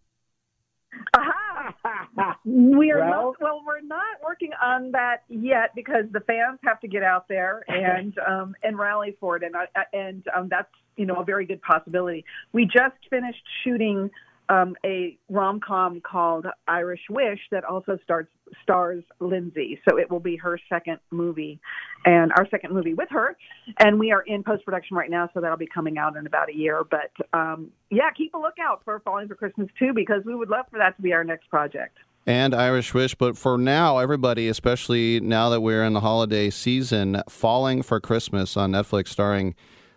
We are well, not well we're not working on that yet because the fans have to get out there and um and rally for it. And I, and um that's you know a very good possibility. We just finished shooting um a rom-com called Irish Wish that also starts, stars Lindsay. So it will be her second movie and our second movie with her. And we are in post production right now so that'll be coming out in about a year. But um yeah keep a lookout for Falling for Christmas too because we would love for that to be our next project and Irish Wish. But for now, everybody, especially now that we're in the holiday season, Falling for Christmas on Netflix, starring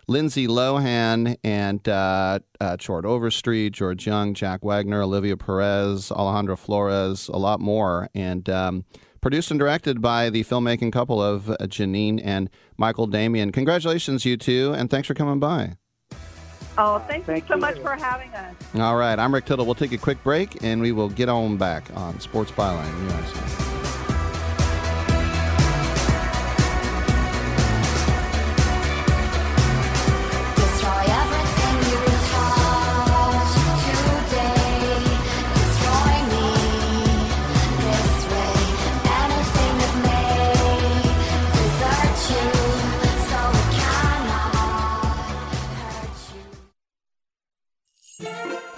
Lindsay Lohan and uh, uh, Chord Overstreet, George Young, Jack Wagner, Olivia Perez, Alejandro Flores, a lot more. And um, produced and directed by the filmmaking couple of Janeen and Michael Damian. Congratulations, you two, and thanks for coming by. Oh, thank, thank you so you. much for having us. All right, I'm Rick Tittle. We'll take a quick break and we will get on back on Sports Byline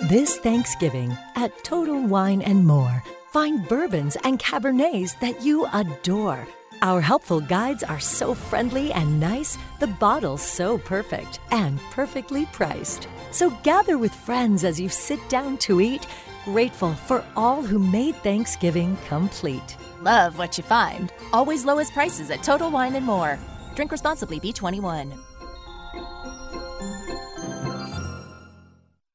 This Thanksgiving at Total Wine and More, find bourbons and cabernets that you adore. Our helpful guides are so friendly and nice, the bottles so perfect and perfectly priced. So gather with friends as you sit down to eat, grateful for all who made Thanksgiving complete. Love what you find. Always lowest prices at Total Wine and More. Drink responsibly, B21.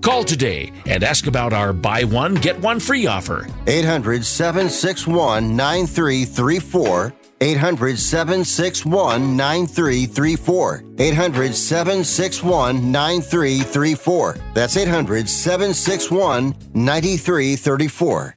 Call today and ask about our buy one, get one free offer. 800 761 9334. 800 761 9334. 800 761 9334. That's 800 761 9334.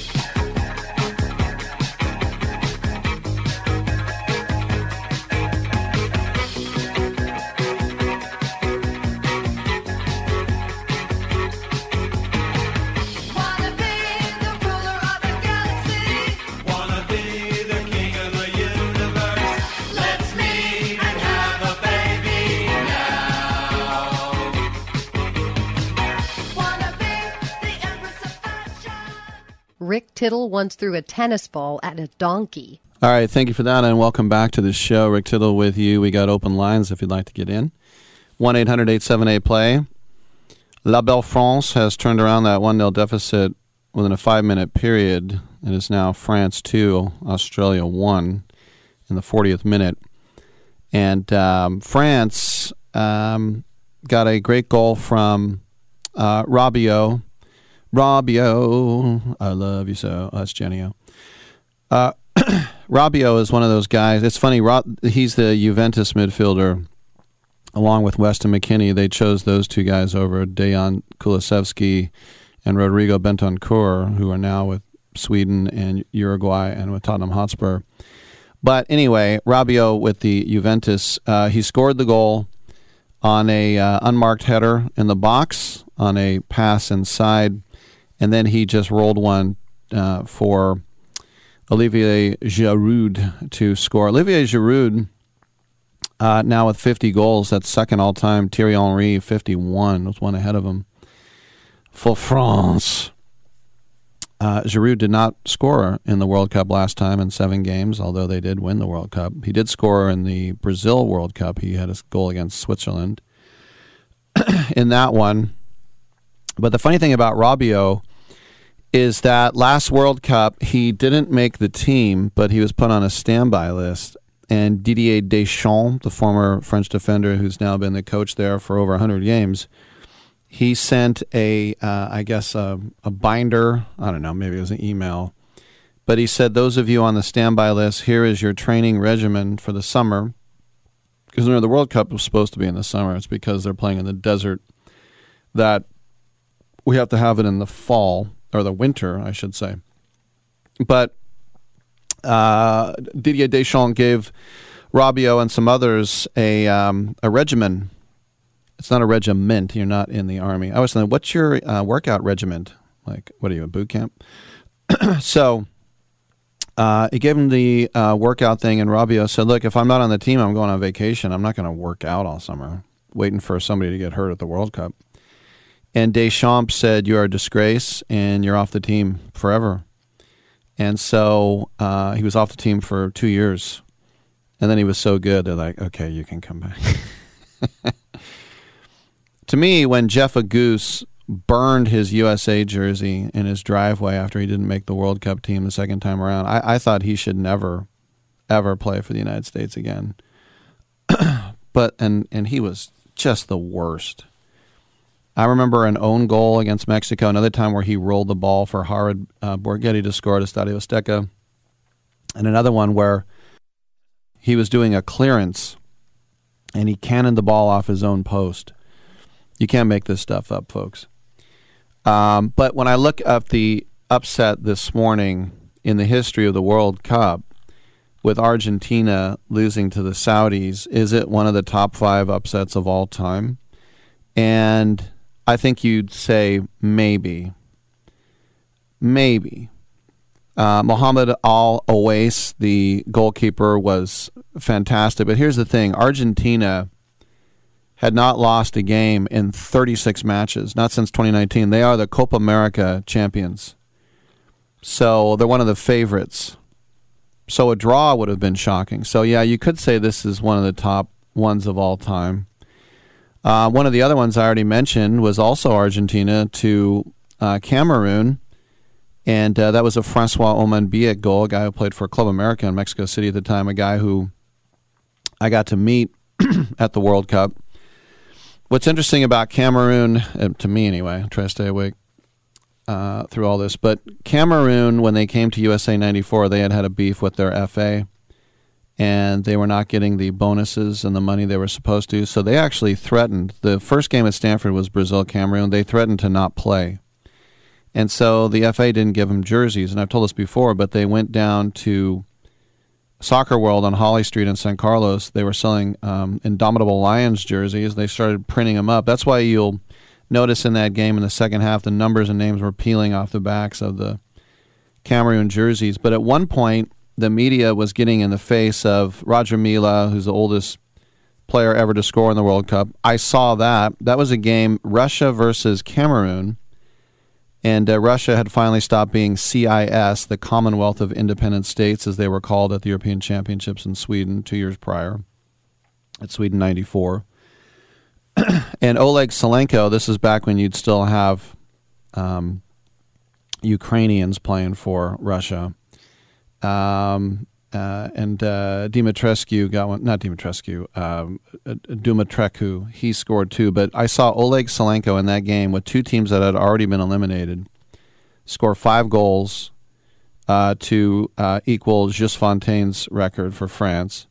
Rick Tittle once threw a tennis ball at a donkey. All right, thank you for that, and welcome back to the show. Rick Tittle with you. We got open lines if you'd like to get in. 1 800 878 play. La Belle France has turned around that 1 0 deficit within a five minute period. It is now France 2, Australia 1 in the 40th minute. And um, France um, got a great goal from uh, Rabiot. Rabiot, I love you so. That's Genio. Uh, Rabiot is one of those guys. It's funny. Rob, he's the Juventus midfielder, along with Weston McKennie. They chose those two guys over Dejan Kulusevski and Rodrigo Bentancur, who are now with Sweden and Uruguay and with Tottenham Hotspur. But anyway, Rabiot with the Juventus, uh, he scored the goal on a uh, unmarked header in the box on a pass inside, and then he just rolled one uh, for Olivier Giroud to score. Olivier Giroud, uh, now with 50 goals, that's second all time. Thierry Henry, 51, was one ahead of him. For France. Uh, Giroud did not score in the World Cup last time in seven games, although they did win the World Cup. He did score in the Brazil World Cup. He had a goal against Switzerland in that one. But the funny thing about Rabiot is that last World Cup he didn't make the team, but he was put on a standby list. And Didier Deschamps, the former French defender who's now been the coach there for over 100 games, he sent a, uh, I guess, a, a binder. I don't know, maybe it was an email. But he said, Those of you on the standby list, here is your training regimen for the summer. Because remember, the World Cup was supposed to be in the summer. It's because they're playing in the desert that we have to have it in the fall or the winter, I should say. But uh, Didier Deschamps gave Rabiot and some others a um, a regimen. It's not a regiment. You're not in the army. I was thinking, what's your uh, workout regiment? Like, what are you, a boot camp? so uh, he gave him the uh, workout thing, and Rabiot said, "Look, if I'm not on the team, I'm going on vacation. I'm not going to work out all summer, waiting for somebody to get hurt at the World Cup." And Deschamps said, "You are a disgrace, and you're off the team forever." And so uh, he was off the team for two years, and then he was so good, they're like, "Okay, you can come back." to me, when Jeff Agoos burned his USA jersey in his driveway after he didn't make the World Cup team the second time around, I, I thought he should never, ever play for the United States again. but and and he was just the worst. I remember an own goal against Mexico, another time where he rolled the ball for Jared uh, Borgetti to score at Estadio Azteca, and another one where he was doing a clearance and he cannoned the ball off his own post. You can't make this stuff up, folks. Um, but when I look at the upset this morning in the history of the World Cup, with Argentina losing to the Saudis, is it one of the top five upsets of all time? And I think you'd say maybe. Maybe. Uh, Mohamed Al Owais, the goalkeeper, was fantastic. But here's the thing Argentina had not lost a game in 36 matches, not since 2019. They are the Copa America champions. So they're one of the favorites. So a draw would have been shocking. So, yeah, you could say this is one of the top ones of all time. Uh, one of the other ones I already mentioned was also Argentina to uh, Cameroon. And uh, that was a Francois Omam-Biyik goal, a guy who played for Club America in Mexico City at the time, a guy who I got to meet at the World Cup. What's interesting about Cameroon, uh, to me anyway, I try to stay awake uh, through all this, but Cameroon, when they came to USA 94, they had had a beef with their FA and they were not getting the bonuses and the money they were supposed to. So they actually threatened. The first game at Stanford was Brazil Cameroon. They threatened to not play. And so the FA didn't give them jerseys. And I've told this before, but they went down to Soccer World on Holly Street in San Carlos. They were selling um, Indomitable Lions jerseys. They started printing them up. That's why you'll notice in that game in the second half, the numbers and names were peeling off the backs of the Cameroon jerseys. But at one point, the media was getting in the face of Roger Milla, who's the oldest player ever to score in the World Cup. I saw that. That was a game, Russia versus Cameroon and uh, Russia had finally stopped being CIS, the Commonwealth of Independent States, as they were called at the European Championships in Sweden two years prior, at Sweden 94. and Oleg Salenko, this is back when you'd still have um, Ukrainians playing for Russia. Um, uh, and uh, Dimitrescu got one, not Dimitrescu, um, uh, Dumitrescu, he scored two. But I saw Oleg Salenko in that game with two teams that had already been eliminated score five goals uh, to uh, equal Just Fontaine's record for France.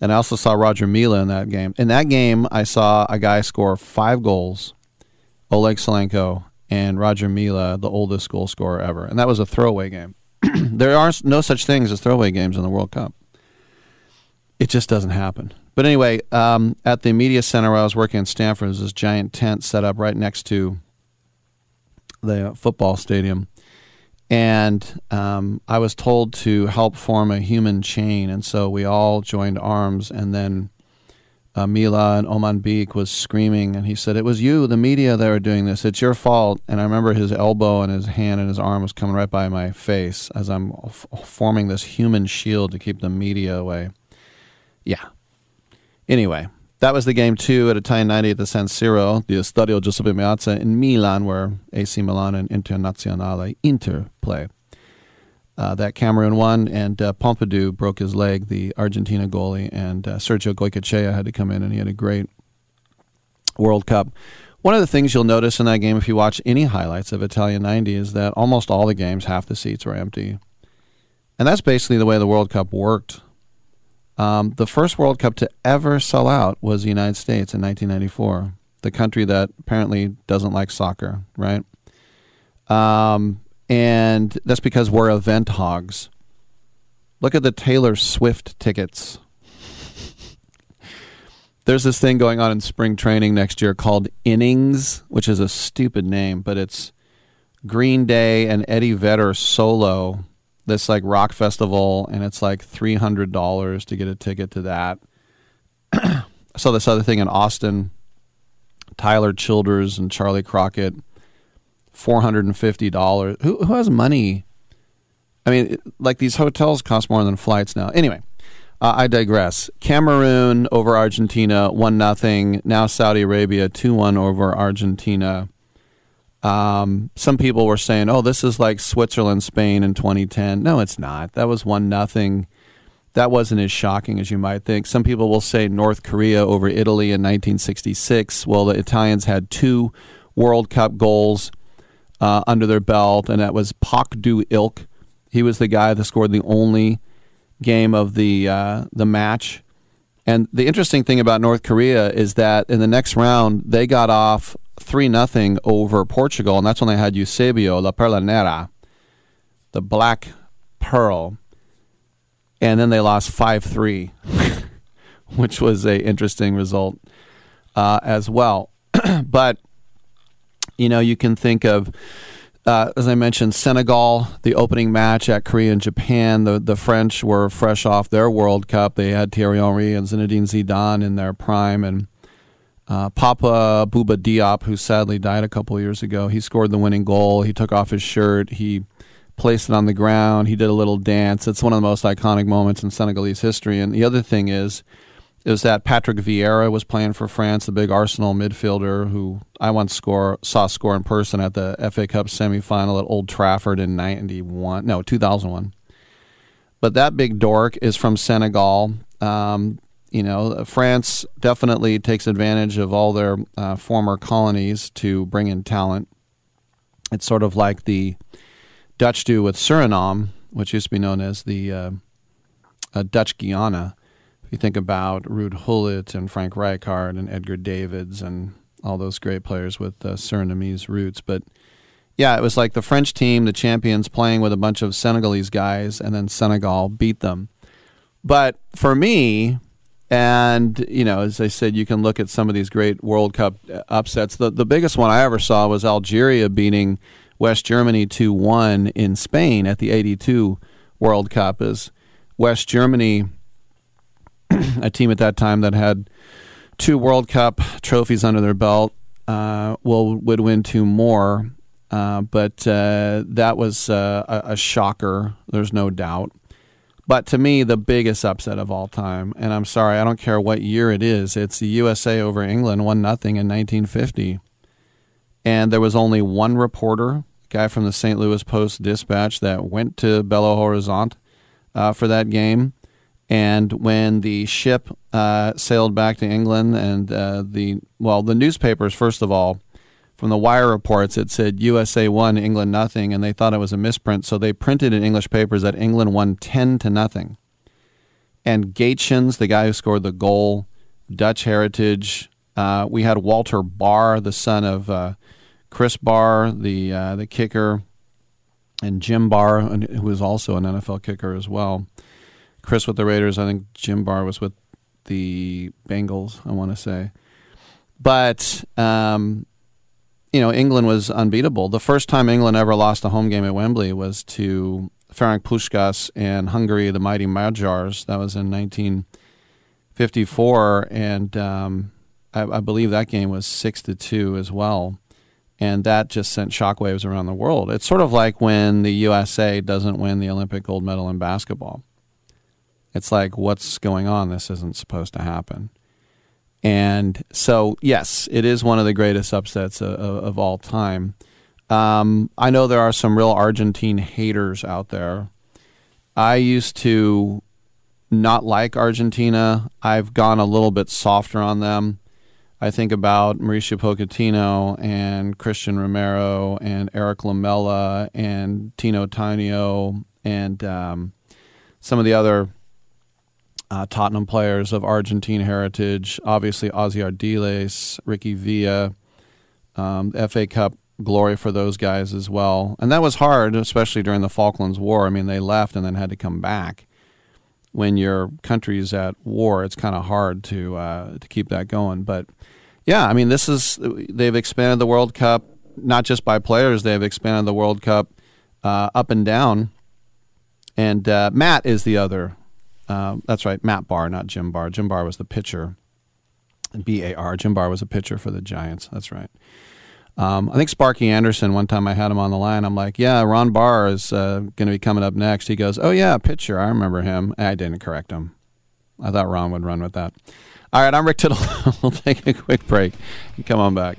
And I also saw Roger Milla in that game. In that game, I saw a guy score five goals, Oleg Salenko, and Roger Milla, the oldest goal scorer ever. And that was a throwaway game. there are no such things as throwaway games in the World Cup. It just doesn't happen. But anyway, um, at the media center where I was working in Stanford, there's this giant tent set up right next to the football stadium. And um, I was told to help form a human chain. And so we all joined arms and then uh, Milla and Omam-Biyik was screaming, and he said, "It was you, the media, that were doing this. It's your fault." And I remember his elbow and his hand and his arm was coming right by my face as I'm f- forming this human shield to keep the media away. Yeah. Anyway, that was the game two at a Italian 90 at the San Siro, the Stadio Giuseppe Meazza in Milan, where AC Milan and Internazionale Inter play. Uh, that Cameroon won, and uh, Pumpido broke his leg, the Argentina goalie, and uh, Sergio Goycochea had to come in, and he had a great World Cup. One of the things you'll notice in that game, if you watch any highlights of Italian 90, is that almost all the games, half the seats were empty. And that's basically the way the World Cup worked. Um, the first World Cup to ever sell out was the United States in 1994, the country that apparently doesn't like soccer, right? Um, and that's because we're event hogs. Look at the Taylor Swift tickets. There's this thing going on in spring training next year called Innings, which is a stupid name, but it's Green Day and Eddie Vedder solo. This like rock festival, and it's like three hundred dollars to get a ticket to that. I saw this other thing in Austin. Tyler Childers and Charley Crockett four hundred and fifty dollars. Who who has money? I mean, like these hotels cost more than flights now. Anyway, uh, I digress. Cameroon over Argentina, one nothing. Now Saudi Arabia, two one over Argentina. Um, some people were saying, "Oh, this is like Switzerland, Spain in 2010." No, it's not. That was one nothing. that wasn't as shocking as you might think. Some people will say North Korea over Italy in 1966. Well, the Italians had two World Cup goals uh, under their belt, and that was Pak Doo-ik. He was the guy that scored the only game of the uh, the match. And the interesting thing about North Korea is that in the next round they got off three nothing over Portugal, and that's when they had Eusebio La Perla Nera, the Black Pearl, and then they lost five three, which was a interesting result uh, as well. but you know, you can think of uh, as I mentioned, Senegal, the opening match at Korea and Japan. The the French were fresh off their World Cup. They had Thierry Henry and Zinedine Zidane in their prime, and uh, Papa Bouba Diop, who sadly died a couple years ago, he scored the winning goal. He took off his shirt. He placed it on the ground. He did a little dance. It's one of the most iconic moments in Senegalese history. And the other thing is, is that Patrick Vieira was playing for France, the big Arsenal midfielder who I once score saw score in person at the FA Cup semifinal at Old Trafford in '91, no 2001. But that big dork is from Senegal. Um, you know, France definitely takes advantage of all their uh, former colonies to bring in talent. It's sort of like the Dutch do with Suriname, which used to be known as the uh, uh, Dutch Guiana. You think about Ruud Gullit and Frank Rijkaard and Edgar Davids and all those great players with uh, Surinamese roots. But yeah, it was like the French team, the champions, playing with a bunch of Senegalese guys, and then Senegal beat them. But for me, and you know, as I said, you can look at some of these great World Cup uh, upsets. The the biggest one I ever saw was Algeria beating West Germany two one in Spain at the '82 World Cup. Is West Germany, a team at that time that had two World Cup trophies under their belt, uh, will would win two more. Uh, but uh, that was uh, a, a shocker. There's no doubt. But to me, the biggest upset of all time, and I'm sorry, I don't care what year it is, it's the USA over England, one nothing in 1950. And there was only one reporter, guy from the St. Louis Post Dispatch, that went to Belo Horizonte uh, for that game. And when the ship uh, sailed back to England, and uh, the well, the newspapers first of all, from the wire reports, it said USA won, England nothing, and they thought it was a misprint, so they printed in English papers that England won 10 to nothing. And Gaetjens, the guy who scored the goal, Dutch heritage. Uh, we had Walter Bahr, the son of uh, Chris Bahr, the uh, the kicker, and Jim Barr, who was also an NFL kicker as well. Chris with the Raiders. I think Jim Barr was with the Bengals. I want to say, but um, you know, England was unbeatable. The first time England ever lost a home game at Wembley was to Ferenc Puskas and Hungary, the mighty Magyars. That was in 1954, and um, I, I, believe that game was six to two as well. And that just sent shockwaves around the world. It's sort of like when the USA doesn't win the Olympic gold medal in basketball. It's like, what's going on? This isn't supposed to happen. And so, yes, it is one of the greatest upsets of, of all time. Um, I know there are some real Argentine haters out there. I used to not like Argentina. I've gone a little bit softer on them. I think about Mauricio Pochettino and Cristian Romero and Erik Lamela and Tino Tainio and um, some of the other uh, Tottenham players of Argentine heritage. Obviously, Ossie Ardiles, Ricky Villa, um, FA Cup glory for those guys as well. And that was hard, especially during the Falklands War. I mean, they left and then had to come back. When your country's at war, it's kind of hard to uh, to keep that going. But yeah, I mean, this is they've expanded the World Cup not just by players; they've expanded the World Cup uh, up and down. And uh, Matt is the other uh, that's right, Matt Bahr, not Jim Barr. Jim Barr was the pitcher. B A R. Jim Barr was a pitcher for the Giants. That's right. Um, I think Sparky Anderson. One time I had him on the line. I'm like, "Yeah, Ron Barr is uh, going to be coming up next." He goes, "Oh yeah, pitcher. I remember him." I didn't correct him. I thought Ron would run with that. All right, I'm Rick Tittle. we'll take a quick break and come on back.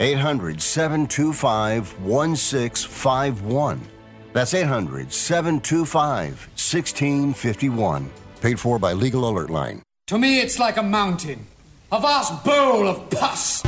800 725 1651. That's 800 725 1651. Paid for by Legal Alert Line. To me, it's like a mountain, a vast bowl of pus.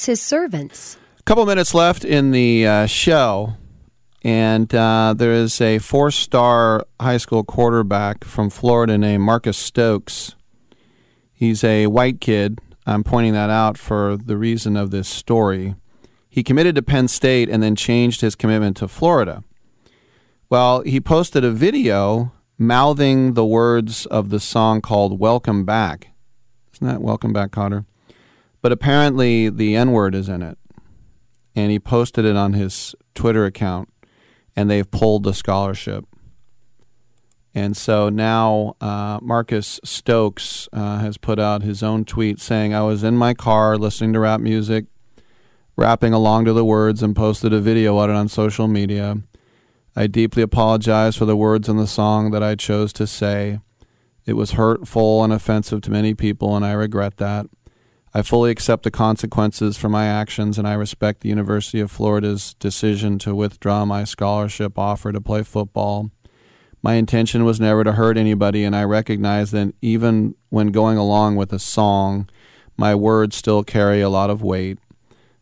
Beats his servants. A couple minutes left in the uh, show, and uh, there is a four star high school quarterback from Florida named Marcus Stokes. He's a white kid. I'm pointing that out for the reason of this story. He committed to Penn State and then changed his commitment to Florida. Well, he posted a video mouthing the words of the song called Welcome Back. Isn't that Welcome Back, Kotter? But apparently the N word is in it and he posted it on his Twitter account, and they've pulled the scholarship. And so now uh, Marcus Stokes uh, has put out his own tweet saying, I was in my car listening to rap music, rapping along to the words, and posted a video on it on social media. I deeply apologize for the words in the song that I chose to say. It was hurtful and offensive to many people, and I regret that. I fully accept the consequences for my actions, and I respect the University of Florida's decision to withdraw my scholarship offer to play football. My intention was never to hurt anybody, and I recognize that even when going along with a song, my words still carry a lot of weight.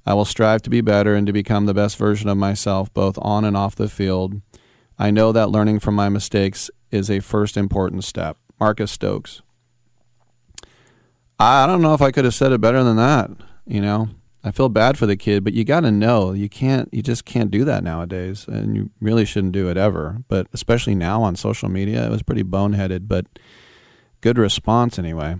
I will strive to be better and to become the best version of myself, both on and off the field. I know that learning from my mistakes is a first important step. Marcus Stokes. I don't know if I could have said it better than that. You know, I feel bad for the kid, but you got to know you can't, you just can't do that nowadays, and you really shouldn't do it ever. But especially now on social media, it was pretty boneheaded, but good response anyway.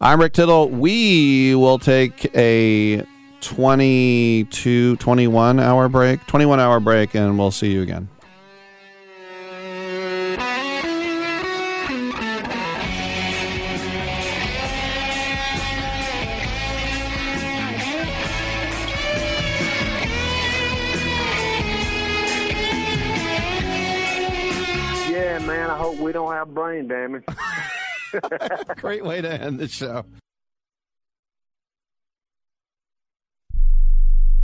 I'm Rick Tittle. We will take a 22, 21 hour break, 21 hour break, and we'll see you again. Have brain damage. Great way to end the show.